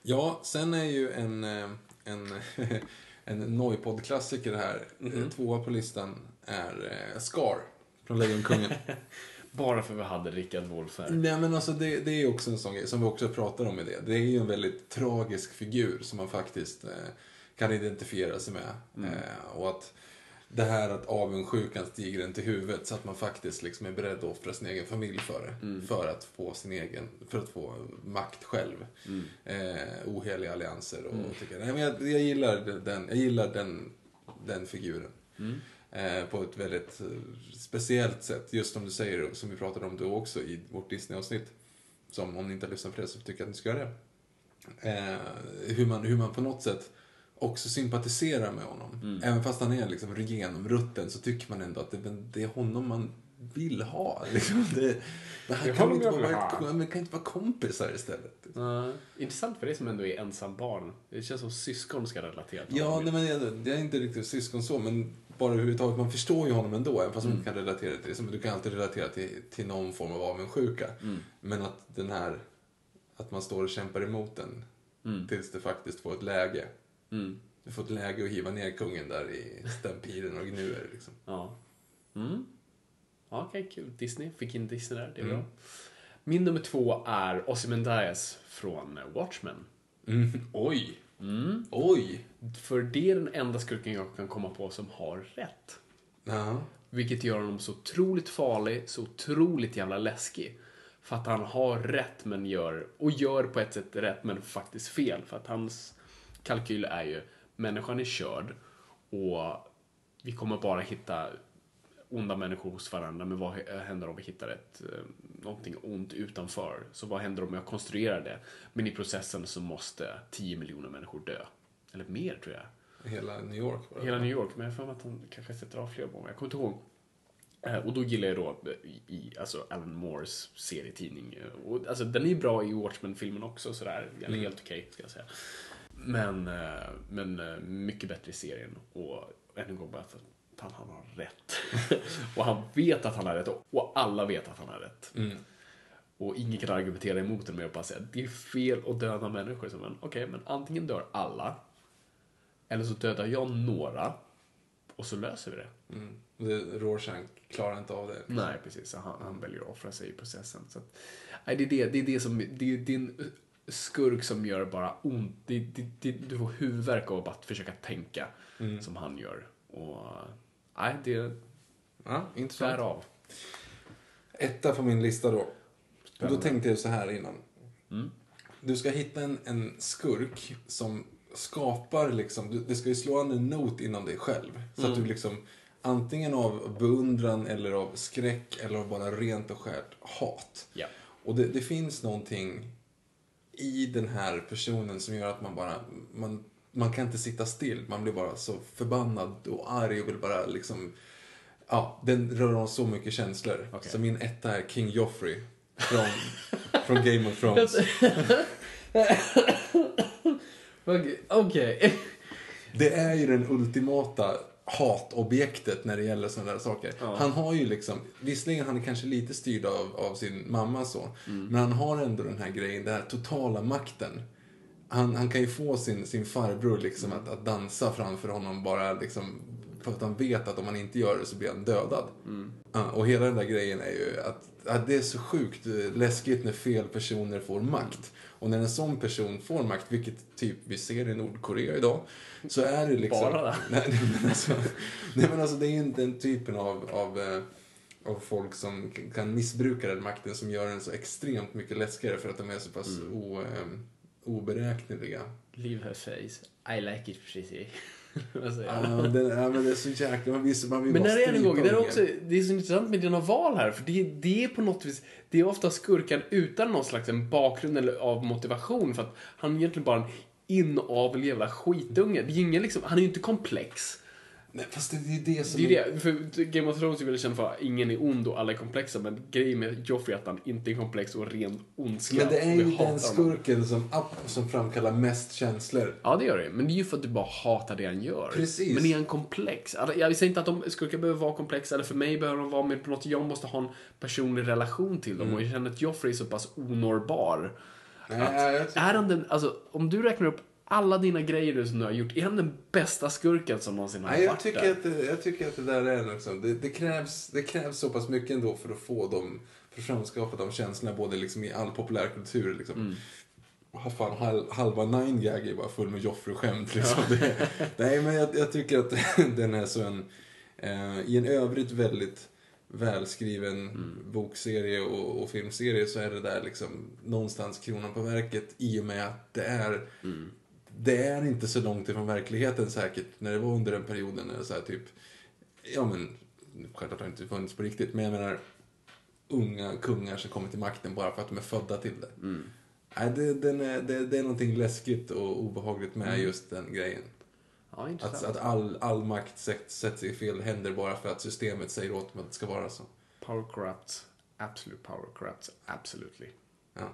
Ja, sen är ju en, eh, en, en Noipod-klassiker här. Mhm. Tvåa på listan är eh, Scar från Lejonkungen. Bara för vi hade Rickard Wolff här. Nej men alltså det, det är också en sån grej som vi också pratar om i det. Det är ju en väldigt tragisk figur som man faktiskt eh, kan identifiera sig med. Eh, och att det här att avundsjukan stiger en till huvudet så att man faktiskt liksom är beredd att offra sin egen familj för det. För att få sin egen, för att få makt själv. Eh, oheliga allianser och tycker, nej, men jag, jag gillar den, jag gillar den, den figuren. Eh, på ett väldigt eh, speciellt sätt. Just som du säger, som vi pratade om då också i vårt Disney-avsnitt. Som om ni inte har lyssnat på det så tycker jag att ni ska göra det. Eh, hur, man, hur man på något sätt också sympatiserar med honom. Även fast han är liksom genomrutten så tycker man ändå att det, det är honom man vill ha. Liksom. Det, det här Det kan, inte vara, man kan inte vara kompisar istället. Uh, intressant för dig som ändå är ensam barn. Det känns som syskon ska relatera till Ja, honom. nej, men jag, jag är inte riktigt syskon så, men bara överhuvudtaget, man förstår ju honom ändå, även fast man inte kan relatera till det. Du kan alltid relatera till, till någon form av avundsjuka. Men att den här, att man står och kämpar emot den tills det faktiskt får ett läge. Du får ett läge att hiva ner kungen där i stampiden och gnuer liksom. Ja. Mm. Ja, Okej, kul. Disney. Fick in Disney där. Det är bra. Min nummer två är Ozymandias från Watchmen. Oj! Oj! För det är den enda skurken jag kan komma på som har rätt. Ja. Vilket gör honom så otroligt farlig, så otroligt jävla läskig. För att han har rätt men gör, och gör på ett sätt rätt men faktiskt fel. För att hans kalkyl är ju, människan är körd och vi kommer bara hitta onda människor hos varandra. Men vad händer om vi hittar ett, eh, någonting ont utanför? Så vad händer om jag konstruerar det? Men i processen så måste 10 miljoner människor dö. Eller mer tror jag. Hela New York bara. Hela New York, men jag har för mig att han kanske sätter av fler bomber. Jag kommer inte ihåg. Eh, Och då gillar jag då eh, i, alltså Alan Moores serietidning. Och, alltså, den är bra i Watchmen-filmen också, sådär. Eller helt okej, ska jag säga. Men, eh, men eh, mycket bättre i serien. Och än en gång bara för att han, har rätt. och han vet att han har rätt. Och alla vet att han har rätt. Och ingen kan argumentera emot det med att bara säga att det är fel att döda människor. Så, men, Okej, men antingen dör alla. Eller så dödar jag några. Och så löser vi det. Mm. Det, Rorschach klarar inte av det. Nej, precis. Han, han väljer att offra sig i processen. Så att, nej, det, är det, det är det som... Det är, det är en skurk som gör bara ont. Det, det, det, du får huvudvärk av att försöka tänka som han gör. Och nej, det är Ja, intressant. därav. Etta på min lista då. Och då tänkte jag så här innan. Du ska hitta en, en skurk som skapar liksom, du, det ska ju slå an en not inom dig själv. Så att du liksom antingen av beundran eller av skräck eller av bara rent och skärt hat. Ja. Och det, det finns någonting i den här personen som gör att man bara, man, man kan inte sitta still. Man blir bara så förbannad och arg och vill bara liksom, ja, den rör om så mycket känslor. Okej. Så min etta är King Joffrey från, från Game of Thrones. Okej. Okej. Det är ju den ultimata hatobjektet när det gäller sådana där saker. Han har ju liksom, visserligen han är kanske lite styrd av, av sin mamma så, men han har ändå den här grejen, den här totala makten. Han, han kan ju få sin, sin farbror liksom att, att dansa framför honom bara liksom för att han vet att om han inte gör det så blir han dödad. Ja, och hela den där grejen är ju att, att det är så sjukt läskigt när fel personer får makt. Och när en sån person får makt, vilket typ vi ser i Nordkorea idag, så är det liksom... Bara det? Nej, men alltså, nej men alltså det är ju inte den typen av, av, eh, av folk som kan missbruka den makten som gör den så extremt mycket läskigare för att de är så pass o, eh, oberäkneliga. Leave her face. I like it pretty. Vad säger Ja, jag? det, ja, men det är så jäkla... Man vill, man vill Men där är en gång, det är, också, det är så intressant med dina val här, för det, det är på något vis, det är ofta skurkan utan någon slags en bakgrund eller av motivation, för att han är egentligen bara en inavel jävla skitunge. Det är ingen liksom, han är ju inte komplex. Nej, fast det är det som... Det är det, för Game of Thrones väl känd för att ingen är ond och alla är komplexa, men grejen med Joffrey är att han inte är komplex och ren ondska. Men det är ju den skurken som, som framkallar mest känslor. Ja, det gör det. Men det är ju för att du bara hatar det han gör. Precis. Men är han komplex? Alltså, Jag säger inte att de skurkar behöver vara komplexa, eller för mig behöver de vara med på något. Jag måste ha en personlig relation till dem. Och jag känner att Joffrey är så pass onårbar. Nej, Att, tycker- är han den, alltså, om du räknar upp alla dina grejer du som du har gjort, är han den bästa skurken som någonsin har Nej, jag varit tycker, där? att det, jag tycker att det där är liksom, det, det, krävs, det krävs så pass mycket ändå för att få dem, för att framskapa de känslorna både liksom i all populärkultur. Liksom. Mm. Fan, hal, halva Nine Gag är bara full med Joffrey-skämt. Liksom. Det, nej, men jag, jag tycker att den är så en, eh, i en övrigt väldigt välskriven Mm. bokserie och, och filmserie så är det där liksom någonstans kronan på verket i och med att det är Mm. Det är inte så långt ifrån verkligheten säkert när det var under den perioden när det så här typ, ja men, självklart har det inte funnits på riktigt, men jag menar unga kungar som kommer till makten bara för att de är födda till det. Mm. Nej, det, den är, det, det är någonting läskigt och obehagligt med just den grejen. Ja, Att, att all, all makt sätts, sätts i fel händer bara för att systemet säger åt dem att det ska vara så. Power corrupts. Absolute power corrupts. Absolutely. Ja.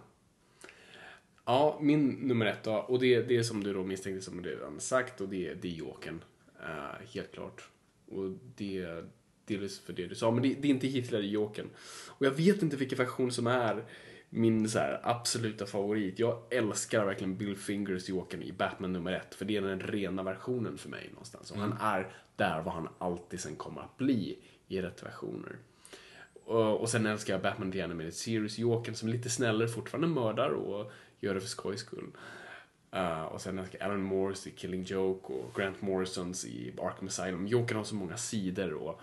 Ja, min nummer ett då. Och det, det är som du då misstänkte som du redan sagt och det, det är Jokern. Eh, helt klart. Och det, delvis för det du sa, men det, det är inte Hitler i Jokern. Och jag vet inte vilken version som är min så här, absoluta favorit. Jag älskar verkligen Bill Fingers Jokern i Batman nummer ett, för det är den rena versionen för mig någonstans. Och han är där vad han alltid sen kommer att bli i rätt versioner. Och, och sen älskar jag Batman The Animated Series, Jokern som är lite snällare, fortfarande mördar och gör det för skojs skull. Uh, och sen älskar jag Alan Moores i Killing Joke och Grant Morrisons i Arkham Asylum. Jokern har så många sidor och,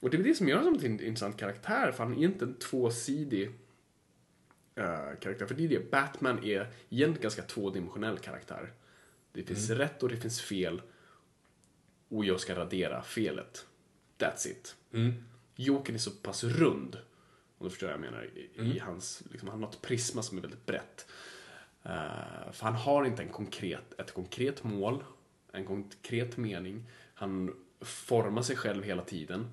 och det är det som gör honom till en intressant karaktär, för han är inte en tvåsidig uh, karaktär. För det är det, Batman är egentligen ganska tvådimensionell karaktär. Det finns rätt och det finns fel. Och jag ska radera felet. That's it. Jokern är så pass rund, om du förstår vad jag menar, i, i hans, liksom, han har ett prisma som är väldigt brett. Eh, för han har inte en konkret, ett konkret mål, en konkret mening. Han formar sig själv hela tiden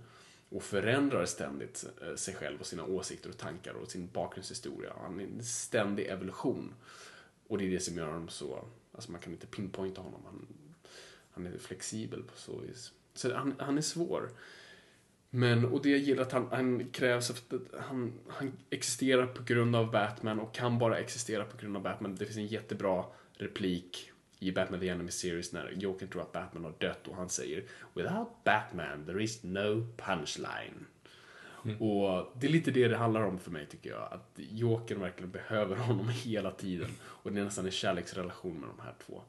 och förändrar ständigt eh, sig själv och sina åsikter och tankar och sin bakgrundshistoria. Han är en ständig evolution. Och det är det som gör honom så, alltså man kan inte pinpointa honom. Han, han är flexibel på så vis. Så han, han är svår. Men, och det jag gillar att han, han krävs, att han, han existerar på grund av Batman och kan bara existera på grund av Batman. Det finns en jättebra replik i Batman The Enemy Series när Jokern tror att Batman har dött och han säger Without Batman there is no punchline. Och det är lite det det handlar om för mig tycker jag. Att Jokern verkligen behöver honom hela tiden. Och det är nästan en kärleksrelation med de här två.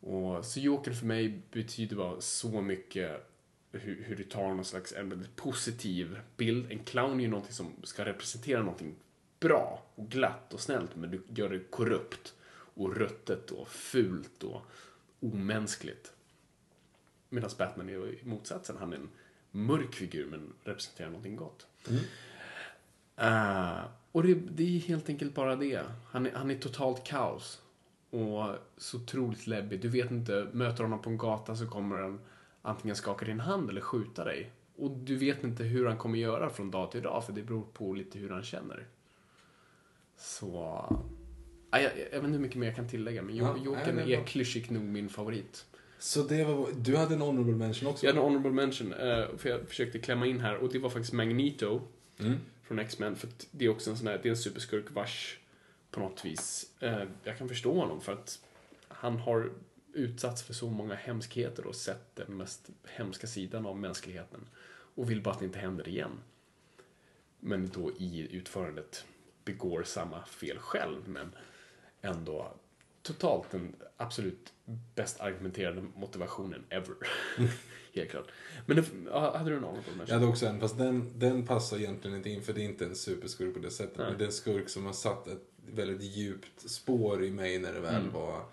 Och, så Joker för mig betyder bara så mycket hur, hur du tar någon slags en väldigt positiv bild. En clown är ju någonting som ska representera någonting bra och glatt och snällt men du gör det korrupt och ruttet och fult och omänskligt. Medan Batman är motsatsen. Han är en mörk figur men representerar någonting gott. Eh, och det, det är helt enkelt bara det. Han är, han är totalt kaos. Och så otroligt läbbig. Du vet inte, möter honom på en gata så kommer han antingen skaka din hand eller skjuta dig. Och du vet inte hur han kommer göra från dag till dag för det beror på lite hur han känner. Så... Ja, jag, jag vet inte hur mycket mer jag kan tillägga men Ja, Jokern är bra. klyschigt nog min favorit. Så det var, du hade en honorable mention också? Jag hade en honorable mention, eh, för jag försökte klämma in här, och det var faktiskt Magneto Mm. från X-Men, för det är också en sån här, det är en superskurk vars på något vis, eh, jag kan förstå honom för att han har utsatts för så många hemskheter och sett den mest hemska sidan av mänskligheten och vill bara att det inte händer igen. Men då i utförandet begår samma fel själv, men ändå totalt den absolut bäst argumenterade motivationen ever. Helt klart. Men det, hade du en honorable Jag mention? hade också en, fast den, den passar egentligen inte in för det är inte en superskurk på det sättet. Nej. Men det är en skurk som har satt ett väldigt djupt spår i mig när det väl Mm. var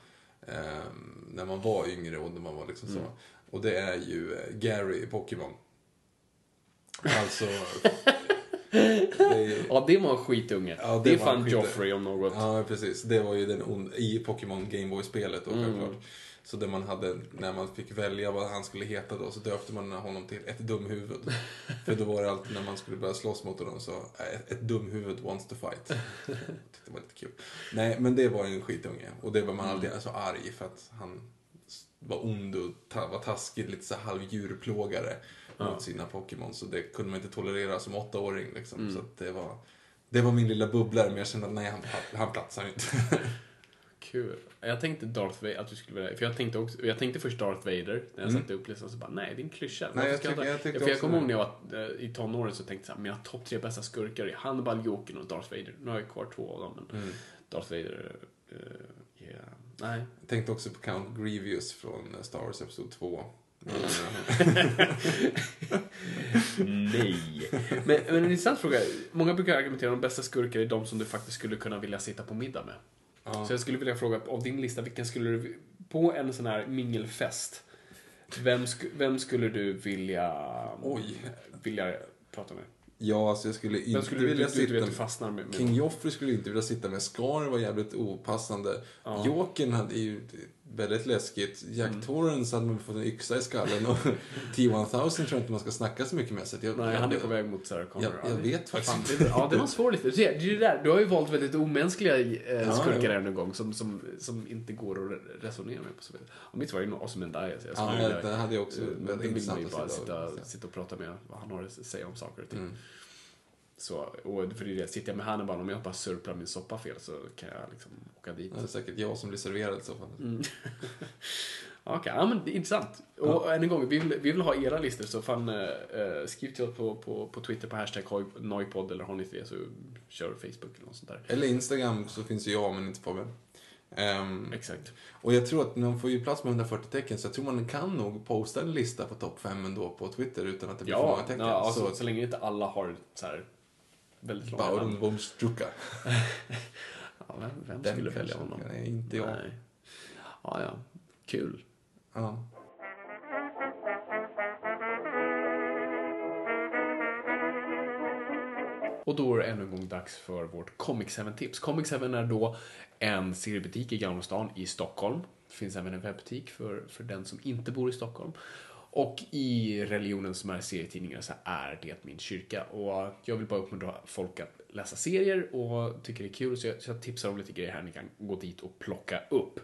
ehm, när man var yngre och när man var liksom Mm. så. Och det är ju eh, Gary i Pokémon. Alltså... det är, Ja, det var en skitunge. Ja, det, det är fan skitunge. Joffrey om något. Ja, precis. Det var ju den on- i Pokémon Gameboy-spelet då Mm. självklart. Så där man hade, när man fick välja vad han skulle heta då, så döpte man honom till ett dumhuvud. För då var det alltid när man skulle börja slåss mot honom så, äh, ett, ett dumhuvud wants to fight. Jag tyckte det var lite kul. Nej, men det var en skitunge. Och det var man alltid så arg för att han var ond och ta- var taskig, lite så halvdjurplågare mot sina Pokémon. Så det kunde man inte tolerera som åttaåring liksom. Så att det var, det var min lilla bubblare, men jag kände att nej, han, han platsar inte. Kul. Jag tänkte Darth Vader, att du skulle välja, för jag tänkte, också, jag tänkte först Darth Vader, när jag satte upp listan, så bara nej, det är en klyscha. Mm. Nej, jag ta- jag tyckte för jag kommer ihåg när jag var eh, i tonåren så tänkte jag mina topp tre bästa skurkar är Hannibal, Jokern och Darth Vader. Nu har jag kvar två av dem, men Mm. Darth Vader, uh, yeah. Nej. Jag tänkte också på Count Grievous från Star Wars Episod 2. Nej. Men, men en intressant fråga. Många brukar argumentera att de bästa skurkar är de som du faktiskt skulle kunna vilja sitta på middag med. Ja. Så jag skulle vilja fråga, av din lista, vilken skulle du, på en sån här mingelfest, vem, sk, vem skulle du vilja, Oj. vilja prata med? Ja, alltså jag skulle inte skulle vilja du, du, du du sitta... fastnar med, med King Joffrey skulle inte vilja sitta med. Scar var jävligt opassande. Ja. Jokern hade ju... väldigt läskigt. Jack Mm. Torrance hade man fått en yxa i skallen och T-1000 tror jag inte man ska snacka så mycket med. Så jag, Nej, han är på väg mot Sarah Connor. Jag- jag Ja, det- vet faktiskt. Det- Ja, det var svårt lite. Det är det där. Du har ju valt väldigt omänskliga eh, Ja, skurkar här en gång som, som, som inte går att re- resonera med. på så vis. Och mitt var ju Ozymandias. Jag Ja, skulle vilja- det hade jag också eh, då vill man ju bara sitta, sitta och prata med vad han har att säga om saker och ting. Mm. Så, och för det är det, sitter jag med Hannibal, om jag bara surplar min soppa fel så kan jag liksom åka dit. Det är säkert jag som blir serverad i så fall. Mm. Okej, ja men det är intressant. Och än en gång, vi vill, vi vill ha era listor så fan eh, eh, skriv till oss på, på, på Twitter på hashtag nojpodd eller har ni inte det så kör Facebook eller något sånt där. Eller Instagram så finns ju jag men inte Fabian. Ehm, Exakt. och jag tror att man får ju plats med 140 tecken så jag tror man kan nog posta en lista på topp 5 ändå på Twitter utan att det blir för Ja, många tecken. ja alltså, så så länge inte alla har så här väldigt långa Bauron namn. Womstruka. Ja, vem vem Den skulle välja honom? Nej, inte jag. Nej. Ja, ja. Kul. Ja. Och då är det ännu en gång dags för vårt Comic 7-tips. Comic 7 är då en seriebutik i Gamla stan i Stockholm. Det finns även en webbutik för, för den som inte bor i Stockholm. Och i religionen som är serietidningar så är det min kyrka. Och jag vill bara uppmuntra folk att läsa serier och tycker det är kul. Så jag, så jag tipsar om lite grejer här ni kan gå dit och plocka upp.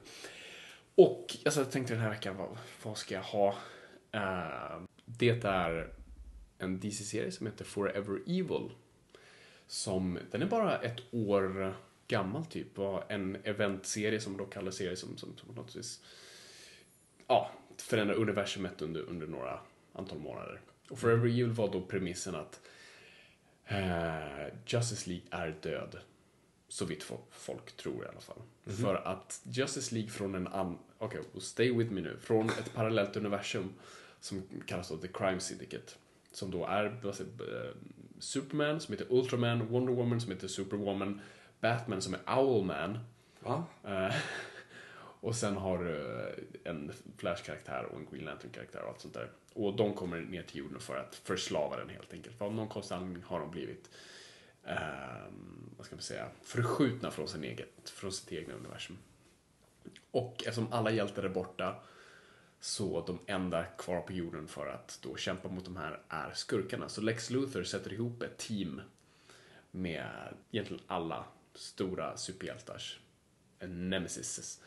Och alltså, jag tänkte den här veckan, vad, vad ska jag ha? Uh, det är en DC-serie som heter Forever Evil. Som, den är bara ett år gammal typ. Och en eventserie som då kallar serie som, som, som på något vis ja, förändrar universumet under, under några antal månader. Och Forever Evil var då premissen att eh, Justice League är död. Så vitt fo- folk tror i alla fall. För att Justice League från en annan, okej, okay, stay with me nu, från ett parallellt universum som kallas då The Crime Syndicate. Som då är eh, Superman som heter Ultraman, Wonder Woman som heter Superwoman, Batman som är Owlman. Va? Och sen har du en Flash-karaktär och en Green Lantern-karaktär och allt sånt där. Och de kommer ner till jorden för att förslava den helt enkelt. För av någon konstig anledning har de blivit eh, vad ska man säga, förskjutna från, sin eget, från sitt egna universum. Och eftersom alla hjältar är borta så de enda kvar på jorden för att då kämpa mot de här är skurkarna. Så Lex Luthor sätter ihop ett team med egentligen alla stora superhjältars nemesis.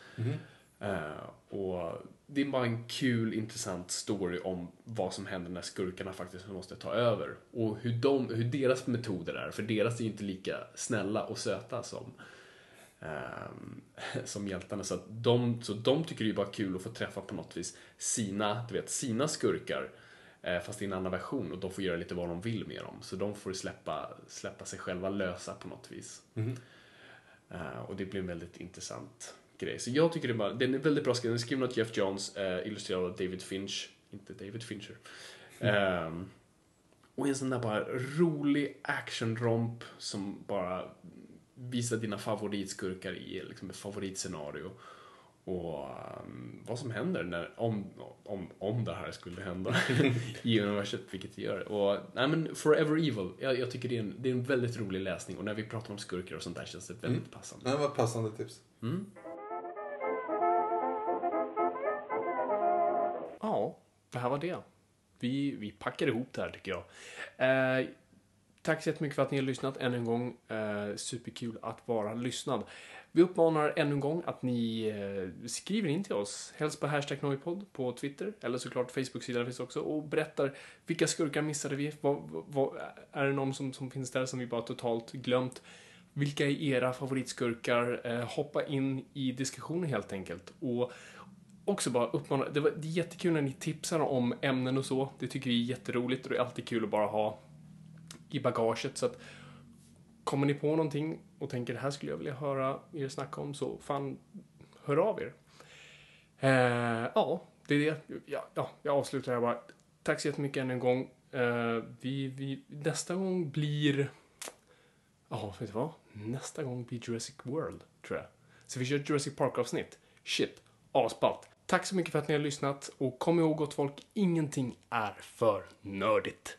Eh, och det är bara en kul, intressant story om vad som händer när skurkarna faktiskt måste ta över. Och hur, de, hur deras metoder är, för deras är ju inte lika snälla och söta som, ehm, som hjältarna. Så, att de, så de tycker det är bara kul att få träffa på något vis sina, du vet, sina skurkar. eh, Fast i en annan version och de får göra lite vad de vill med dem. Så de får släppa, släppa sig själva lösa på något vis. Eh, Eh, och det blir en väldigt intressant grej. Så jag tycker det är bara, den är väldigt bra skriven. Den är skriven av Jeff Johns, uh, illustrerad av David Finch. Inte David Fincher. Ehm, och en sån där bara rolig actionromp som bara visar dina favoritskurkar i liksom ett favoritscenario. Och um, vad som händer när, om, om, om det här skulle hända i universet, vilket det gör. Och, nej men Forever Evil, jag, jag tycker det är, en, det är en väldigt rolig läsning och när vi pratar om skurkar och sånt där känns det väldigt passande. Det var ett passande tips. Ja, det här var det. Vi, vi packar ihop det här tycker jag. Eh, tack så jättemycket för att ni har lyssnat ännu en gång. Eh, superkul att vara lyssnad. Vi uppmanar ännu en gång att ni eh, skriver in till oss. Helst på hashtag Noipod på Twitter, eller såklart Facebook-sidan finns också, och berättar vilka skurkar missade vi? Vad, vad, är det någon som, som finns där som vi bara totalt glömt? Vilka är era favoritskurkar? Eh, hoppa in i diskussionen helt enkelt. Och också bara uppmana, det, var, det är jättekul när ni tipsar om ämnen och så. Det tycker vi är jätteroligt och det är alltid kul att bara ha i bagaget. Så att kommer ni på någonting och tänker det här skulle jag vilja höra er snacka om så fan, hör av er. Eh, ja, det är det. Ja, ja, jag avslutar här bara. Tack så jättemycket än en gång. Eh, vi, vi, nästa gång blir... Ja, vet du vad? Nästa gång blir Jurassic World, tror jag. Så vi kör ett Jurassic Park-avsnitt. Shit, asballt. Tack så mycket för att ni har lyssnat och kom ihåg gott folk, ingenting är för nördigt.